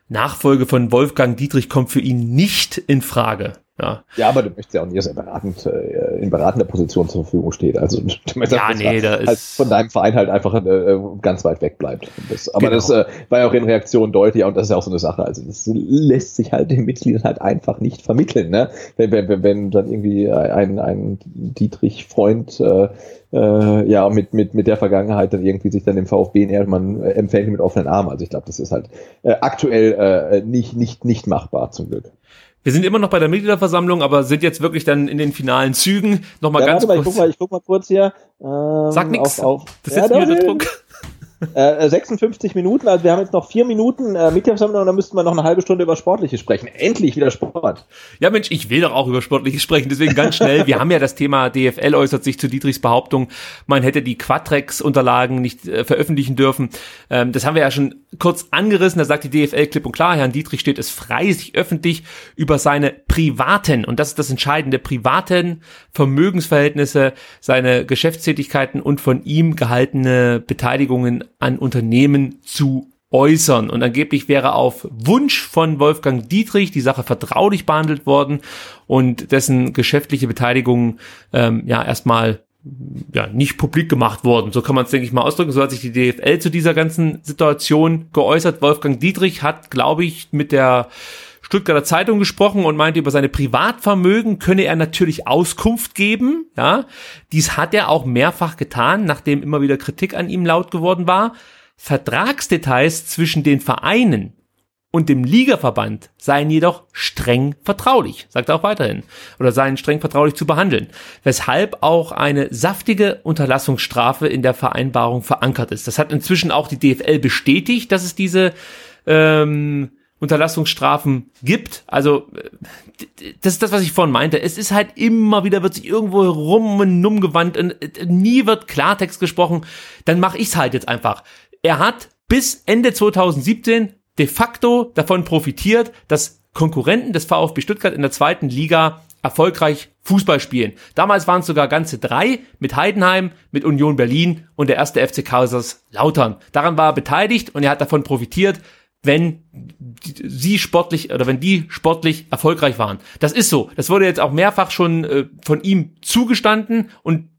Nachfolge von Wolfgang Dietrich kommt für ihn nicht in Frage. Ja. ja, aber du möchtest ja auch nicht, dass er beratend, äh, in beratender Position zur Verfügung steht. Also du möchtest, ja, nee, da halt ist von deinem Verein halt einfach äh, ganz weit weg bleibt. Das, aber genau. das äh, war ja auch in Reaktion deutlich und das ist ja auch so eine Sache. Also das lässt sich halt den Mitgliedern halt einfach nicht vermitteln. Ne? Wenn, wenn, wenn dann irgendwie ein, ein Dietrich-Freund äh, äh, ja mit, mit, mit der Vergangenheit dann irgendwie sich dann im VfB nähert, man äh, empfängt ihn mit offenen Armen. Also ich glaube, das ist halt äh, aktuell äh, nicht, nicht, nicht machbar zum Glück. Wir sind immer noch bei der Mitgliederversammlung, aber sind jetzt wirklich dann in den finalen Zügen. Nochmal ja, ganz kurz. Mal, ich, guck mal, ich guck mal kurz hier. Ähm, Sag auf, das ist ja, jetzt wieder Druck. Äh, 56 Minuten, also wir haben jetzt noch vier Minuten äh, Mitgliederversammlung und dann müssten wir noch eine halbe Stunde über Sportliches sprechen. Endlich wieder Sport. Ja Mensch, ich will doch auch über Sportliches sprechen, deswegen ganz schnell. wir haben ja das Thema DFL äußert sich zu Dietrichs Behauptung, man hätte die Quadrex-Unterlagen nicht äh, veröffentlichen dürfen. Ähm, das haben wir ja schon kurz angerissen, da sagt die DFL klipp und klar, Herrn Dietrich steht es frei, sich öffentlich über seine privaten, und das ist das Entscheidende, privaten Vermögensverhältnisse, seine Geschäftstätigkeiten und von ihm gehaltene Beteiligungen an Unternehmen zu äußern. Und angeblich wäre auf Wunsch von Wolfgang Dietrich die Sache vertraulich behandelt worden und dessen geschäftliche Beteiligung ähm, ja erstmal ja, nicht publik gemacht worden. So kann man es, denke ich, mal ausdrücken. So hat sich die DFL zu dieser ganzen Situation geäußert. Wolfgang Dietrich hat, glaube ich, mit der Stuttgarter Zeitung gesprochen und meinte, über seine Privatvermögen könne er natürlich Auskunft geben. Ja, dies hat er auch mehrfach getan, nachdem immer wieder Kritik an ihm laut geworden war. Vertragsdetails zwischen den Vereinen und dem Ligaverband seien jedoch streng vertraulich, sagt er auch weiterhin, oder seien streng vertraulich zu behandeln, weshalb auch eine saftige Unterlassungsstrafe in der Vereinbarung verankert ist. Das hat inzwischen auch die DFL bestätigt, dass es diese ähm, Unterlassungsstrafen gibt. Also das ist das, was ich vorhin meinte. Es ist halt immer wieder, wird sich irgendwo rum und numm gewandt und äh, nie wird Klartext gesprochen. Dann mache ich's halt jetzt einfach. Er hat bis Ende 2017 de facto davon profitiert, dass Konkurrenten des VfB Stuttgart in der zweiten Liga erfolgreich Fußball spielen. Damals waren es sogar ganze drei mit Heidenheim, mit Union Berlin und der erste FC Lautern. Daran war er beteiligt und er hat davon profitiert, wenn sie sportlich oder wenn die sportlich erfolgreich waren. Das ist so. Das wurde jetzt auch mehrfach schon äh, von ihm zugestanden und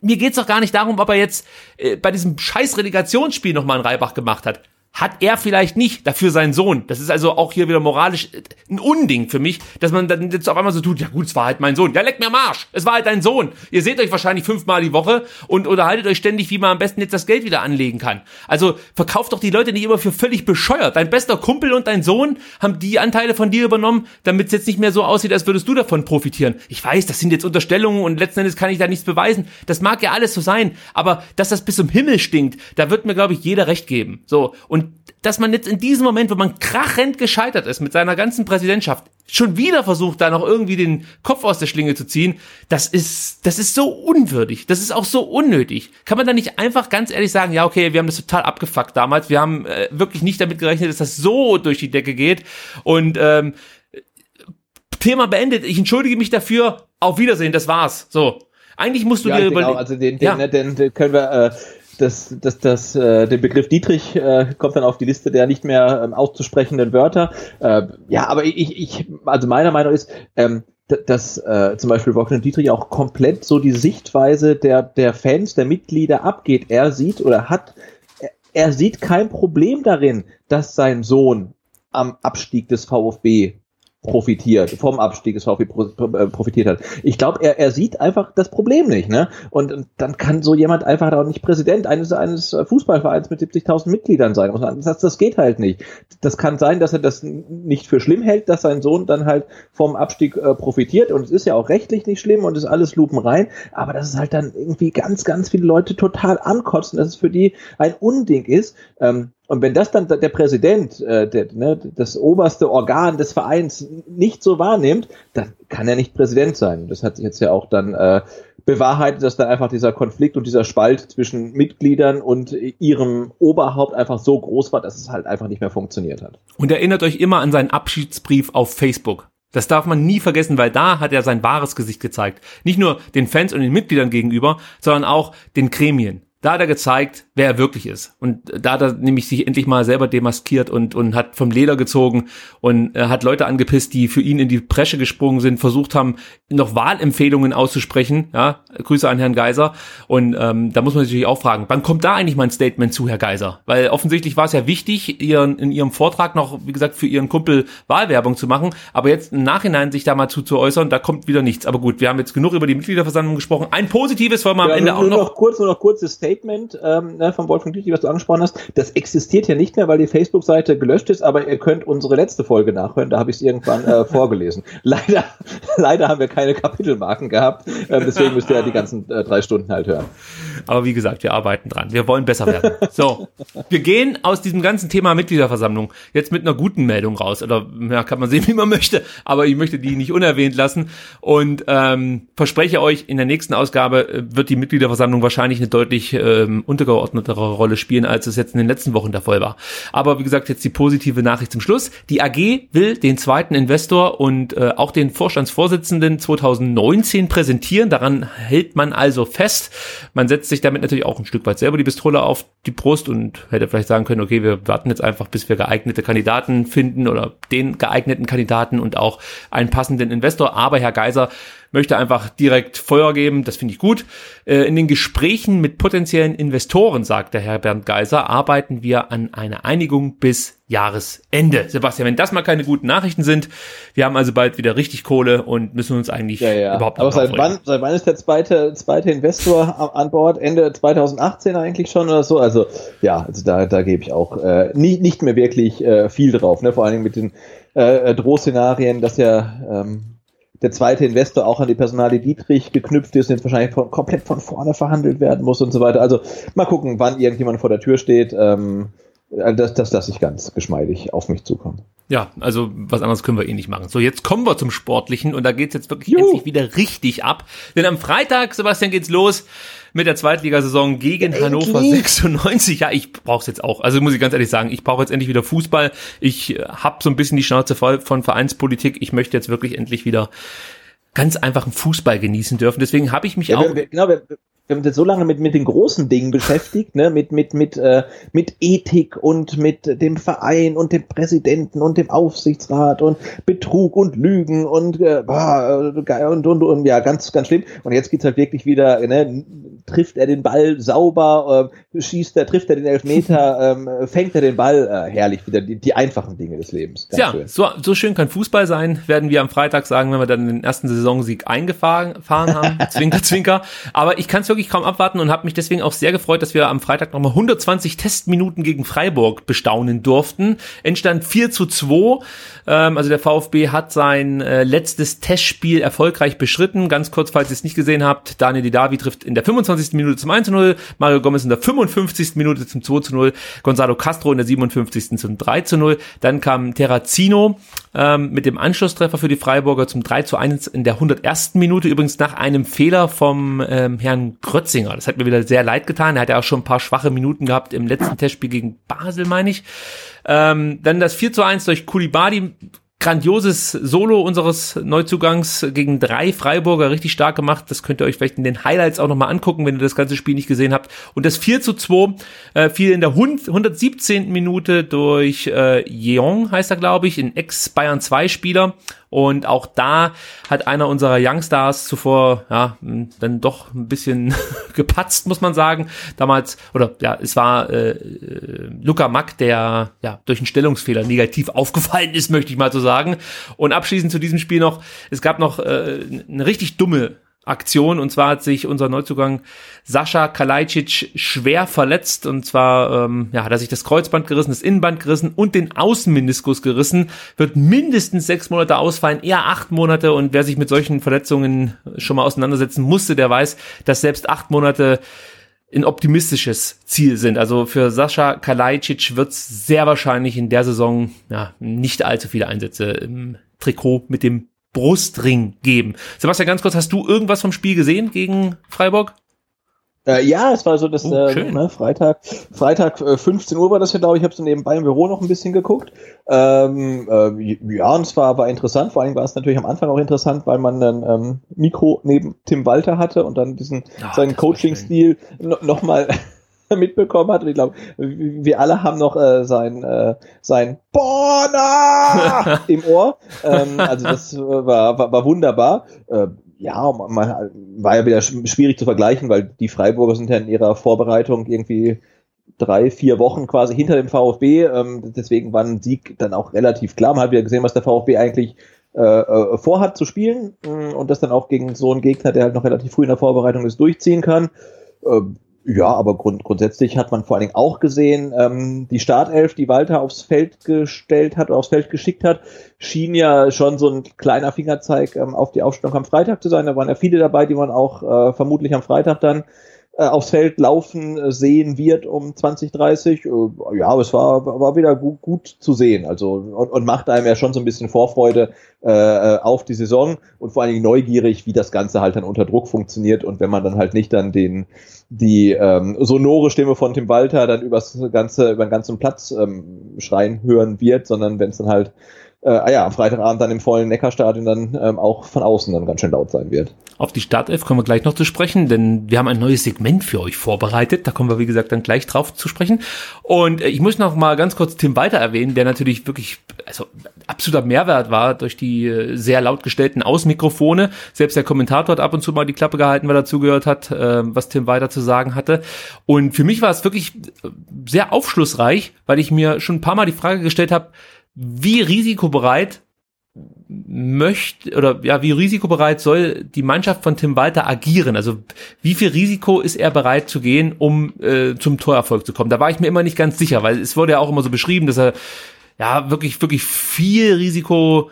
mir geht's doch gar nicht darum, ob er jetzt äh, bei diesem scheiß Relegationsspiel nochmal einen Reibach gemacht hat hat er vielleicht nicht, dafür sein Sohn. Das ist also auch hier wieder moralisch äh, ein Unding für mich, dass man dann jetzt auf einmal so tut, ja gut, es war halt mein Sohn. Ja, leck mir Marsch, es war halt dein Sohn. Ihr seht euch wahrscheinlich fünfmal die Woche und unterhaltet euch ständig, wie man am besten jetzt das Geld wieder anlegen kann. Also verkauft doch die Leute nicht immer für völlig bescheuert. Dein bester Kumpel und dein Sohn haben die Anteile von dir übernommen, damit es jetzt nicht mehr so aussieht, als würdest du davon profitieren. Ich weiß, das sind jetzt Unterstellungen und letzten Endes kann ich da nichts beweisen. Das mag ja alles so sein, aber dass das bis zum Himmel stinkt, da wird mir, glaube ich, jeder recht geben. So, und dass man jetzt in diesem Moment, wo man krachend gescheitert ist mit seiner ganzen Präsidentschaft, schon wieder versucht, da noch irgendwie den Kopf aus der Schlinge zu ziehen, das ist, das ist so unwürdig. Das ist auch so unnötig. Kann man da nicht einfach ganz ehrlich sagen, ja, okay, wir haben das total abgefuckt damals. Wir haben äh, wirklich nicht damit gerechnet, dass das so durch die Decke geht. Und ähm, Thema beendet. Ich entschuldige mich dafür. Auf Wiedersehen, das war's. So. Eigentlich musst du ja, dir überlegen. Also den, den, ja. Ne, den, den können wir äh, das, das, das, äh, der Begriff Dietrich äh, kommt dann auf die Liste der nicht mehr ähm, auszusprechenden Wörter. Äh, ja, aber ich, ich, also meiner Meinung ist, ähm, dass äh, zum Beispiel Wolfgang Dietrich auch komplett so die Sichtweise der, der Fans, der Mitglieder abgeht. Er sieht oder hat, er, er sieht kein Problem darin, dass sein Sohn am Abstieg des VfB profitiert, vom Abstieg des VfB äh, profitiert hat. Ich glaube, er, er sieht einfach das Problem nicht, ne? Und, und dann kann so jemand einfach auch nicht Präsident eines, eines Fußballvereins mit 70.000 Mitgliedern sein. Das, das geht halt nicht. Das kann sein, dass er das nicht für schlimm hält, dass sein Sohn dann halt vom Abstieg äh, profitiert und es ist ja auch rechtlich nicht schlimm und ist alles Lupen rein, aber dass es halt dann irgendwie ganz, ganz viele Leute total ankotzen, dass es für die ein Unding ist. Ähm, und wenn das dann der Präsident, äh, der, ne, das oberste Organ des Vereins nicht so wahrnimmt, dann kann er nicht Präsident sein. Das hat sich jetzt ja auch dann äh, bewahrheitet, dass dann einfach dieser Konflikt und dieser Spalt zwischen Mitgliedern und ihrem Oberhaupt einfach so groß war, dass es halt einfach nicht mehr funktioniert hat. Und erinnert euch immer an seinen Abschiedsbrief auf Facebook. Das darf man nie vergessen, weil da hat er sein wahres Gesicht gezeigt. Nicht nur den Fans und den Mitgliedern gegenüber, sondern auch den Gremien. Da hat er gezeigt, wer er wirklich ist. Und da hat er nämlich sich endlich mal selber demaskiert und, und hat vom Leder gezogen und äh, hat Leute angepisst, die für ihn in die Presche gesprungen sind, versucht haben, noch Wahlempfehlungen auszusprechen. Ja, Grüße an Herrn Geiser. Und ähm, da muss man sich natürlich auch fragen, wann kommt da eigentlich mein Statement zu, Herr Geiser? Weil offensichtlich war es ja wichtig, ihren, in ihrem Vortrag noch, wie gesagt, für ihren Kumpel Wahlwerbung zu machen. Aber jetzt im Nachhinein sich da mal zu, zu äußern, da kommt wieder nichts. Aber gut, wir haben jetzt genug über die Mitgliederversammlung gesprochen. Ein positives wollen wir am ja, Ende auch noch. noch kurz, nur noch kurzes Statement Statement ähm, ne, von Wolfgang Dietrich, was du angesprochen hast, das existiert ja nicht mehr, weil die Facebook-Seite gelöscht ist, aber ihr könnt unsere letzte Folge nachhören, da habe ich es irgendwann äh, vorgelesen. Leider, leider haben wir keine Kapitelmarken gehabt, äh, deswegen müsst ihr ja die ganzen äh, drei Stunden halt hören. Aber wie gesagt, wir arbeiten dran. Wir wollen besser werden. So, wir gehen aus diesem ganzen Thema Mitgliederversammlung jetzt mit einer guten Meldung raus. Oder ja, kann man sehen, wie man möchte, aber ich möchte die nicht unerwähnt lassen und ähm, verspreche euch, in der nächsten Ausgabe äh, wird die Mitgliederversammlung wahrscheinlich eine deutlich ähm, untergeordnetere Rolle spielen, als es jetzt in den letzten Wochen der Fall war. Aber wie gesagt, jetzt die positive Nachricht zum Schluss. Die AG will den zweiten Investor und äh, auch den Vorstandsvorsitzenden 2019 präsentieren. Daran hält man also fest. Man setzt sich damit natürlich auch ein Stück weit selber die Pistole auf die Brust und hätte vielleicht sagen können, okay, wir warten jetzt einfach, bis wir geeignete Kandidaten finden oder den geeigneten Kandidaten und auch einen passenden Investor. Aber Herr Geiser möchte einfach direkt Feuer geben. Das finde ich gut. Äh, in den Gesprächen mit potenziellen Investoren, sagt der Herr Bernd Geiser, arbeiten wir an einer Einigung bis Jahresende. Sebastian, wenn das mal keine guten Nachrichten sind, wir haben also bald wieder richtig Kohle und müssen uns eigentlich ja, ja. überhaupt nicht Aber seit wann, seit wann ist der zweite, zweite Investor an Bord? Ende 2018 eigentlich schon oder so? Also ja, also da, da gebe ich auch äh, nie, nicht mehr wirklich äh, viel drauf. Ne? Vor allen Dingen mit den äh, Drohszenarien, dass ja ähm, der zweite Investor auch an die Personalie Dietrich geknüpft ist und jetzt wahrscheinlich von, komplett von vorne verhandelt werden muss und so weiter. Also mal gucken, wann irgendjemand vor der Tür steht. Ähm, das, das lasse ich ganz geschmeidig auf mich zukommen. Ja, also was anderes können wir eh nicht machen. So, jetzt kommen wir zum Sportlichen und da geht's jetzt wirklich Juhu. endlich wieder richtig ab. Denn am Freitag, Sebastian, geht's los mit der Zweitligasaison gegen endlich. Hannover 96. Ja, ich brauche jetzt auch. Also muss ich ganz ehrlich sagen, ich brauche jetzt endlich wieder Fußball. Ich äh, habe so ein bisschen die Schnauze voll von Vereinspolitik. Ich möchte jetzt wirklich endlich wieder ganz einfachen Fußball genießen dürfen. Deswegen habe ich mich ja, auch. Wir, genau, wir, wir haben uns jetzt so lange mit, mit den großen Dingen beschäftigt, ne, mit, mit, mit, äh, mit Ethik und mit dem Verein und dem Präsidenten und dem Aufsichtsrat und Betrug und Lügen und, äh, und, und, und, ja, ganz, ganz schlimm. Und jetzt geht's halt wirklich wieder, ne, trifft er den Ball sauber, äh, schießt er, trifft er den Elfmeter, ähm, fängt er den Ball, äh, herrlich, wieder die, die einfachen Dinge des Lebens. Ganz ja, schön. So, so schön kann Fußball sein, werden wir am Freitag sagen, wenn wir dann den ersten Saisonsieg eingefahren haben. zwinker, zwinker. Aber ich kann es wirklich kaum abwarten und habe mich deswegen auch sehr gefreut, dass wir am Freitag nochmal 120 Testminuten gegen Freiburg bestaunen durften. Endstand 4 zu 2. Ähm, also der VfB hat sein äh, letztes Testspiel erfolgreich beschritten. Ganz kurz, falls ihr es nicht gesehen habt, Daniel Didavi trifft in der 25. Minute zum 1 zu 0, Mario Gomez in der 55. Minute zum 2 zu 0, Gonzalo Castro in der 57. zum 3 zu 0. Dann kam Terrazino ähm, mit dem Anschlusstreffer für die Freiburger zum 3 zu 1 in der 101. Minute. Übrigens nach einem Fehler vom ähm, Herrn Grötzinger. Das hat mir wieder sehr leid getan. Er hat ja auch schon ein paar schwache Minuten gehabt im letzten Testspiel gegen Basel, meine ich. Ähm, dann das 4 zu 1 durch Kulibadi grandioses Solo unseres Neuzugangs gegen drei Freiburger richtig stark gemacht. Das könnt ihr euch vielleicht in den Highlights auch nochmal angucken, wenn ihr das ganze Spiel nicht gesehen habt. Und das 4 zu 2 äh, fiel in der 117. Minute durch äh, Jeong, heißt er glaube ich, ein Ex-Bayern 2 Spieler. Und auch da hat einer unserer Youngstars zuvor ja dann doch ein bisschen gepatzt, muss man sagen. Damals, oder ja, es war äh, äh, Luca Mack, der ja durch einen Stellungsfehler negativ aufgefallen ist, möchte ich mal so sagen. Und abschließend zu diesem Spiel noch, es gab noch äh, eine richtig dumme Aktion. Und zwar hat sich unser Neuzugang Sascha Kalajdzic schwer verletzt. Und zwar ähm, ja, hat er sich das Kreuzband gerissen, das Innenband gerissen und den Außenmeniskus gerissen. Wird mindestens sechs Monate ausfallen, eher acht Monate. Und wer sich mit solchen Verletzungen schon mal auseinandersetzen musste, der weiß, dass selbst acht Monate ein optimistisches Ziel sind. Also für Sascha Kalajdzic wird es sehr wahrscheinlich in der Saison ja, nicht allzu viele Einsätze im Trikot mit dem Brustring geben. Sebastian, ganz kurz, hast du irgendwas vom Spiel gesehen gegen Freiburg? Äh, ja, es war so das oh, äh, ne, Freitag, Freitag äh, 15 Uhr war das ja, glaube ich. Ich habe so nebenbei im Büro noch ein bisschen geguckt. Ähm, äh, ja, und es war, war interessant. Vor allem war es natürlich am Anfang auch interessant, weil man dann ähm, Mikro neben Tim Walter hatte und dann diesen Ach, seinen Coaching-Stil no, noch mal mitbekommen hat. Und ich glaube, wir alle haben noch äh, sein, äh, sein Borna im Ohr. Ähm, also das war, war, war wunderbar. Äh, ja, man, war ja wieder schwierig zu vergleichen, weil die Freiburger sind ja in ihrer Vorbereitung irgendwie drei, vier Wochen quasi hinter dem VfB. Ähm, deswegen war ein Sieg dann auch relativ klar. Man hat wieder gesehen, was der VfB eigentlich äh, äh vorhat zu spielen mm, und das dann auch gegen so einen Gegner, der halt noch relativ früh in der Vorbereitung ist, durchziehen kann. Äh, ja, aber grund grundsätzlich hat man vor allen Dingen auch gesehen, ähm, die Startelf, die Walter aufs Feld gestellt hat, aufs Feld geschickt hat, schien ja schon so ein kleiner Fingerzeig ähm, auf die Aufstellung am Freitag zu sein. Da waren ja viele dabei, die man auch äh, vermutlich am Freitag dann äh, aufs Feld laufen äh, sehen wird um 2030. Äh, ja, es war, war wieder gut, gut zu sehen. Also und, und macht einem ja schon so ein bisschen Vorfreude äh, auf die Saison und vor allen Dingen neugierig, wie das Ganze halt dann unter Druck funktioniert und wenn man dann halt nicht dann den die ähm, sonore Stimme von Tim Walter dann übers ganze über den ganzen Platz ähm, schreien hören wird, sondern wenn es dann halt äh, ah ja, am Freitagabend dann im vollen Neckarstadion dann ähm, auch von außen dann ganz schön laut sein wird. Auf die Startelf kommen wir gleich noch zu sprechen, denn wir haben ein neues Segment für euch vorbereitet. Da kommen wir, wie gesagt, dann gleich drauf zu sprechen. Und äh, ich muss noch mal ganz kurz Tim Walter erwähnen, der natürlich wirklich also absoluter Mehrwert war durch die äh, sehr laut gestellten Außenmikrofone. Selbst der Kommentator hat ab und zu mal die Klappe gehalten, weil er zugehört hat, äh, was Tim Walter zu sagen hatte. Und für mich war es wirklich sehr aufschlussreich, weil ich mir schon ein paar Mal die Frage gestellt habe, wie risikobereit möchte oder ja, wie risikobereit soll die Mannschaft von Tim Walter agieren? Also wie viel Risiko ist er bereit zu gehen, um äh, zum Torerfolg zu kommen? Da war ich mir immer nicht ganz sicher, weil es wurde ja auch immer so beschrieben, dass er ja wirklich wirklich viel Risiko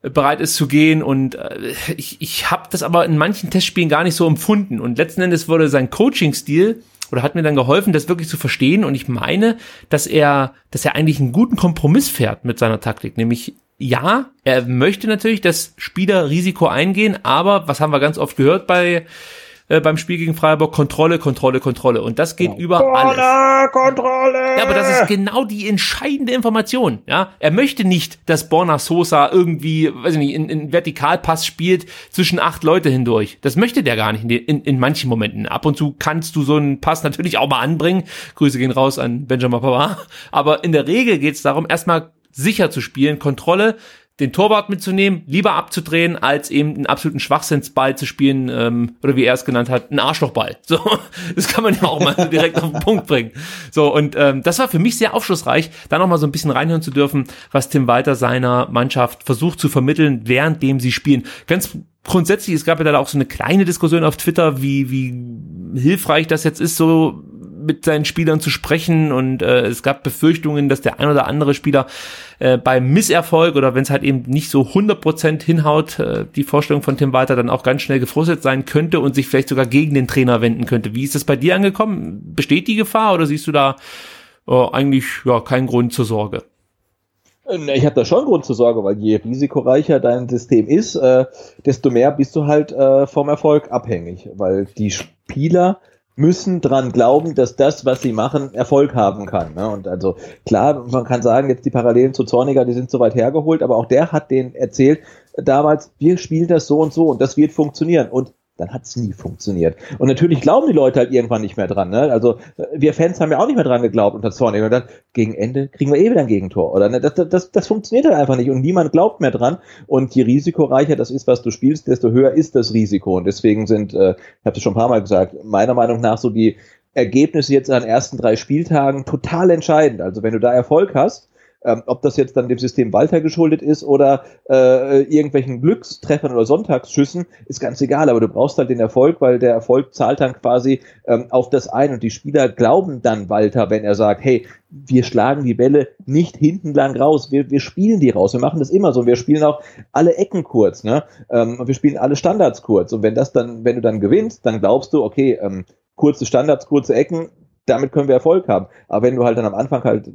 bereit ist zu gehen und äh, ich, ich habe das aber in manchen Testspielen gar nicht so empfunden und letzten Endes wurde sein Coaching-Stil oder hat mir dann geholfen, das wirklich zu verstehen. Und ich meine, dass er, dass er eigentlich einen guten Kompromiss fährt mit seiner Taktik. Nämlich, ja, er möchte natürlich, dass Spieler Risiko eingehen, aber was haben wir ganz oft gehört bei äh, beim Spiel gegen Freiburg Kontrolle, Kontrolle, Kontrolle. Und das geht ja. über Kontrolle, alles. Kontrolle! Ja, aber das ist genau die entscheidende Information. Ja, er möchte nicht, dass Borna Sosa irgendwie, weiß ich nicht, in, in Vertikalpass spielt zwischen acht Leute hindurch. Das möchte der gar nicht in, in, in manchen Momenten. Ab und zu kannst du so einen Pass natürlich auch mal anbringen. Grüße gehen raus an Benjamin Pavard. Aber in der Regel geht es darum, erstmal sicher zu spielen, Kontrolle, den Torwart mitzunehmen, lieber abzudrehen, als eben einen absoluten Schwachsinnsball zu spielen, ähm, oder wie er es genannt hat, einen Arschlochball. So, das kann man ja auch mal direkt auf den Punkt bringen. So, und ähm, das war für mich sehr aufschlussreich, da noch mal so ein bisschen reinhören zu dürfen, was Tim Walter seiner Mannschaft versucht zu vermitteln, währenddem sie spielen. Ganz grundsätzlich, es gab ja da auch so eine kleine Diskussion auf Twitter, wie, wie hilfreich das jetzt ist, so mit seinen Spielern zu sprechen und äh, es gab Befürchtungen, dass der ein oder andere Spieler äh, beim Misserfolg oder wenn es halt eben nicht so 100% hinhaut, äh, die Vorstellung von Tim Walter dann auch ganz schnell gefrustet sein könnte und sich vielleicht sogar gegen den Trainer wenden könnte. Wie ist das bei dir angekommen? Besteht die Gefahr oder siehst du da äh, eigentlich ja keinen Grund zur Sorge? Äh, ich habe da schon Grund zur Sorge, weil je risikoreicher dein System ist, äh, desto mehr bist du halt äh, vom Erfolg abhängig, weil die Spieler müssen dran glauben, dass das, was sie machen, Erfolg haben kann. Ne? Und also klar, man kann sagen, jetzt die Parallelen zu Zorniger, die sind so weit hergeholt, aber auch der hat denen erzählt damals, wir spielen das so und so und das wird funktionieren. Und dann hat es nie funktioniert. Und natürlich glauben die Leute halt irgendwann nicht mehr dran. Ne? Also wir Fans haben ja auch nicht mehr dran geglaubt unter Zornig. Und dann gegen Ende kriegen wir eh wieder ein Gegentor. Oder ne? das, das, das funktioniert halt einfach nicht und niemand glaubt mehr dran. Und je risikoreicher das ist, was du spielst, desto höher ist das Risiko. Und deswegen sind, äh, ich habe es schon ein paar Mal gesagt, meiner Meinung nach so die Ergebnisse jetzt an den ersten drei Spieltagen total entscheidend. Also wenn du da Erfolg hast, ähm, ob das jetzt dann dem System Walter geschuldet ist oder äh, irgendwelchen Glückstreffern oder Sonntagsschüssen, ist ganz egal. Aber du brauchst halt den Erfolg, weil der Erfolg zahlt dann quasi ähm, auf das ein. Und die Spieler glauben dann Walter, wenn er sagt, hey, wir schlagen die Bälle nicht hinten lang raus, wir, wir spielen die raus. Wir machen das immer so. Wir spielen auch alle Ecken kurz, ne? Ähm, wir spielen alle Standards kurz. Und wenn das dann, wenn du dann gewinnst, dann glaubst du, okay, ähm, kurze Standards, kurze Ecken, damit können wir Erfolg haben. Aber wenn du halt dann am Anfang halt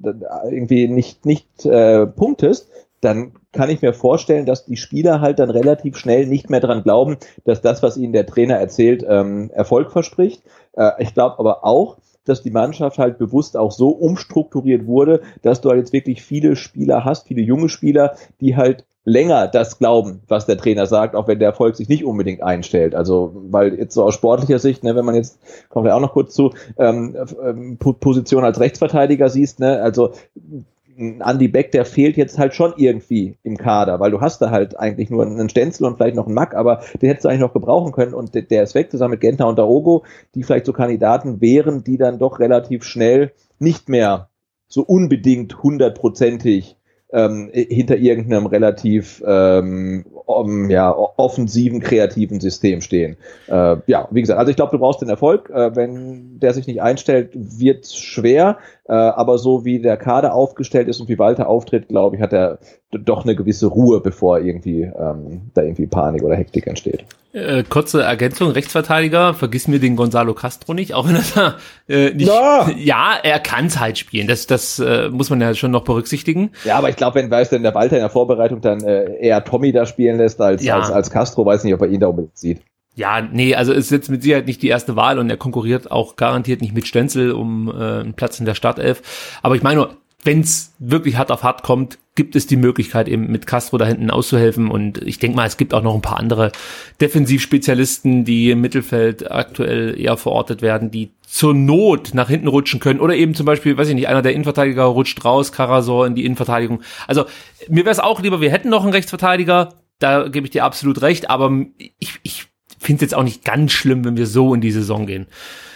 irgendwie nicht, nicht äh, punktest, dann kann ich mir vorstellen, dass die Spieler halt dann relativ schnell nicht mehr dran glauben, dass das, was ihnen der Trainer erzählt, ähm, Erfolg verspricht. Äh, ich glaube aber auch, dass die Mannschaft halt bewusst auch so umstrukturiert wurde, dass du halt jetzt wirklich viele Spieler hast, viele junge Spieler, die halt länger das glauben, was der Trainer sagt, auch wenn der Erfolg sich nicht unbedingt einstellt. Also, weil jetzt so aus sportlicher Sicht, ne, wenn man jetzt, kommen wir auch noch kurz zu, ähm, ähm, Position als Rechtsverteidiger siehst, ne, also Andy Beck, der fehlt jetzt halt schon irgendwie im Kader, weil du hast da halt eigentlich nur einen Stenzel und vielleicht noch einen Mack, aber den hättest du eigentlich noch gebrauchen können und der ist weg zusammen mit Genta und Darogo, die vielleicht so Kandidaten wären, die dann doch relativ schnell nicht mehr so unbedingt hundertprozentig ähm, hinter irgendeinem relativ ähm, ja, offensiven, kreativen System stehen. Äh, ja, wie gesagt, also ich glaube, du brauchst den Erfolg. Äh, wenn der sich nicht einstellt, wird schwer. Äh, aber so wie der Kader aufgestellt ist und wie Walter auftritt, glaube ich, hat er doch eine gewisse Ruhe, bevor irgendwie ähm, da irgendwie Panik oder Hektik entsteht. Äh, kurze Ergänzung, Rechtsverteidiger, vergiss mir den Gonzalo Castro nicht, auch wenn er da äh, nicht. No. Ja, er kann es halt spielen. Das, das äh, muss man ja schon noch berücksichtigen. Ja, aber ich glaube, wenn weißt du, der Walter in der Vorbereitung dann äh, eher Tommy da spielen lässt als, ja. als, als Castro, weiß nicht, ob er ihn da unbedingt sieht. Ja, nee, also ist jetzt mit Sicherheit nicht die erste Wahl und er konkurriert auch garantiert nicht mit Stenzel um äh, einen Platz in der Startelf. Aber ich meine nur, wenn es wirklich hart auf hart kommt, gibt es die Möglichkeit, eben mit Castro da hinten auszuhelfen. Und ich denke mal, es gibt auch noch ein paar andere Defensivspezialisten, die im Mittelfeld aktuell eher verortet werden, die zur Not nach hinten rutschen können. Oder eben zum Beispiel, weiß ich nicht, einer der Innenverteidiger rutscht raus, Karasor in die Innenverteidigung. Also mir wäre es auch lieber, wir hätten noch einen Rechtsverteidiger. Da gebe ich dir absolut recht. Aber ich, ich finde es jetzt auch nicht ganz schlimm, wenn wir so in die Saison gehen.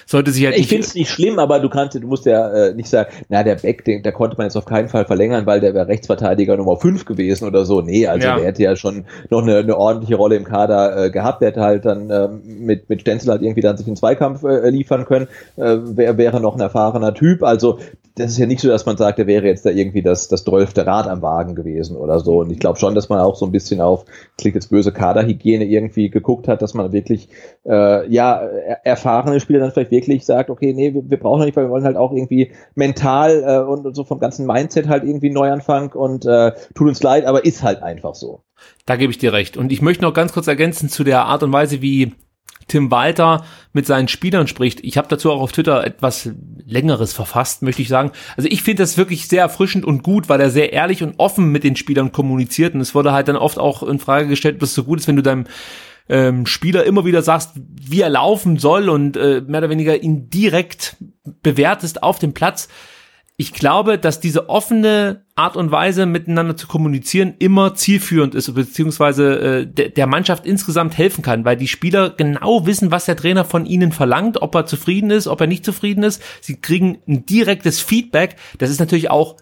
Sollte sich halt ich finde es nicht schlimm, aber du kannst, du musst ja äh, nicht sagen, na der Beck, den, der konnte man jetzt auf keinen Fall verlängern, weil der wäre Rechtsverteidiger Nummer 5 gewesen oder so. Nee, also ja. der hätte ja schon noch eine, eine ordentliche Rolle im Kader äh, gehabt. Der hätte halt dann ähm, mit mit Stenzel halt irgendwie dann sich einen Zweikampf äh, liefern können. Äh, wer wäre noch ein erfahrener Typ. Also das ist ja nicht so, dass man sagt, er wäre jetzt da irgendwie das, das dolfte Rad am Wagen gewesen oder so. Und ich glaube schon, dass man auch so ein bisschen auf, klingt jetzt böse, Kaderhygiene irgendwie geguckt hat, dass man wirklich, äh, ja, erfahrene Spieler dann vielleicht wirklich sagt, okay, nee, wir, wir brauchen nicht, weil wir wollen halt auch irgendwie mental äh, und, und so vom ganzen Mindset halt irgendwie Neuanfang und äh, tut uns leid, aber ist halt einfach so. Da gebe ich dir recht. Und ich möchte noch ganz kurz ergänzen zu der Art und Weise, wie Tim Walter mit seinen Spielern spricht. Ich habe dazu auch auf Twitter etwas längeres verfasst, möchte ich sagen. Also ich finde das wirklich sehr erfrischend und gut, weil er sehr ehrlich und offen mit den Spielern kommuniziert. Und es wurde halt dann oft auch in Frage gestellt, ob es so gut ist, wenn du deinem ähm, Spieler immer wieder sagst, wie er laufen soll und äh, mehr oder weniger ihn direkt bewertest auf dem Platz ich glaube, dass diese offene Art und Weise miteinander zu kommunizieren immer zielführend ist, beziehungsweise äh, de der Mannschaft insgesamt helfen kann, weil die Spieler genau wissen, was der Trainer von ihnen verlangt, ob er zufrieden ist, ob er nicht zufrieden ist. Sie kriegen ein direktes Feedback. Das ist natürlich auch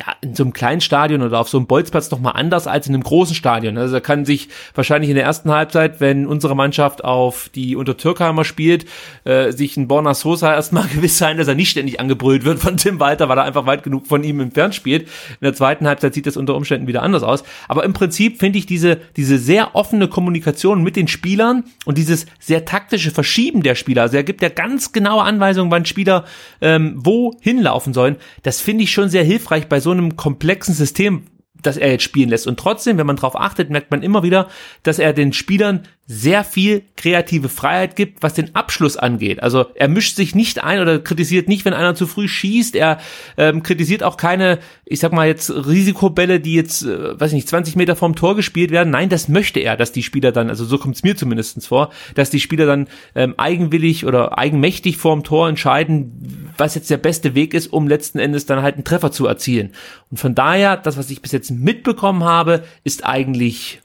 ja, in so einem kleinen Stadion oder auf so einem Bolzplatz noch mal anders als in einem großen Stadion. Also da kann sich wahrscheinlich in der ersten Halbzeit, wenn unsere Mannschaft auf die unter Türkheimer spielt, äh, sich ein Borna Sosa erstmal gewiss sein, dass er nicht ständig angebrüllt wird von Tim Walter, weil er einfach weit genug von ihm entfernt spielt. In der zweiten Halbzeit sieht das unter Umständen wieder anders aus. Aber im Prinzip finde ich diese, diese sehr offene Kommunikation mit den Spielern und dieses sehr taktische Verschieben der Spieler, also er gibt ja ganz genaue Anweisungen, wann Spieler ähm, wo hinlaufen sollen, das finde ich schon sehr hilfreich bei so so einem komplexen System, das er jetzt spielen lässt. Und trotzdem, wenn man darauf achtet, merkt man immer wieder, dass er den Spielern sehr viel kreative Freiheit gibt, was den Abschluss angeht. Also er mischt sich nicht ein oder kritisiert nicht, wenn einer zu früh schießt. Er ähm, kritisiert auch keine, ich sag mal jetzt Risikobälle, die jetzt, äh, weiß ich nicht, 20 Meter vom Tor gespielt werden. Nein, das möchte er, dass die Spieler dann, also so kommt es mir zumindestens vor, dass die Spieler dann ähm, eigenwillig oder eigenmächtig vorm Tor entscheiden, was jetzt der beste Weg ist, um letzten Endes dann halt einen Treffer zu erzielen. Und von daher, das, was ich bis jetzt mitbekommen habe, ist eigentlich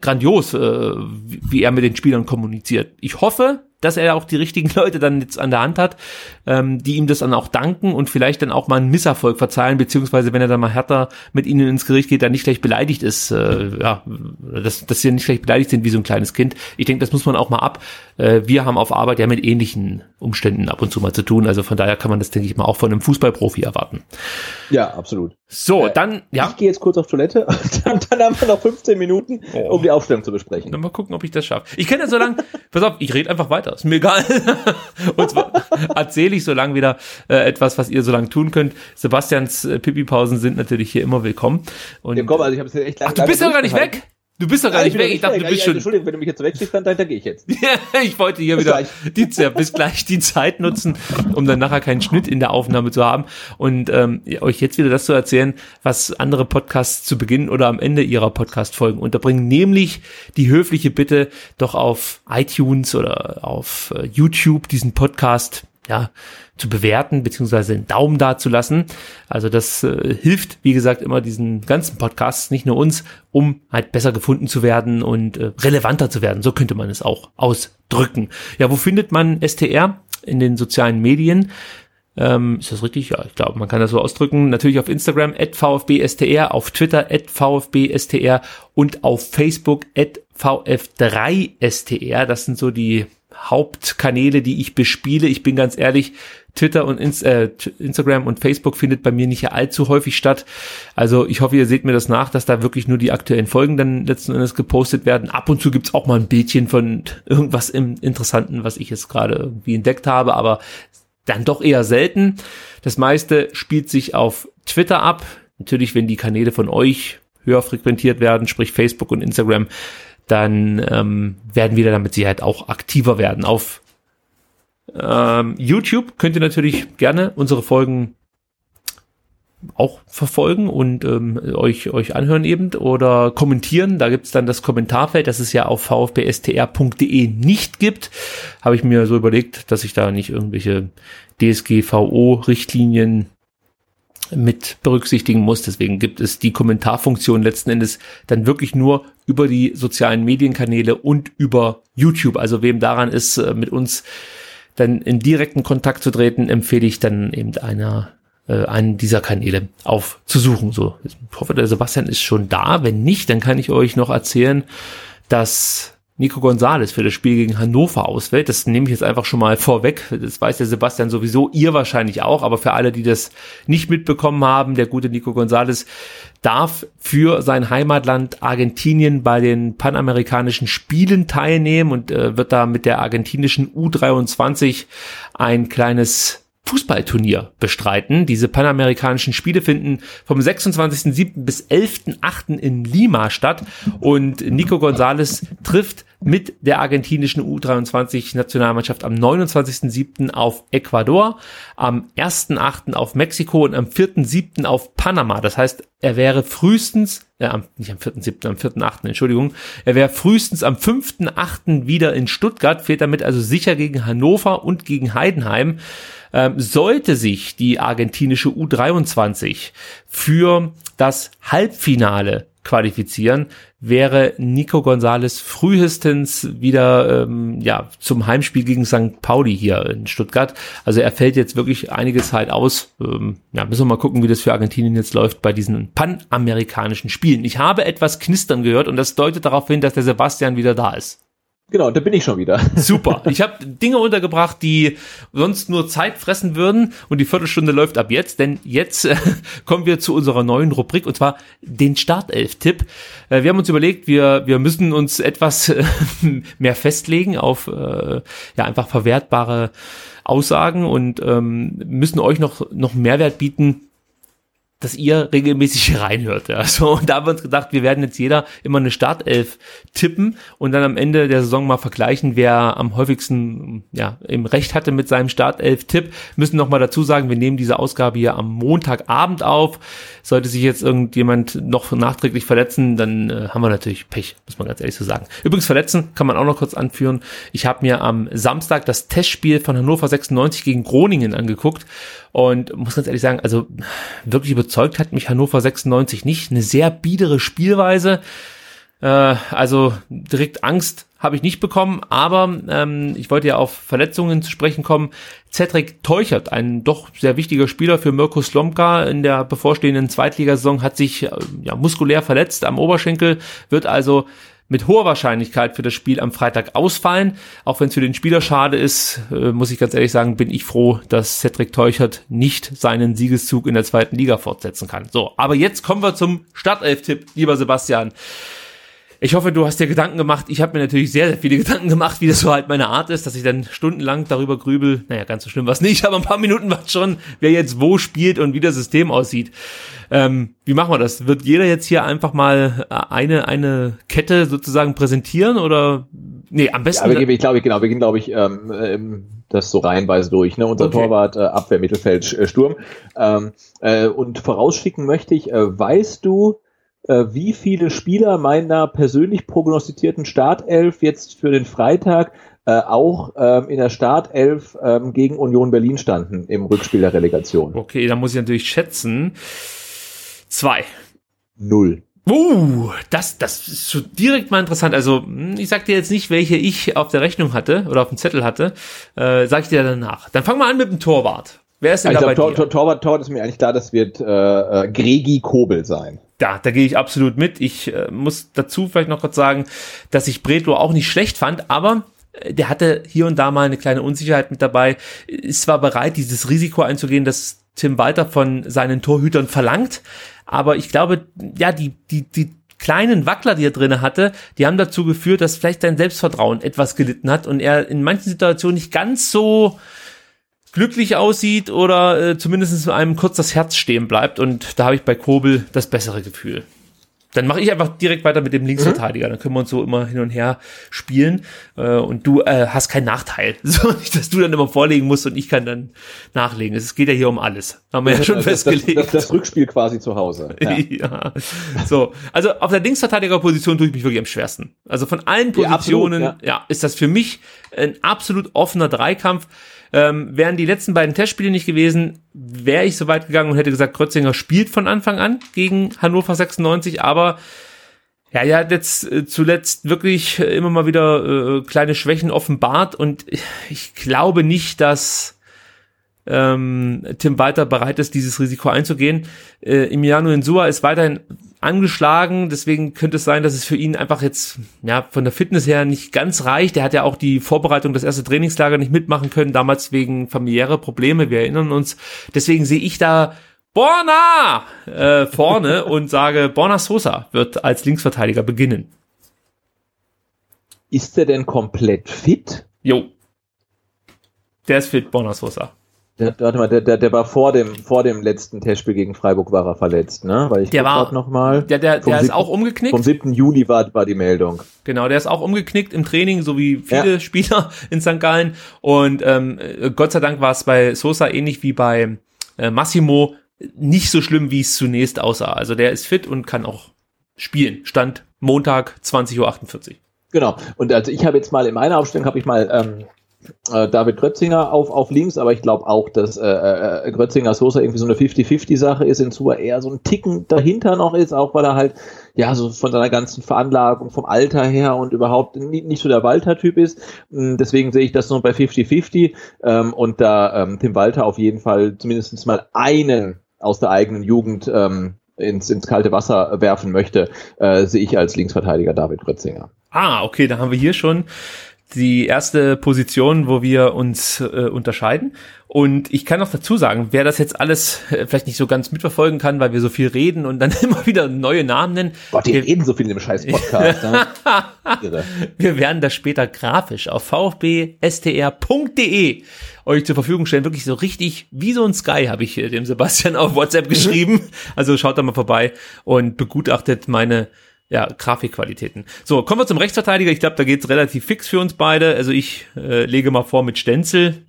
grandios, äh, wie er mit den Spielern kommuniziert. Ich hoffe, dass er auch die richtigen Leute dann jetzt an der Hand hat, ähm, die ihm das dann auch danken und vielleicht dann auch mal einen Misserfolg verzeihen, beziehungsweise wenn er dann mal härter mit ihnen ins Gericht geht, dann nicht gleich beleidigt ist, äh, ja, dass, dass sie nicht gleich beleidigt sind wie so ein kleines Kind. Ich denke, das muss man auch mal ab. Äh, wir haben auf Arbeit ja mit ähnlichen Umständen ab und zu mal zu tun, also von daher kann man das, denke ich mal, auch von einem Fußballprofi erwarten. Ja, absolut. So, äh, dann, ja. Ich gehe jetzt kurz auf Toilette, dann, dann haben wir noch 15 Minuten, oh. um die Aufstellung zu besprechen. Dann mal gucken, ob ich das schaffe. Ich kenne ja so lange, pass auf, ich rede einfach weiter ist mir egal. Und zwar erzähle ich so lange wieder äh, etwas, was ihr so lange tun könnt. Sebastians äh, Pipi-Pausen sind natürlich hier immer willkommen. Und, willkommen, also ich habe echt lange Ach, du bist ja gar nicht weg. Du bist doch gar nicht weg. Ich dachte, du bist schon. Entschuldigung, wenn du mich jetzt wegschickst, dann, dann, dann gehe ich jetzt. ja, ich wollte hier bis wieder die, ja, bis gleich die Zeit nutzen, um dann nachher keinen Schnitt in der Aufnahme zu haben und ähm, euch jetzt wieder das zu erzählen, was andere Podcasts zu Beginn oder am Ende ihrer Podcast-Folgen unterbringen, nämlich die höfliche Bitte, doch auf iTunes oder auf äh, YouTube diesen Podcast ja, zu bewerten, beziehungsweise einen Daumen da zu lassen. Also das äh, hilft, wie gesagt, immer diesen ganzen Podcasts, nicht nur uns, um halt besser gefunden zu werden und äh, relevanter zu werden. So könnte man es auch ausdrücken. Ja, wo findet man STR? In den sozialen Medien. Ähm, ist das richtig? Ja, ich glaube, man kann das so ausdrücken. Natürlich auf Instagram at VfBSTR, auf Twitter at VfBSTR und auf Facebook at VF3STR. Das sind so die Hauptkanäle, die ich bespiele. Ich bin ganz ehrlich, Twitter und Inst äh, Instagram und Facebook findet bei mir nicht allzu häufig statt. Also ich hoffe, ihr seht mir das nach, dass da wirklich nur die aktuellen Folgen dann letzten Endes gepostet werden. Ab und zu gibt's auch mal ein Bildchen von irgendwas im Interessanten, was ich jetzt gerade irgendwie entdeckt habe, aber dann doch eher selten. Das meiste spielt sich auf Twitter ab. Natürlich, wenn die Kanäle von euch höher frequentiert werden, sprich Facebook und Instagram, dann ähm, werden wir damit Sicherheit auch aktiver werden. Auf ähm, YouTube könnt ihr natürlich gerne unsere Folgen auch verfolgen und ähm, euch, euch anhören eben oder kommentieren. Da gibt's dann das Kommentarfeld, das es ja auf vfbstr.de nicht gibt. Habe ich mir so überlegt, dass ich da nicht irgendwelche DSGVO-Richtlinien mit berücksichtigen muss. Deswegen gibt es die Kommentarfunktion letzten Endes dann wirklich nur über die sozialen Medienkanäle und über YouTube. Also wem daran ist, äh, mit uns dann in direkten Kontakt zu treten, empfehle ich dann eben einer äh, einen dieser Kanäle aufzusuchen. So, ich hoffe, der Sebastian ist schon da. Wenn nicht, dann kann ich euch noch erzählen, dass Nico Gonzalez für das Spiel gegen Hannover ausfällt. Das nehme ich jetzt einfach schon mal vorweg. Das weiß der Sebastian sowieso, ihr wahrscheinlich auch, aber für alle, die das nicht mitbekommen haben, der gute Nico Gonzalez darf für sein Heimatland Argentinien bei den panamerikanischen Spielen teilnehmen und äh, wird da mit der argentinischen U23 ein kleines Fußballturnier bestreiten. Diese panamerikanischen Spiele finden vom 26.07. bis 11.08. in Lima statt und Nico Gonzalez trifft mit der argentinischen U23-Nationalmannschaft am 29.07. auf Ecuador, am 1.08. auf Mexiko und am 4.07. auf Panama. Das heißt, er wäre frühestens, äh, nicht am 4.07., am 4.08., Entschuldigung, er wäre frühestens am 5.08. wieder in Stuttgart, fehlt damit also sicher gegen Hannover und gegen Heidenheim. Ähm, sollte sich die argentinische U23 für das Halbfinale qualifizieren, wäre Nico Gonzalez frühestens wieder ähm, ja zum Heimspiel gegen St. Pauli hier in Stuttgart. Also er fällt jetzt wirklich einige Zeit aus. Ähm, ja, müssen wir mal gucken, wie das für Argentinien jetzt läuft bei diesen panamerikanischen Spielen. Ich habe etwas knistern gehört und das deutet darauf hin, dass der Sebastian wieder da ist. Genau, da bin ich schon wieder. Super. Ich habe Dinge untergebracht, die sonst nur Zeit fressen würden und die Viertelstunde läuft ab jetzt, denn jetzt äh, kommen wir zu unserer neuen Rubrik und zwar den Startelf-Tipp. Äh, wir haben uns überlegt, wir, wir müssen uns etwas äh, mehr festlegen auf äh, ja einfach verwertbare Aussagen und ähm, müssen euch noch, noch Mehrwert bieten, dass ihr regelmäßig reinhört. Ja. So, und da haben wir uns gedacht, wir werden jetzt jeder immer eine Startelf tippen und dann am Ende der Saison mal vergleichen, wer am häufigsten ja, im Recht hatte mit seinem Startelf-Tipp. Müssen noch dazu sagen, wir nehmen diese Ausgabe hier am Montagabend auf. Sollte sich jetzt irgendjemand noch nachträglich verletzen, dann äh, haben wir natürlich Pech, muss man ganz ehrlich so sagen. Übrigens verletzen kann man auch noch kurz anführen. Ich habe mir am Samstag das Testspiel von Hannover 96 gegen Groningen angeguckt und muss ganz ehrlich sagen, also wirklich überzeugt hat mich Hannover 96 nicht. Eine sehr biedere Spielweise. Äh, also direkt Angst habe ich nicht bekommen, aber ähm, ich wollte ja auf Verletzungen zu sprechen kommen. Cedric Teuchert, ein doch sehr wichtiger Spieler für Mirko Slomka in der bevorstehenden Zweitligasaison, hat sich äh, ja, muskulär verletzt am Oberschenkel, wird also mit hoher Wahrscheinlichkeit für das Spiel am Freitag ausfallen. Auch wenn es für den Spieler schade ist, äh, muss ich ganz ehrlich sagen, bin ich froh, dass Cedric Teuchert nicht seinen Siegeszug in der zweiten Liga fortsetzen kann. So, aber jetzt kommen wir zum Startelf-Tipp, lieber Sebastian. Ich hoffe, du hast dir Gedanken gemacht. Ich habe mir natürlich sehr, sehr viele Gedanken gemacht, wie das so halt meine Art ist, dass ich dann stundenlang darüber grübel. Naja, ganz so schlimm war nicht, aber ein paar Minuten war schon, wer jetzt wo spielt und wie das System aussieht. Ähm, wie machen wir das? Wird jeder jetzt hier einfach mal äh, eine, eine Kette sozusagen präsentieren oder? Nee, am besten. Ja, wir, ich glaube, genau, wir gehen, glaube ich, ähm, ähm, das so reihenweise durch. Ne? Unser okay. Torwart, äh, Abwehr, Mittelfeld, äh, Sturm. Ähm, äh, und vorausschicken möchte ich, äh, weißt du, wie viele Spieler meiner persönlich prognostizierten Startelf jetzt für den Freitag äh, auch ähm, in der Startelf ähm, gegen Union Berlin standen im Rückspiel der Relegation. Okay, da muss ich natürlich schätzen. Zwei. Null. Uh, das, das ist so direkt mal interessant. Also, hm, ich sag dir jetzt nicht, welche ich auf der Rechnung hatte oder auf dem Zettel hatte. Äh, sag ich dir danach. Dann fangen wir an mit dem Torwart. Wer ist denn ich da glaub, bei Tor, dir? Torwart, Torwart ist mir eigentlich klar, das wird äh, äh, Gregi Kobel sein. Da, da gehe ich absolut mit. Ich äh, muss dazu vielleicht noch kurz sagen, dass ich Bretlo auch nicht schlecht fand, aber der hatte hier und da mal eine kleine Unsicherheit mit dabei, ist zwar bereit, dieses Risiko einzugehen, dass Tim Walter von seinen Torhütern verlangt, aber ich glaube, ja, die, die, die kleinen Wackler, die er drinne hatte, die haben dazu geführt, dass vielleicht sein Selbstvertrauen etwas gelitten hat und er in manchen Situationen nicht ganz so glücklich aussieht oder äh, zumindest einem kurz das Herz stehen bleibt und da habe ich bei Kobel das bessere Gefühl. Dann mache ich einfach direkt weiter mit dem Linksverteidiger. Dann können wir uns so immer hin und her spielen. Äh, und du äh, hast keinen Nachteil. So nicht, dass du dann immer vorlegen musst und ich kann dann nachlegen. Es geht ja hier um alles. Haben wir ja, ja schon das, festgelegt. Das, das, das, Rückspiel quasi zu Hause. Ja. ja. So. Also auf der Linksverteidigerposition tue ich mich wirklich am schwersten. Also von allen Positionen, ja, absolut, ja ist das für mich ein absolut offener Dreikampf. Ähm, wären die letzten beiden Testspiele nicht gewesen, wäre ich so weit gegangen und hätte gesagt, Krötzinger spielt von Anfang an gegen Hannover 96, aber ja, er hat jetzt äh, zuletzt wirklich immer mal wieder äh, kleine Schwächen offenbart und ich glaube nicht, dass ähm, Tim Walter bereit ist, dieses Risiko einzugehen. Äh, Emiliano Insua ist weiterhin angeschlagen, deswegen könnte es sein, dass es für ihn einfach jetzt ja von der Fitness her nicht ganz reicht. Er hat ja auch die Vorbereitung das erste Trainingslager nicht mitmachen können, damals wegen familiärer Probleme. Wir erinnern uns. Deswegen sehe ich da Borna äh, vorne und sage, Borna Sosa wird als Linksverteidiger beginnen. Ist er denn komplett fit? Jo. Der ist fit, Borna Sosa. Der, warte mal, der, der, der war vor dem, vor dem letzten Testspiel gegen Freiburg war er verletzt, ne? Weil ich der war noch mal. Der, der, der ist auch umgeknickt. Vom 7. Juli war, war die Meldung. Genau, der ist auch umgeknickt im Training, so wie viele ja. Spieler in St. Gallen. Und ähm, Gott sei Dank war es bei Sosa ähnlich wie bei äh, Massimo nicht so schlimm, wie es zunächst aussah. Also der ist fit und kann auch spielen. Stand Montag 20.48 Uhr. Genau. Und also ich habe jetzt mal in meiner Aufstellung habe ich mal ähm, äh, David Grötzinger auf, auf links, aber ich glaube auch, dass äh, äh, Grötzinger Sosa irgendwie so eine 50-50-Sache ist, in Zua eher so ein Ticken dahinter noch ist, auch weil er halt ja so von seiner ganzen Veranlagung, vom Alter her und überhaupt nicht, nicht so der Walter-Typ ist. Mm, deswegen sehe ich das nur bei 50-50 ähm, und da ähm, Tim Walter auf jeden Fall zumindest mal einen aus der eigenen Jugend ähm, ins, ins kalte Wasser werfen möchte, äh, sehe ich als Linksverteidiger David Grötzinger. Ah, okay, da haben wir hier schon die erste Position, wo wir uns äh, unterscheiden. Und ich kann noch dazu sagen, wer das jetzt alles äh, vielleicht nicht so ganz mitverfolgen kann, weil wir so viel reden und dann immer wieder neue Namen nennen. Gott, die wir reden so viel im scheiß Podcast. ne? wir werden das später grafisch auf vfbstr.de euch zur Verfügung stellen. Wirklich so richtig wie so ein Sky habe ich dem Sebastian auf WhatsApp geschrieben. Also schaut da mal vorbei und begutachtet meine ja, Grafikqualitäten. So, kommen wir zum Rechtsverteidiger. Ich glaube, da geht's relativ fix für uns beide. Also ich äh, lege mal vor mit Stenzel.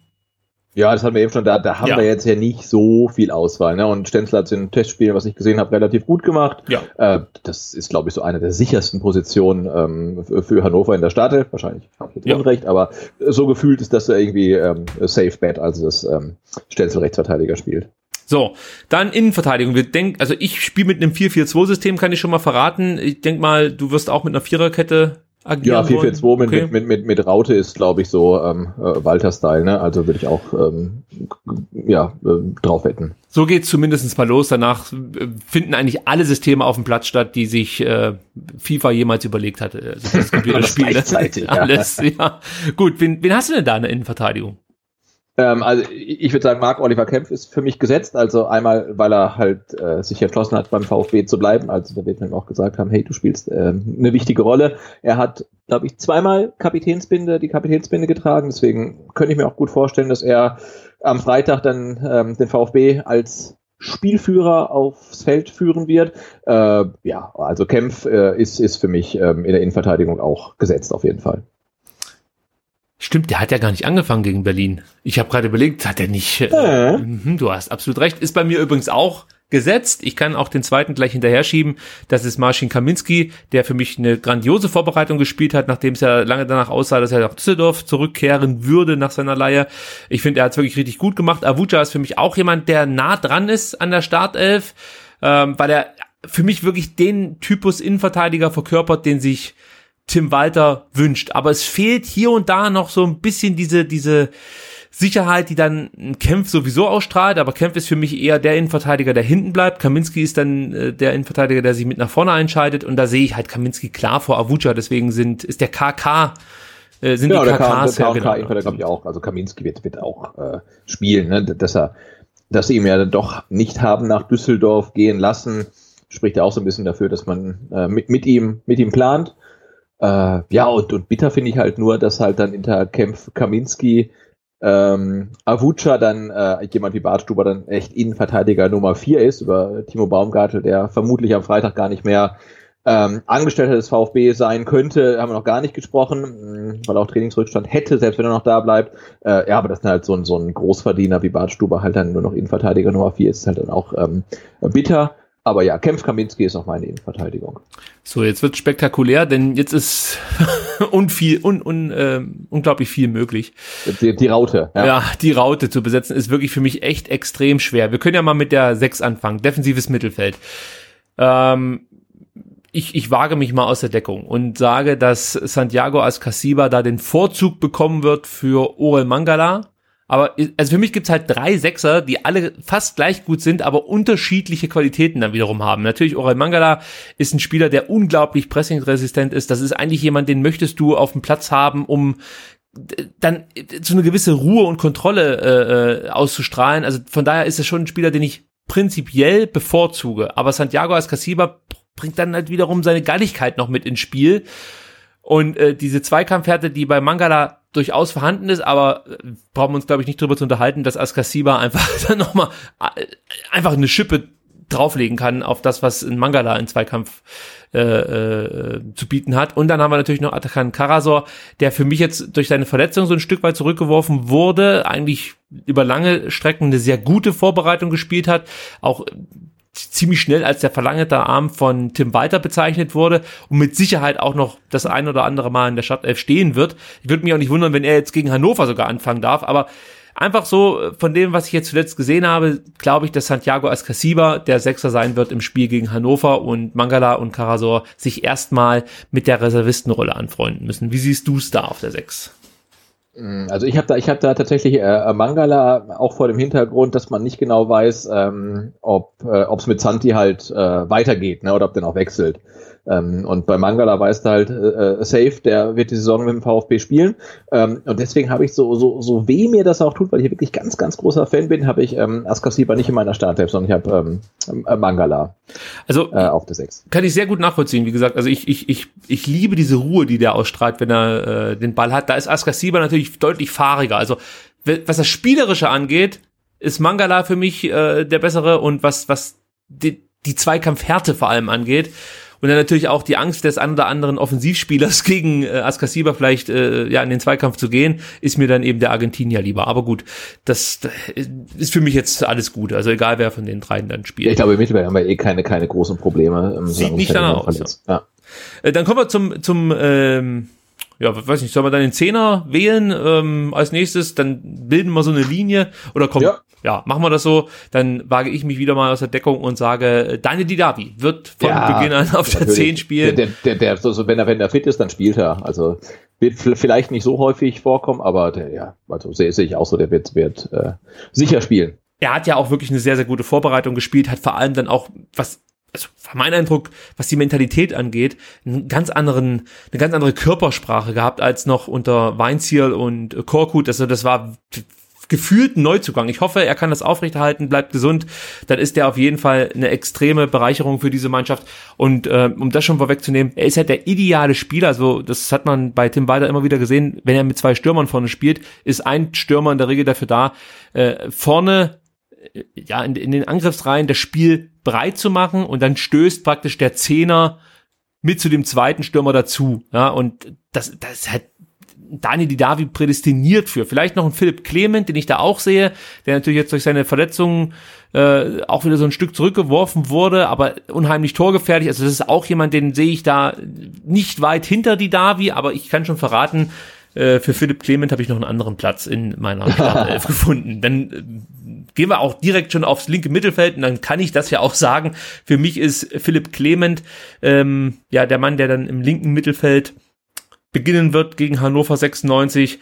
Ja, das hatten wir eben schon, da, da haben ja. wir jetzt ja nicht so viel Auswahl. Ne? Und Stenzel hat in Testspielen, was ich gesehen habe, relativ gut gemacht. Ja. Äh, das ist, glaube ich, so eine der sichersten Positionen ähm, für Hannover in der Startelf. Wahrscheinlich habe ich jetzt ja. Unrecht, aber so gefühlt ist das irgendwie ähm, Safe Bet, also das ähm, Stenzel Rechtsverteidiger spielt. So, dann Innenverteidigung. Wir denken, also ich spiele mit einem 4-4-2-System, kann ich schon mal verraten. Ich denk mal, du wirst auch mit einer Viererkette agieren. Ja, 4-4-2 mit, okay. mit, mit, mit, Raute ist, glaube ich, so ähm, äh, Walter-Style, ne? Also würde ich auch ähm, ja, äh, drauf wetten. So geht's zumindest mal los. Danach äh, finden eigentlich alle Systeme auf dem Platz statt, die sich äh, FIFA jemals überlegt hatte. Also das Computerspiel. Alles, ja. ja. Gut, wen, wen hast du denn da in der Innenverteidigung? Ähm, also ich würde sagen, Marc Oliver Kempf ist für mich gesetzt. Also einmal, weil er halt äh, sich entschlossen hat, beim VfB zu bleiben. Also da wird ihm auch gesagt haben, hey, du spielst äh, eine wichtige Rolle. Er hat, glaube ich, zweimal Kapitänsbinde, die Kapitänsbinde getragen. Deswegen könnte ich mir auch gut vorstellen, dass er am Freitag dann ähm, den VfB als Spielführer aufs Feld führen wird. Äh, ja, also Kempf äh, ist, ist für mich ähm, in der Innenverteidigung auch gesetzt auf jeden Fall. Stimmt, der hat ja gar nicht angefangen gegen Berlin. Ich habe gerade überlegt, hat er nicht. Äh, äh. Du hast absolut recht. Ist bei mir übrigens auch gesetzt. Ich kann auch den zweiten gleich hinterher schieben. Das ist Marcin Kaminski, der für mich eine grandiose Vorbereitung gespielt hat, nachdem es ja lange danach aussah, dass er nach Düsseldorf zurückkehren würde nach seiner Leihe. Ich finde, er hat es wirklich richtig gut gemacht. Avuja ist für mich auch jemand, der nah dran ist an der Startelf, ähm, weil er für mich wirklich den Typus Innenverteidiger verkörpert, den sich Tim Walter wünscht. Aber es fehlt hier und da noch so ein bisschen diese, diese Sicherheit, die dann ein Kempf sowieso ausstrahlt. Aber Kempf ist für mich eher der Innenverteidiger, der hinten bleibt. Kaminski ist dann äh, der Innenverteidiger, der sich mit nach vorne einschaltet. Und da sehe ich halt Kaminski klar vor Avucha. Deswegen sind, ist der KK äh, sind genau, die KKs der ja K, genau. Glaube ich auch. Also Kaminski wird, wird auch äh, spielen, ne? dass er, dass sie ihm ja doch nicht haben nach Düsseldorf gehen lassen, spricht ja auch so ein bisschen dafür, dass man äh, mit, mit ihm mit ihm plant. Äh, ja und, und bitter finde ich halt nur, dass halt dann hinter Kempf Kaminski ähm, Avucha dann äh, jemand wie Bartstuber dann echt Innenverteidiger Nummer 4 ist, über Timo Baumgartel, der vermutlich am Freitag gar nicht mehr ähm, Angestellter des VfB sein könnte, haben wir noch gar nicht gesprochen, mh, weil auch Trainingsrückstand hätte, selbst wenn er noch da bleibt. Äh, ja, aber das ist halt so ein, so ein Großverdiener wie Bartstuber halt dann nur noch Innenverteidiger Nummer 4 ist halt dann auch ähm, bitter. Aber ja, Kempf Kaminski ist noch meine Innenverteidigung. So, jetzt wird spektakulär, denn jetzt ist unviel, un, un, äh, unglaublich viel möglich. Die, die Raute. Ja. ja, die Raute zu besetzen ist wirklich für mich echt extrem schwer. Wir können ja mal mit der 6 anfangen, defensives Mittelfeld. Ähm, ich, ich wage mich mal aus der Deckung und sage, dass Santiago Ascasiba da den Vorzug bekommen wird für Orel Mangala. Aber also für mich gibt's halt drei Sechser, die alle fast gleich gut sind, aber unterschiedliche Qualitäten dann wiederum haben. Natürlich, Orel Mangala ist ein Spieler, der unglaublich pressingresistent ist. Das ist eigentlich jemand, den möchtest du auf dem Platz haben, um dann so eine gewisse Ruhe und Kontrolle äh, auszustrahlen. Also von daher ist es schon ein Spieler, den ich prinzipiell bevorzuge. Aber Santiago Ascasiba bringt dann halt wiederum seine Galligkeit noch mit ins Spiel. Und äh, diese Zweikampfhärte, die bei Mangala durchaus vorhanden ist, aber äh, brauchen wir uns, glaube ich, nicht drüber zu unterhalten, dass Askasiba einfach dann nochmal äh, einfach eine Schippe drauflegen kann auf das, was ein Mangala in Zweikampf äh, äh, zu bieten hat. Und dann haben wir natürlich noch Atakan Karasor, der für mich jetzt durch seine Verletzung so ein Stück weit zurückgeworfen wurde, eigentlich über lange Strecken eine sehr gute Vorbereitung gespielt hat, auch ziemlich schnell als der verlangete Arm von Tim Walter bezeichnet wurde und mit Sicherheit auch noch das ein oder andere Mal in der Stadtelf stehen wird. Ich würde mich auch nicht wundern, wenn er jetzt gegen Hannover sogar anfangen darf, aber einfach so von dem, was ich jetzt zuletzt gesehen habe, glaube ich, dass Santiago Ascasiba der Sechser sein wird im Spiel gegen Hannover und Mangala und Karasor sich erstmal mit der Reservistenrolle anfreunden müssen. Wie siehst du es da auf der Sechs? Also ich habe da, ich habe da tatsächlich äh, Mangala auch vor dem Hintergrund, dass man nicht genau weiß, ähm, ob äh, es mit Santi halt äh, weitergeht, ne, oder ob der noch wechselt. Ähm, und bei Mangala weißt du halt äh, safe, der wird die Saison mit dem VfB spielen. Ähm, und deswegen habe ich so, so, so weh mir das auch tut, weil ich wirklich ganz, ganz großer Fan bin, habe ich ähm, Askasiba nicht in meiner Startelf, sondern ich habe ähm, äh, Mangala also, äh, auf der 6. Kann ich sehr gut nachvollziehen. Wie gesagt, also ich, ich, ich, ich liebe diese Ruhe, die der ausstrahlt, wenn er äh, den Ball hat. Da ist Askasiba natürlich deutlich fahriger. Also was das Spielerische angeht, ist Mangala für mich äh, der bessere und was, was die, die Zweikampfhärte vor allem angeht, und dann natürlich auch die Angst des ein oder anderen Offensivspielers gegen äh, Askasiba vielleicht äh, ja in den Zweikampf zu gehen, ist mir dann eben der Argentinier lieber. Aber gut, das, das ist für mich jetzt alles gut. Also egal wer von den dreien dann spielt. Ich glaube, im Mittelfeld haben wir eh keine, keine großen Probleme. Sieht nicht danach aus. Ja. Äh, dann kommen wir zum, zum ähm, ja, weiß nicht, soll man dann den Zehner wählen ähm, als nächstes, dann bilden wir so eine Linie oder kommt, ja. ja, machen wir das so, dann wage ich mich wieder mal aus der Deckung und sage, Daniel Didavi wird von ja, Beginn an auf der 10 spielen. Der, der, der, so, wenn er, wenn er fit ist, dann spielt er. Also wird vielleicht nicht so häufig vorkommen, aber der, ja, also sehe seh ich auch so, der wird, wird äh, sicher spielen. Er hat ja auch wirklich eine sehr, sehr gute Vorbereitung gespielt, hat vor allem dann auch, was also mein Eindruck, was die Mentalität angeht, einen ganz anderen, eine ganz andere Körpersprache gehabt als noch unter Weinziel und Korkut. Also das war gefühlt ein Neuzugang. Ich hoffe, er kann das aufrechterhalten, bleibt gesund. Dann ist er auf jeden Fall eine extreme Bereicherung für diese Mannschaft. Und äh, um das schon vorwegzunehmen, er ist halt der ideale Spieler. Also das hat man bei Tim Walter immer wieder gesehen. Wenn er mit zwei Stürmern vorne spielt, ist ein Stürmer in der Regel dafür da, äh, vorne ja, in, in den Angriffsreihen das Spiel breit zu machen und dann stößt praktisch der Zehner mit zu dem zweiten Stürmer dazu. Ja, und das, das ist halt Dani Didavi prädestiniert für. Vielleicht noch ein Philipp Clement, den ich da auch sehe, der natürlich jetzt durch seine Verletzungen äh, auch wieder so ein Stück zurückgeworfen wurde, aber unheimlich torgefährlich. Also das ist auch jemand, den sehe ich da nicht weit hinter Didavi, aber ich kann schon verraten, äh, für Philipp Clement habe ich noch einen anderen Platz in meiner Startelf gefunden. Dann äh, gehen wir auch direkt schon aufs linke Mittelfeld und dann kann ich das ja auch sagen. Für mich ist Philipp Clement ähm, ja der Mann, der dann im linken Mittelfeld beginnen wird gegen Hannover 96.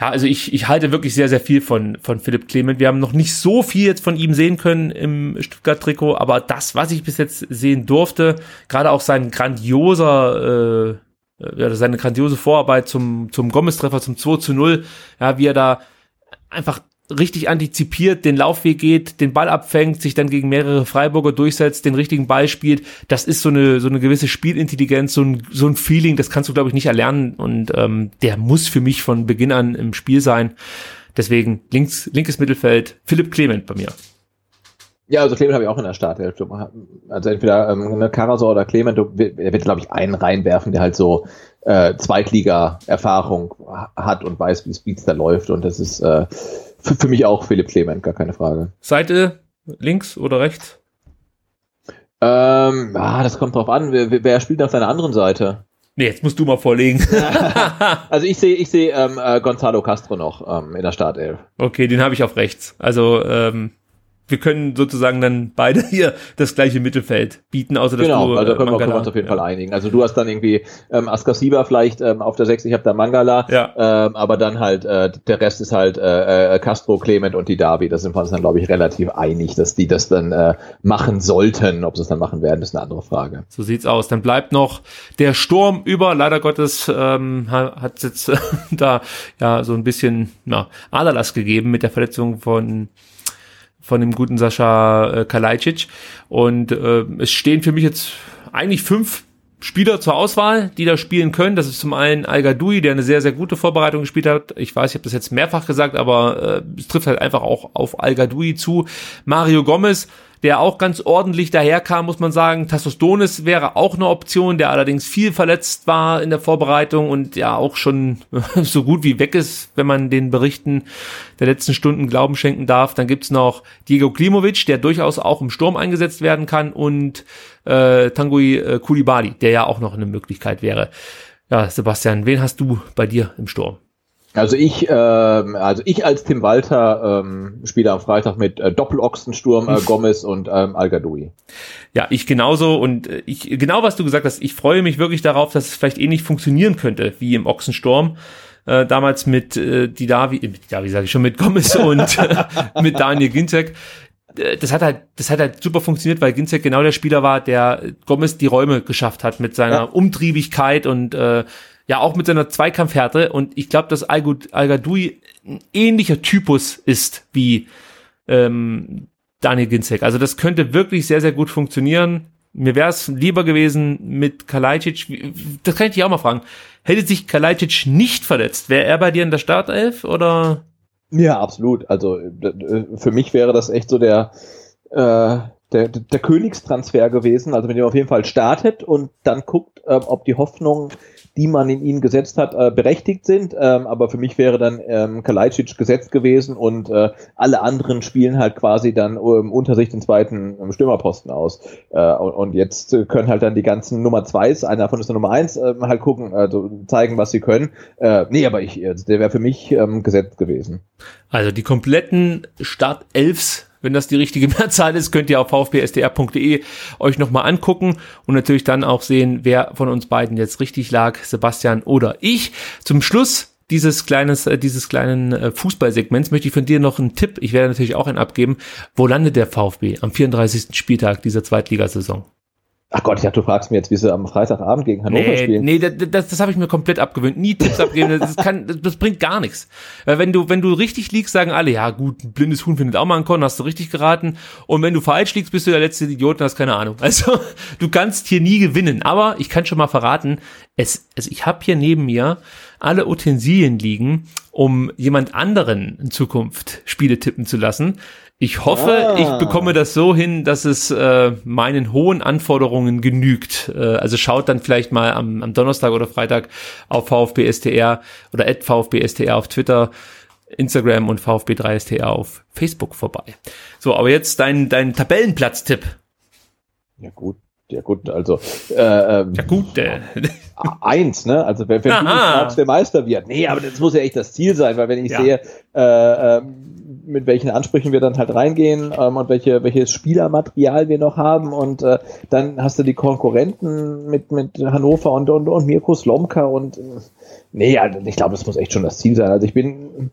Ja, also ich, ich halte wirklich sehr, sehr viel von, von Philipp Clement. Wir haben noch nicht so viel jetzt von ihm sehen können im Stuttgart-Trikot, aber das, was ich bis jetzt sehen durfte, gerade auch sein grandioser äh, äh, seine grandiose Vorarbeit zum, zum Gomez-Treffer, zum 2 zu 0, ja, wie er da einfach richtig antizipiert, den Laufweg geht, den Ball abfängt, sich dann gegen mehrere Freiburger durchsetzt, den richtigen Ball spielt. Das ist so eine so eine gewisse Spielintelligenz, so ein, so ein Feeling, das kannst du glaube ich nicht erlernen und ähm, der muss für mich von Beginn an im Spiel sein. Deswegen links linkes Mittelfeld Philipp Clement bei mir. Ja, also Clement habe ich auch in der Startelf. Also entweder ähm, eine Karasor oder Clement, er wird, glaube ich, einen reinwerfen, der halt so äh, Zweitliga-Erfahrung hat und weiß, wie es da läuft. Und das ist äh, für, für mich auch Philipp Clement, gar keine Frage. Seite links oder rechts? Ähm, ah, das kommt drauf an. Wer, wer spielt auf deiner anderen Seite? Nee, jetzt musst du mal vorlegen. also ich sehe ich sehe ähm, äh, Gonzalo Castro noch ähm, in der Startelf. Okay, den habe ich auf rechts. Also ähm, wir können sozusagen dann beide hier das gleiche Mittelfeld bieten, außer dass genau, du also können, wir, können wir uns auf jeden ja. Fall einigen. Also du hast dann irgendwie ähm, Askasiba vielleicht ähm, auf der 6, ich habe da Mangala, ja. ähm, aber dann halt äh, der Rest ist halt äh, äh, Castro, Clement und die Davi. Da sind wir uns dann, glaube ich, relativ einig, dass die das dann äh, machen sollten. Ob sie es dann machen werden, ist eine andere Frage. So sieht's aus. Dann bleibt noch der Sturm über. Leider Gottes ähm, hat jetzt äh, da ja so ein bisschen na, Aderlass gegeben mit der Verletzung von von dem guten Sascha äh, Kalajdzic. Und äh, es stehen für mich jetzt eigentlich fünf Spieler zur Auswahl, die da spielen können. Das ist zum einen Al Gadoui, der eine sehr, sehr gute Vorbereitung gespielt hat. Ich weiß, ich habe das jetzt mehrfach gesagt, aber äh, es trifft halt einfach auch auf Al Gadoui zu. Mario Gomez, der auch ganz ordentlich daherkam, muss man sagen. Tassos Donis wäre auch eine Option, der allerdings viel verletzt war in der Vorbereitung und ja auch schon so gut wie weg ist, wenn man den Berichten der letzten Stunden Glauben schenken darf. Dann gibt's noch Diego Klimovic, der durchaus auch im Sturm eingesetzt werden kann und äh, Tanguy äh, Kulibali, der ja auch noch eine Möglichkeit wäre. Ja, Sebastian, wen hast du bei dir im Sturm? Also ich, ähm, also ich als Tim Walter ähm, spiele am Freitag mit äh, Doppelochsensturm, äh, Gomez und ähm, al -Gadoui. Ja, ich genauso und äh, ich genau was du gesagt hast. Ich freue mich wirklich darauf, dass es vielleicht ähnlich funktionieren könnte wie im Ochsensturm. Äh, damals mit äh, die Davi, äh, ja, wie sage ich schon, mit Gomez und äh, mit Daniel Ginczek. Äh, das hat halt, das hat halt super funktioniert, weil Ginzek genau der Spieler war, der Gomez die Räume geschafft hat mit seiner ja. Umtriebigkeit und äh, ja auch mit seiner Zweikampfhärte und ich glaube, dass Al Gadoui ein ähnlicher Typus ist wie ähm, Daniel Ginzek. Also das könnte wirklich sehr, sehr gut funktionieren. Mir wäre es lieber gewesen mit Kalajdzic. Das kann ich dich auch mal fragen. Hätte sich Kalajdzic nicht verletzt, wäre er bei dir in der Startelf oder? Ja, absolut. Also äh, für mich wäre das echt so der äh, der, der Königstransfer gewesen. Also wenn ihr auf jeden Fall startet und dann guckt, äh, ob die Hoffnung die man in ihn gesetzt hat, äh, berechtigt sind. Ähm, aber für mich wäre dann ähm, Kalajdzic gesetzt gewesen und äh, alle anderen spielen halt quasi dann ähm, unter sich den zweiten ähm, Stürmerposten aus. Äh, und, und, jetzt können halt dann die ganzen Nummer Zweis, einer davon ist der Nummer eins, äh, halt gucken, also zeigen, was sie können. Äh, nee, aber ich, also der wäre für mich ähm, gesetzt gewesen. Also die kompletten Startelfs wenn das die richtige Mehrzahl ist, könnt ihr auf vfbsdr.de euch nochmal angucken und natürlich dann auch sehen, wer von uns beiden jetzt richtig lag, Sebastian oder ich. Zum Schluss dieses kleines, äh, dieses kleinen äh, Fußballsegments möchte ich von dir noch einen Tipp, ich werde natürlich auch einen abgeben. Wo landet der VfB am 34. Spieltag dieser Zweitligasaison? Ach Gott, ich dachte, du fragst mir jetzt, wie sie am Freitagabend gegen Hannover nee, spielen. Nee, das, das, das habe ich mir komplett abgewöhnt. Nie Tipps abgeben, das, kann, das, bringt gar nichts. Weil wenn du, wenn du richtig liegst, sagen alle, ja gut, ein blindes Huhn findet auch mal einen Korn, hast du richtig geraten. Und wenn du falsch liegst, bist du der letzte Idiot und hast keine Ahnung. Also du kannst hier nie gewinnen. Aber ich kann schon mal verraten, es, also ich habe hier neben mir alle Utensilien liegen, um jemand anderen in Zukunft Spiele tippen zu lassen. Ich hoffe, ah. ich bekomme das so hin, dass es äh, meinen hohen Anforderungen genügt. Äh, also schaut dann vielleicht mal am, am Donnerstag oder Freitag auf VfB-STR oder at VfB-STR auf Twitter, Instagram und VfB3STR auf Facebook vorbei. So, aber jetzt dein, dein Tabellenplatz-Tipp. Ja gut, ja gut, also äh, ähm, ja gut, äh. eins, ne? Also wenn, wenn du fragst, der Meister wird. Nee, aber das muss ja echt das Ziel sein, weil wenn ich ja. sehe, äh, äh, mit welchen Ansprüchen wir dann halt reingehen ähm, und welche, welches Spielermaterial wir noch haben. Und äh, dann hast du die Konkurrenten mit, mit Hannover und, und, und Mirko Slomka und äh, nee, also ich glaube, das muss echt schon das Ziel sein. Also ich bin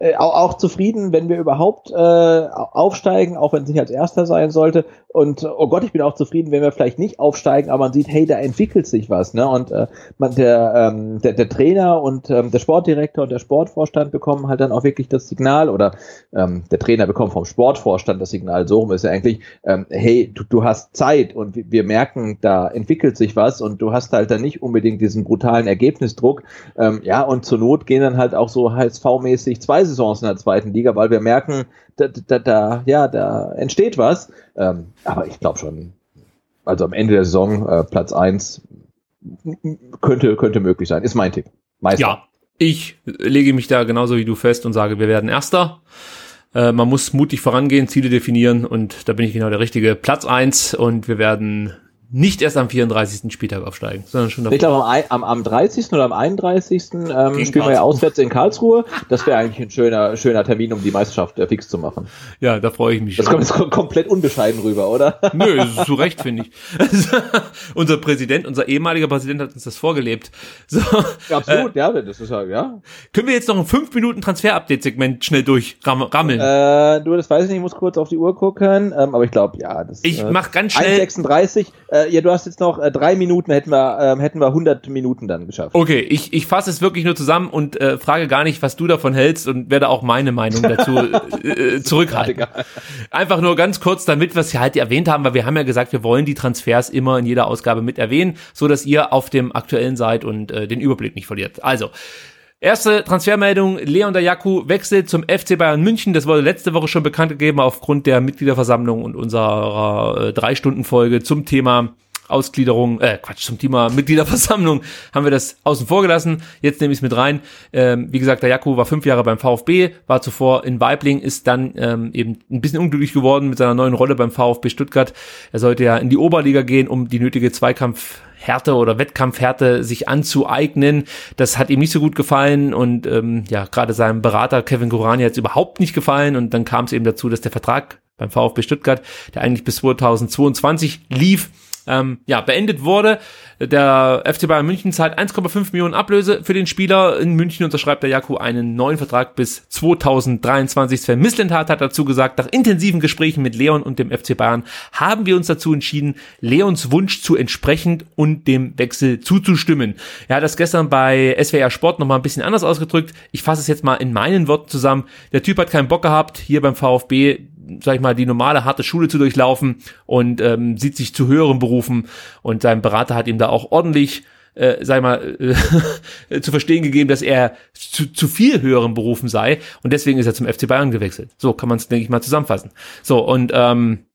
äh, auch, auch zufrieden, wenn wir überhaupt äh, aufsteigen, auch wenn es nicht als erster sein sollte. Und oh Gott, ich bin auch zufrieden, wenn wir vielleicht nicht aufsteigen, aber man sieht, hey, da entwickelt sich was, ne? Und äh, man, der, ähm, der, der Trainer und ähm, der Sportdirektor und der Sportvorstand bekommen halt dann auch wirklich das Signal oder ähm, der Trainer bekommt vom Sportvorstand das Signal, so rum ist ja eigentlich, ähm, hey, du, du hast Zeit und wir merken, da entwickelt sich was und du hast halt dann nicht unbedingt diesen brutalen Ergebnisdruck. Ähm, ja, und zur Not gehen dann halt auch so HSV-mäßig zwei Saisons in der zweiten Liga, weil wir merken, da, da, da ja, da entsteht was. Ähm, aber ich glaube schon, also am Ende der Saison äh, Platz eins könnte, könnte möglich sein. Ist mein Tipp. Meister. Ja, ich lege mich da genauso wie du fest und sage, wir werden Erster. Äh, man muss mutig vorangehen, Ziele definieren und da bin ich genau der richtige. Platz eins und wir werden nicht erst am 34. Spieltag aufsteigen, sondern schon davor. Ich glaube, am, am, am 30. oder am 31. Ähm, spielen wir ja auswärts in Karlsruhe. Das wäre eigentlich ein schöner, schöner Termin, um die Meisterschaft äh, fix zu machen. Ja, da freue ich mich. Das kommt jetzt komplett unbescheiden rüber, oder? Nö, zu Recht, finde ich. unser Präsident, unser ehemaliger Präsident hat uns das vorgelebt. So, ja, absolut, äh, ja, das ist ja, ja. Können wir jetzt noch ein 5 Minuten Transfer-Update-Segment schnell durchrammeln? Äh, du, das weiß ich nicht, ich muss kurz auf die Uhr gucken, ähm, aber ich glaube, ja. Das, ich äh, mach ganz schnell. 1,36, äh, äh, ja, du hast jetzt noch äh, drei Minuten, hätten wir, ähm, hätten wir 100 Minuten dann geschafft. Okay, ich, ich fasse es wirklich nur zusammen und äh, frage gar nicht, was du davon hältst und werde auch meine Meinung dazu äh, äh zurückhalten. Einfach nur ganz kurz, damit wir es ja halt erwähnt haben, weil wir haben ja gesagt, wir wollen die Transfers immer in jeder Ausgabe mit erwähnen, so dass ihr auf dem aktuellen seid und äh, den Überblick nicht verliert. Also, Erste Transfermeldung, Leon Dayaku wechselt zum FC Bayern München. Das wurde letzte Woche schon bekannt gegeben aufgrund der Mitgliederversammlung und unserer äh, drei Stunden Folge zum Thema Ausgliederung, äh, Quatsch, zum Thema Mitgliederversammlung haben wir das außen vor gelassen. Jetzt nehme ich es mit rein. Ähm, wie gesagt, der Jaku war fünf Jahre beim VfB, war zuvor in Weibling, ist dann ähm, eben ein bisschen unglücklich geworden mit seiner neuen Rolle beim VfB Stuttgart. Er sollte ja in die Oberliga gehen, um die nötige Zweikampf Härte oder Wettkampfhärte sich anzueignen. Das hat ihm nicht so gut gefallen und ähm, ja, gerade seinem Berater Kevin Gorani hat es überhaupt nicht gefallen und dann kam es eben dazu, dass der Vertrag beim VfB Stuttgart, der eigentlich bis 2022 lief, ähm, ja, beendet wurde. Der FC Bayern München zahlt 1,5 Millionen Ablöse für den Spieler. In München unterschreibt der Jaku einen neuen Vertrag bis 2023. Sven Mislintat hat dazu gesagt, nach intensiven Gesprächen mit Leon und dem FC Bayern haben wir uns dazu entschieden, Leons Wunsch zu entsprechen und dem Wechsel zuzustimmen. Er hat das gestern bei SWR Sport nochmal ein bisschen anders ausgedrückt. Ich fasse es jetzt mal in meinen Worten zusammen. Der Typ hat keinen Bock gehabt, hier beim VfB sag ich mal, die normale harte Schule zu durchlaufen und ähm, sieht sich zu höheren Berufen und sein Berater hat ihm da auch ordentlich äh, ich mal, äh, zu verstehen gegeben, dass er zu, zu viel höheren Berufen sei und deswegen ist er zum FC Bayern gewechselt. So kann man es, denke ich mal, zusammenfassen. So, und ähm,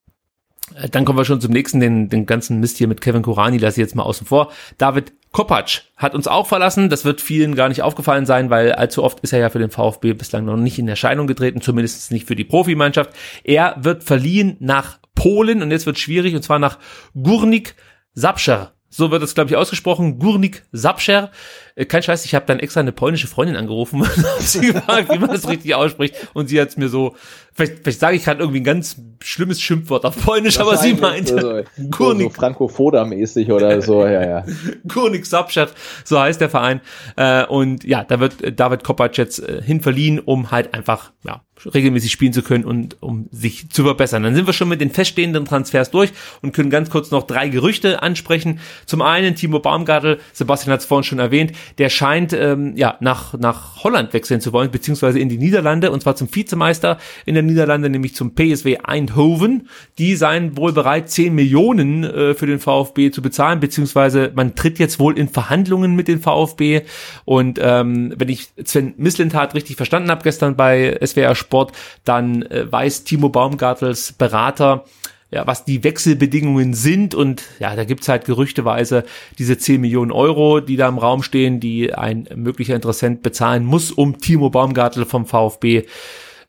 dann kommen wir schon zum nächsten, den, den ganzen Mist hier mit Kevin Kurani, lasse ich jetzt mal außen vor. David Kopacz hat uns auch verlassen. Das wird vielen gar nicht aufgefallen sein, weil allzu oft ist er ja für den VfB bislang noch nicht in Erscheinung getreten, zumindest nicht für die Profimannschaft. Er wird verliehen nach Polen und jetzt wird schwierig, und zwar nach Gurnik Sapscher. So wird es, glaube ich, ausgesprochen. Gurnik Sapscher. Äh, kein Scheiß, ich habe dann extra eine polnische Freundin angerufen und sie gefragt, wie man das richtig ausspricht. Und sie hat es mir so, vielleicht, vielleicht sage ich gerade irgendwie ein ganz schlimmes Schimpfwort auf Polnisch, aber sie meinte so, Gurnik. So Franco-Foda-mäßig oder so, ja, ja. Gurnik Sapscher, so heißt der Verein. Äh, und ja, da wird David Kopacz jetzt äh, hinverliehen, um halt einfach, ja, regelmäßig spielen zu können und um sich zu verbessern. Dann sind wir schon mit den feststehenden Transfers durch und können ganz kurz noch drei Gerüchte ansprechen. Zum einen Timo Baumgartel, Sebastian hat es vorhin schon erwähnt, der scheint ähm, ja nach, nach Holland wechseln zu wollen, beziehungsweise in die Niederlande, und zwar zum Vizemeister in der Niederlande, nämlich zum PSW Eindhoven. Die seien wohl bereit, 10 Millionen äh, für den VfB zu bezahlen, beziehungsweise man tritt jetzt wohl in Verhandlungen mit dem VfB. Und ähm, wenn ich Sven Mislintat richtig verstanden habe gestern bei SWR Sport, dann äh, weiß Timo Baumgartels Berater, ja, was die Wechselbedingungen sind und ja, da gibt's halt gerüchteweise diese 10 Millionen Euro, die da im Raum stehen, die ein möglicher Interessent bezahlen muss, um Timo Baumgartel vom VfB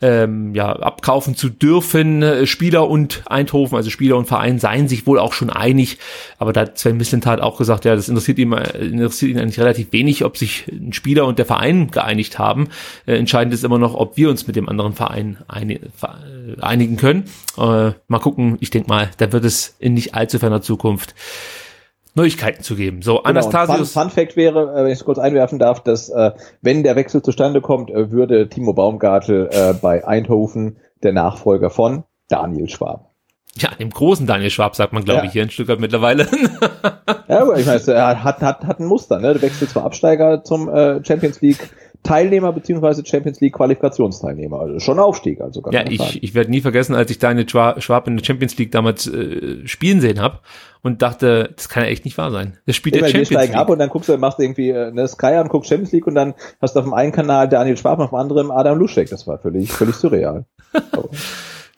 ähm, ja, abkaufen zu dürfen. Äh, Spieler und Eindhoven, also Spieler und Verein, seien sich wohl auch schon einig. Aber da hat Sven Mislintat auch gesagt, ja, das interessiert ihn, interessiert ihn eigentlich relativ wenig, ob sich ein Spieler und der Verein geeinigt haben. Äh, entscheidend ist immer noch, ob wir uns mit dem anderen Verein äh, einigen können. Äh, mal gucken, ich denke mal, da wird es in nicht allzu ferner Zukunft Neuigkeiten zu geben. So, Genau, Anastasius. Fun, Fun Fact wäre, äh, wenn ich es kurz einwerfen darf, dass äh, wenn der Wechsel zustande kommt, äh, würde Timo Baumgartel äh, bei Eindhoven der Nachfolger von Daniel Schwab. Ja, dem großen Daniel Schwab sagt man, glaube Ja. ich, hier in Stuttgart mittlerweile. Ja, aber ich meine, er hat, hat, hat ein Muster, ne? Der wechselt zum Absteiger zum äh, Champions League Teilnehmer beziehungsweise Champions League Qualifikationsteilnehmer. Also schon Aufstieg, also gar ja, ich, ich werde nie vergessen, als ich Daniel Schwa- Schwab in der Champions League damals äh, spielen sehen habe und dachte, das kann ja echt nicht wahr sein. Das spielt Immer, der wir Champions steigen ab League. und dann guckst du, machst du irgendwie äh, eine Sky an, guckst Champions League und dann hast du auf dem einen Kanal Daniel Schwab, auf dem anderen Adam Luschek. Das war völlig, völlig surreal.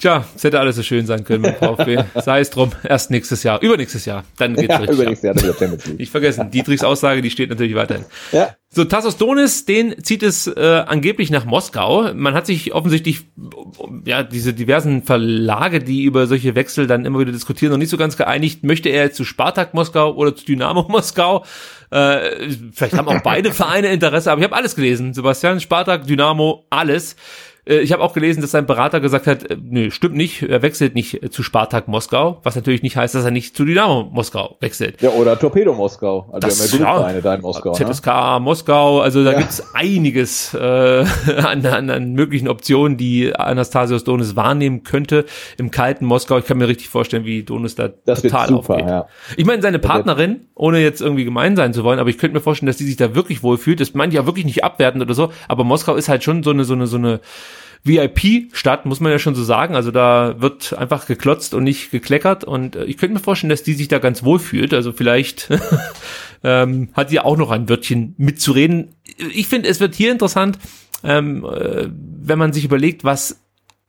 Tja, es hätte alles so schön sein können mit VfB. Sei es drum, erst nächstes Jahr, übernächstes Jahr, dann geht's ja, richtig. übernächstes Jahr dann wieder Champions League. Nicht vergessen, Dietrichs Aussage, die steht natürlich weiterhin. Ja, So, Tassos Donis, den zieht es äh, angeblich nach Moskau. Man hat sich offensichtlich, ja, diese diversen Verlage, die über solche Wechsel dann immer wieder diskutieren, noch nicht so ganz geeinigt. Möchte er jetzt zu Spartak Moskau oder zu Dynamo Moskau? Äh, vielleicht haben auch beide Vereine Interesse, aber ich habe alles gelesen. Sebastian, Spartak, Dynamo, alles. Äh, Ich habe auch gelesen, dass sein Berater gesagt hat, äh, nö, stimmt nicht, er wechselt nicht äh, zu Spartak Moskau, was natürlich nicht heißt, dass er nicht zu Dynamo Moskau wechselt. ja, oder Torpedo Moskau. Also Das- wir haben ja genug Vereine da in Moskau. Ne? ZSK Moskau, also da Ja. gibt's einiges äh, an, an, an möglichen Optionen, die Anastasios Donis wahrnehmen könnte im kalten Moskau. Ich kann mir richtig vorstellen, wie Donis da Das total super, aufgeht. ja. Ich meine, seine Partnerin, ohne jetzt irgendwie gemein sein zu wollen, aber ich könnte mir vorstellen, dass die sich da wirklich wohlfühlt. Das meine ich ja wirklich nicht abwertend oder so, aber Moskau ist halt schon so eine, so eine, so eine VIP-Stadt, muss man ja schon so sagen. Also da wird einfach geklotzt und nicht gekleckert. Und äh, ich könnte mir vorstellen, dass die sich da ganz wohl fühlt. Also vielleicht ähm, hat sie auch noch ein Wörtchen mitzureden. Ich finde, es wird hier interessant, ähm, äh, wenn man sich überlegt, was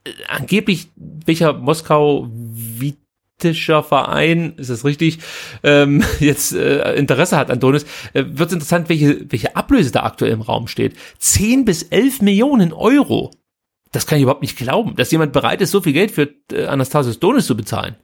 äh, angeblich welcher Moskau vitischer Verein, ist das richtig, ähm, jetzt äh, Interesse hat an Donis, äh, wird es interessant, welche, welche Ablöse da aktuell im Raum steht. 10 bis 11 Millionen Euro. Das kann ich überhaupt nicht glauben, dass jemand bereit ist, so viel Geld für äh, Anastasios Donis zu bezahlen.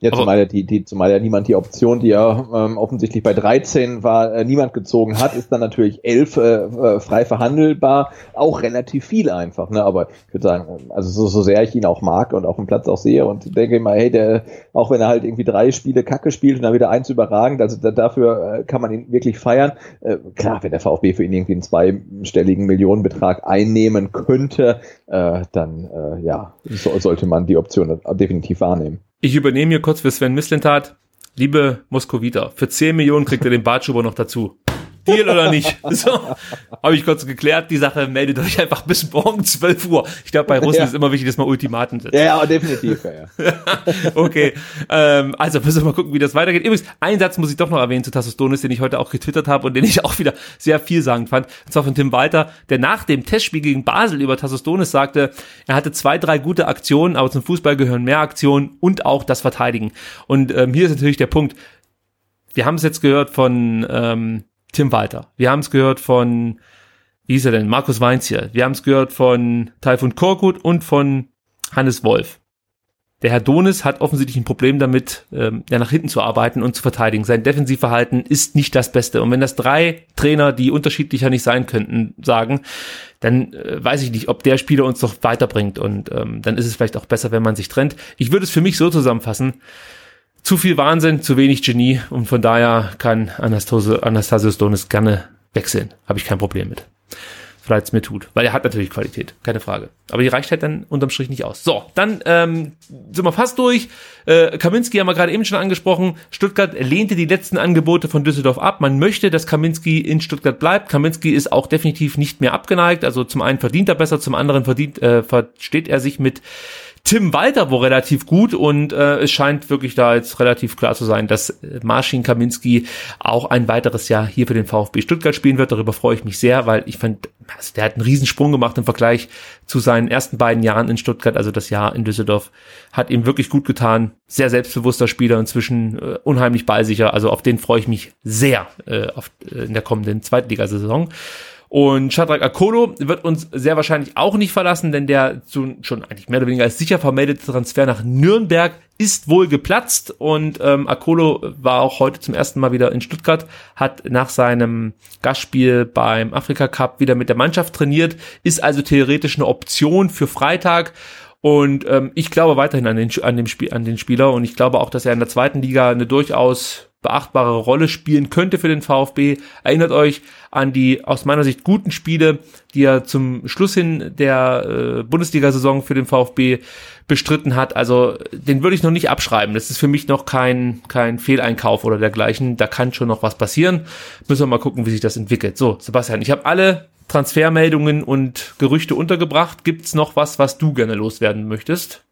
Ja, zumal ja, die, die, zumal ja niemand die Option, die ja ähm, offensichtlich bei 13 war, äh, niemand gezogen hat, ist dann natürlich 11 äh, äh, frei verhandelbar, auch relativ viel einfach. Ne? Aber ich würde sagen, also so, so sehr ich ihn auch mag und auf dem Platz auch sehe und denke immer, hey, der, auch wenn er halt irgendwie drei Spiele Kacke spielt und dann wieder eins überragend, also da, dafür äh, kann man ihn wirklich feiern. Äh, klar, wenn der VfB für ihn irgendwie einen zweistelligen Millionenbetrag einnehmen könnte, äh, dann äh, ja, so, sollte man die Option definitiv wahrnehmen. Ich übernehme hier kurz für Sven Mislintat. Liebe Moskowiter, für 10 Millionen kriegt ihr den Bartschuber noch dazu. Deal oder nicht? So, habe ich kurz geklärt. Die Sache meldet euch einfach bis morgen 12 Uhr. Ich glaube, bei Russen Ja. ist immer wichtig, dass man Ultimaten setzt. Ja, ja, definitiv. Ja, ja. Okay, ähm, also müssen wir mal gucken, wie das weitergeht. Übrigens, einen Satz muss ich doch noch erwähnen zu Tassos Donis, den ich heute auch getwittert habe und den ich auch wieder sehr vielsagend fand. Und zwar von Tim Walter, der nach dem Testspiel gegen Basel über Tassos Donis sagte, er hatte zwei, drei gute Aktionen, aber zum Fußball gehören mehr Aktionen und auch das Verteidigen. Und ähm, hier ist natürlich der Punkt. Wir haben es jetzt gehört von ähm, Tim Walter. Wir haben es gehört von, wie hieß er denn, Markus Weinz hier. Wir haben es gehört von Taifun Korkut und von Hannes Wolf. Der Herr Donis hat offensichtlich ein Problem damit, ähm, ja, nach hinten zu arbeiten und zu verteidigen. Sein Defensivverhalten ist nicht das Beste. Und wenn das drei Trainer, die unterschiedlicher nicht sein könnten, sagen, dann äh, weiß ich nicht, ob der Spieler uns noch weiterbringt. Und ähm, dann ist es vielleicht auch besser, wenn man sich trennt. Ich würde es für mich so zusammenfassen. Zu viel Wahnsinn, zu wenig Genie. Und von daher kann Anastasios, Anastasios Donis gerne wechseln. Habe ich kein Problem mit vielleicht es mir tut. Weil er hat natürlich Qualität, keine Frage. Aber die reicht halt dann unterm Strich nicht aus. So, dann ähm, sind wir fast durch. Äh, Kaminski haben wir gerade eben schon angesprochen. Stuttgart lehnte die letzten Angebote von Düsseldorf ab. Man möchte, dass Kaminski in Stuttgart bleibt. Kaminski ist auch definitiv nicht mehr abgeneigt. Also zum einen verdient er besser, zum anderen verdient, äh, versteht er sich mit Tim Walter wohl relativ gut und äh, es scheint wirklich da jetzt relativ klar zu sein, dass äh, Marcin Kaminski auch ein weiteres Jahr hier für den VfB Stuttgart spielen wird. Darüber freue ich mich sehr, weil ich fand, also der hat einen Riesensprung gemacht im Vergleich zu seinen ersten beiden Jahren in Stuttgart. Also das Jahr in Düsseldorf hat ihm wirklich gut getan. Sehr selbstbewusster Spieler, inzwischen äh, unheimlich ballsicher. Also auf den freue ich mich sehr äh, auf, äh, in der kommenden Zweitligasaison. Und Shadrach Akolo wird uns sehr wahrscheinlich auch nicht verlassen, denn der schon eigentlich mehr oder weniger als sicher vermeldete Transfer nach Nürnberg ist wohl geplatzt und ähm, Akolo war auch heute zum ersten Mal wieder in Stuttgart, hat nach seinem Gastspiel beim Afrika Cup wieder mit der Mannschaft trainiert, ist also theoretisch eine Option für Freitag. Und ähm, ich glaube weiterhin an den, an, dem Spiel, an den Spieler und ich glaube auch, dass er in der zweiten Liga eine durchaus beachtbare Rolle spielen könnte für den VfB. Erinnert euch an die aus meiner Sicht guten Spiele, die er zum Schluss hin der äh, Bundesliga-Saison für den VfB bestritten hat. Also den würde ich noch nicht abschreiben. Das ist für mich noch kein, kein Fehleinkauf oder dergleichen. Da kann schon noch was passieren. Müssen wir mal gucken, wie sich das entwickelt. So, Sebastian, ich habe alle Transfermeldungen und Gerüchte untergebracht. Gibt's noch was, was du gerne loswerden möchtest?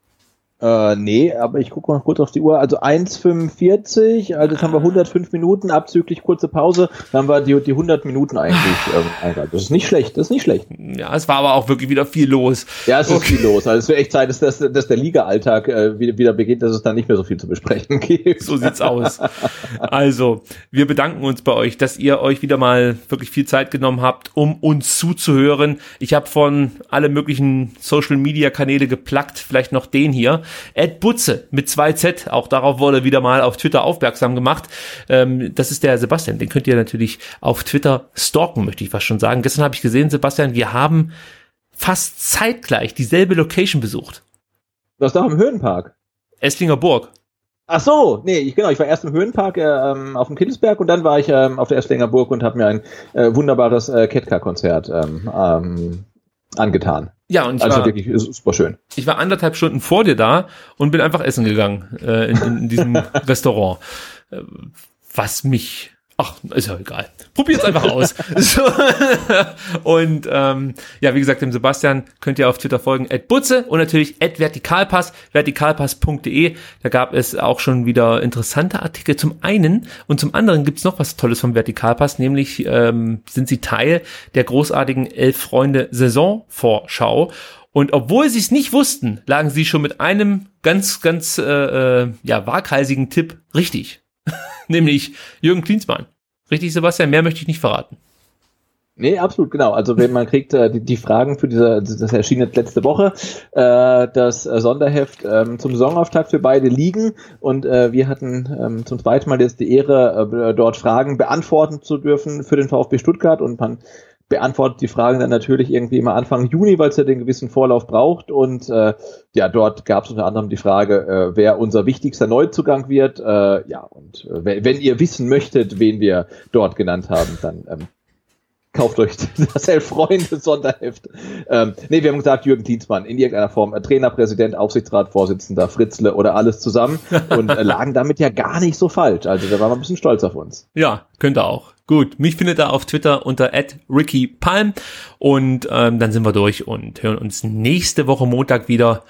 Äh, nee, aber ich gucke mal kurz auf die Uhr. Also 1,45, also jetzt haben wir 105 Minuten, abzüglich kurze Pause. Dann haben wir die, die 100 Minuten eigentlich ähm, Das ist nicht schlecht, das ist nicht schlecht. Ja, es war aber auch wirklich wieder viel los. Ja, es okay. ist viel los. Also es wird echt Zeit, dass, dass, dass der Liga-Alltag äh, wieder, wieder beginnt, dass es dann nicht mehr so viel zu besprechen gibt. So sieht's aus. Also, wir bedanken uns bei euch, dass ihr euch wieder mal wirklich viel Zeit genommen habt, um uns zuzuhören. Ich habe von alle möglichen Social-Media-Kanäle geplackt, vielleicht noch den hier. Ed Butze mit 2Z, auch darauf wurde wieder mal auf Twitter aufmerksam gemacht. Ähm, das ist der Sebastian, den könnt ihr natürlich auf Twitter stalken, möchte ich fast schon sagen. Gestern habe ich gesehen, Sebastian, wir haben fast zeitgleich dieselbe Location besucht. Du warst doch im Höhenpark. Esslinger Burg. Ach so, nee, ich, genau, ich war erst im Höhenpark äh, ähm, auf dem Kindesberg und dann war ich ähm, auf der Esslinger Burg und habe mir ein äh, wunderbares äh, Ketka-Konzert ähm, ähm, angetan. Ja, und ich also war, wirklich super schön. Ich war anderthalb Stunden vor dir da und bin einfach essen gegangen äh, in, in, diesem Restaurant. Äh, was mich Ach, ist ja egal. Probiert's einfach aus. So. Und ähm, ja, wie gesagt, dem Sebastian könnt ihr auf Twitter folgen, at Butze und natürlich at Vertikalpass, vertikalpass.de. Da gab es auch schon wieder interessante Artikel zum einen und zum anderen gibt's noch was Tolles vom Vertikalpass, nämlich ähm, sind sie Teil der großartigen Elf Freunde Saisonvorschau. Und obwohl sie es nicht wussten, lagen sie schon mit einem ganz, ganz äh, äh ja, waghalsigen Tipp richtig. Nämlich Jürgen Klinsmann. Richtig, Sebastian? Mehr möchte ich nicht verraten. Nee, absolut, genau. Also wenn man kriegt äh, die, die Fragen für diese, das erschien jetzt letzte Woche, äh, das äh, Sonderheft ähm, zum Saisonauftakt für beide liegen und äh, wir hatten ähm, zum zweiten Mal jetzt die Ehre, äh, dort Fragen beantworten zu dürfen für den VfB Stuttgart und man beantwortet die Fragen dann natürlich irgendwie immer Anfang Juni, weil es ja den gewissen Vorlauf braucht. Und äh, ja, dort gab es unter anderem die Frage, äh, wer unser wichtigster Neuzugang wird. Äh, ja, und äh, wenn ihr wissen möchtet, wen wir dort genannt haben, dann ähm, kauft euch das Elf-Freunde-Sonderheft. Ähm, nee, wir haben gesagt, Jürgen Dienstmann in irgendeiner Form, äh, Trainer, Präsident, Aufsichtsrat, Vorsitzender, Fritzle oder alles zusammen und äh, lagen damit ja gar nicht so falsch. Also da waren wir ein bisschen stolz auf uns. Ja, könnte auch. Gut, mich findet er auf Twitter unter @rickypalm und ähm, dann sind wir durch und hören uns nächste Woche Montag wieder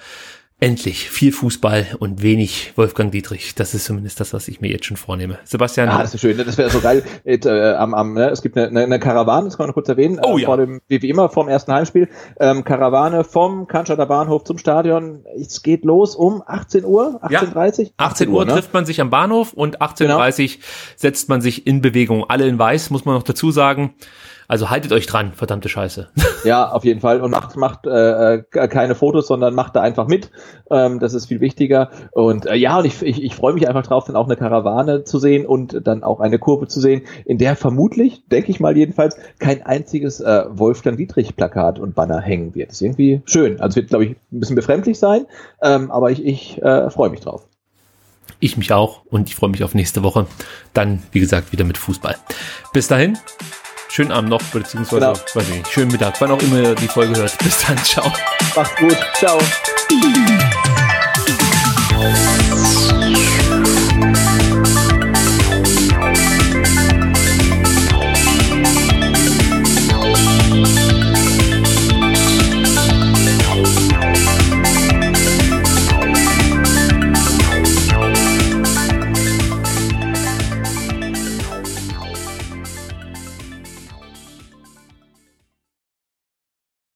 endlich viel Fußball und wenig Wolfgang Dietrich. Das ist zumindest das, was ich mir jetzt schon vornehme. Sebastian. Ja, das ist schön. Das wäre so geil. Mit, äh, am, am, ne? Es gibt eine, eine Karawane, das kann man noch kurz erwähnen, oh, äh, ja. vor dem, wie, wie immer, vom ersten Heimspiel. Ähm, Karawane vom Cannstatter Bahnhof zum Stadion. Es geht los um 18 Uhr, 18.30 ja, 18, 18 Uhr ne? trifft man sich am Bahnhof und 18.30 Uhr genau. setzt man sich in Bewegung. Alle in weiß, muss man noch dazu sagen. Also haltet euch dran, verdammte Scheiße. Ja, auf jeden Fall. Und macht, macht äh, äh, keine Fotos, sondern macht da einfach mit. Ähm, das ist viel wichtiger. Und äh, ja, und ich, ich, ich freue mich einfach drauf, dann auch eine Karawane zu sehen und dann auch eine Kurve zu sehen, in der vermutlich, denke ich mal jedenfalls, kein einziges äh, Wolfgang Dietrich-Plakat und Banner hängen wird. Das ist irgendwie schön. Also wird, glaube ich, ein bisschen befremdlich sein, ähm, aber ich, ich äh, freue mich drauf. Ich mich auch und ich freue mich auf nächste Woche. Dann, wie gesagt, wieder mit Fußball. Bis dahin, schönen Abend noch, beziehungsweise, genau. weiß ich nicht, schönen Mittag, wann auch immer ihr die Folge hört. Bis dann, ciao. Macht's gut, ciao.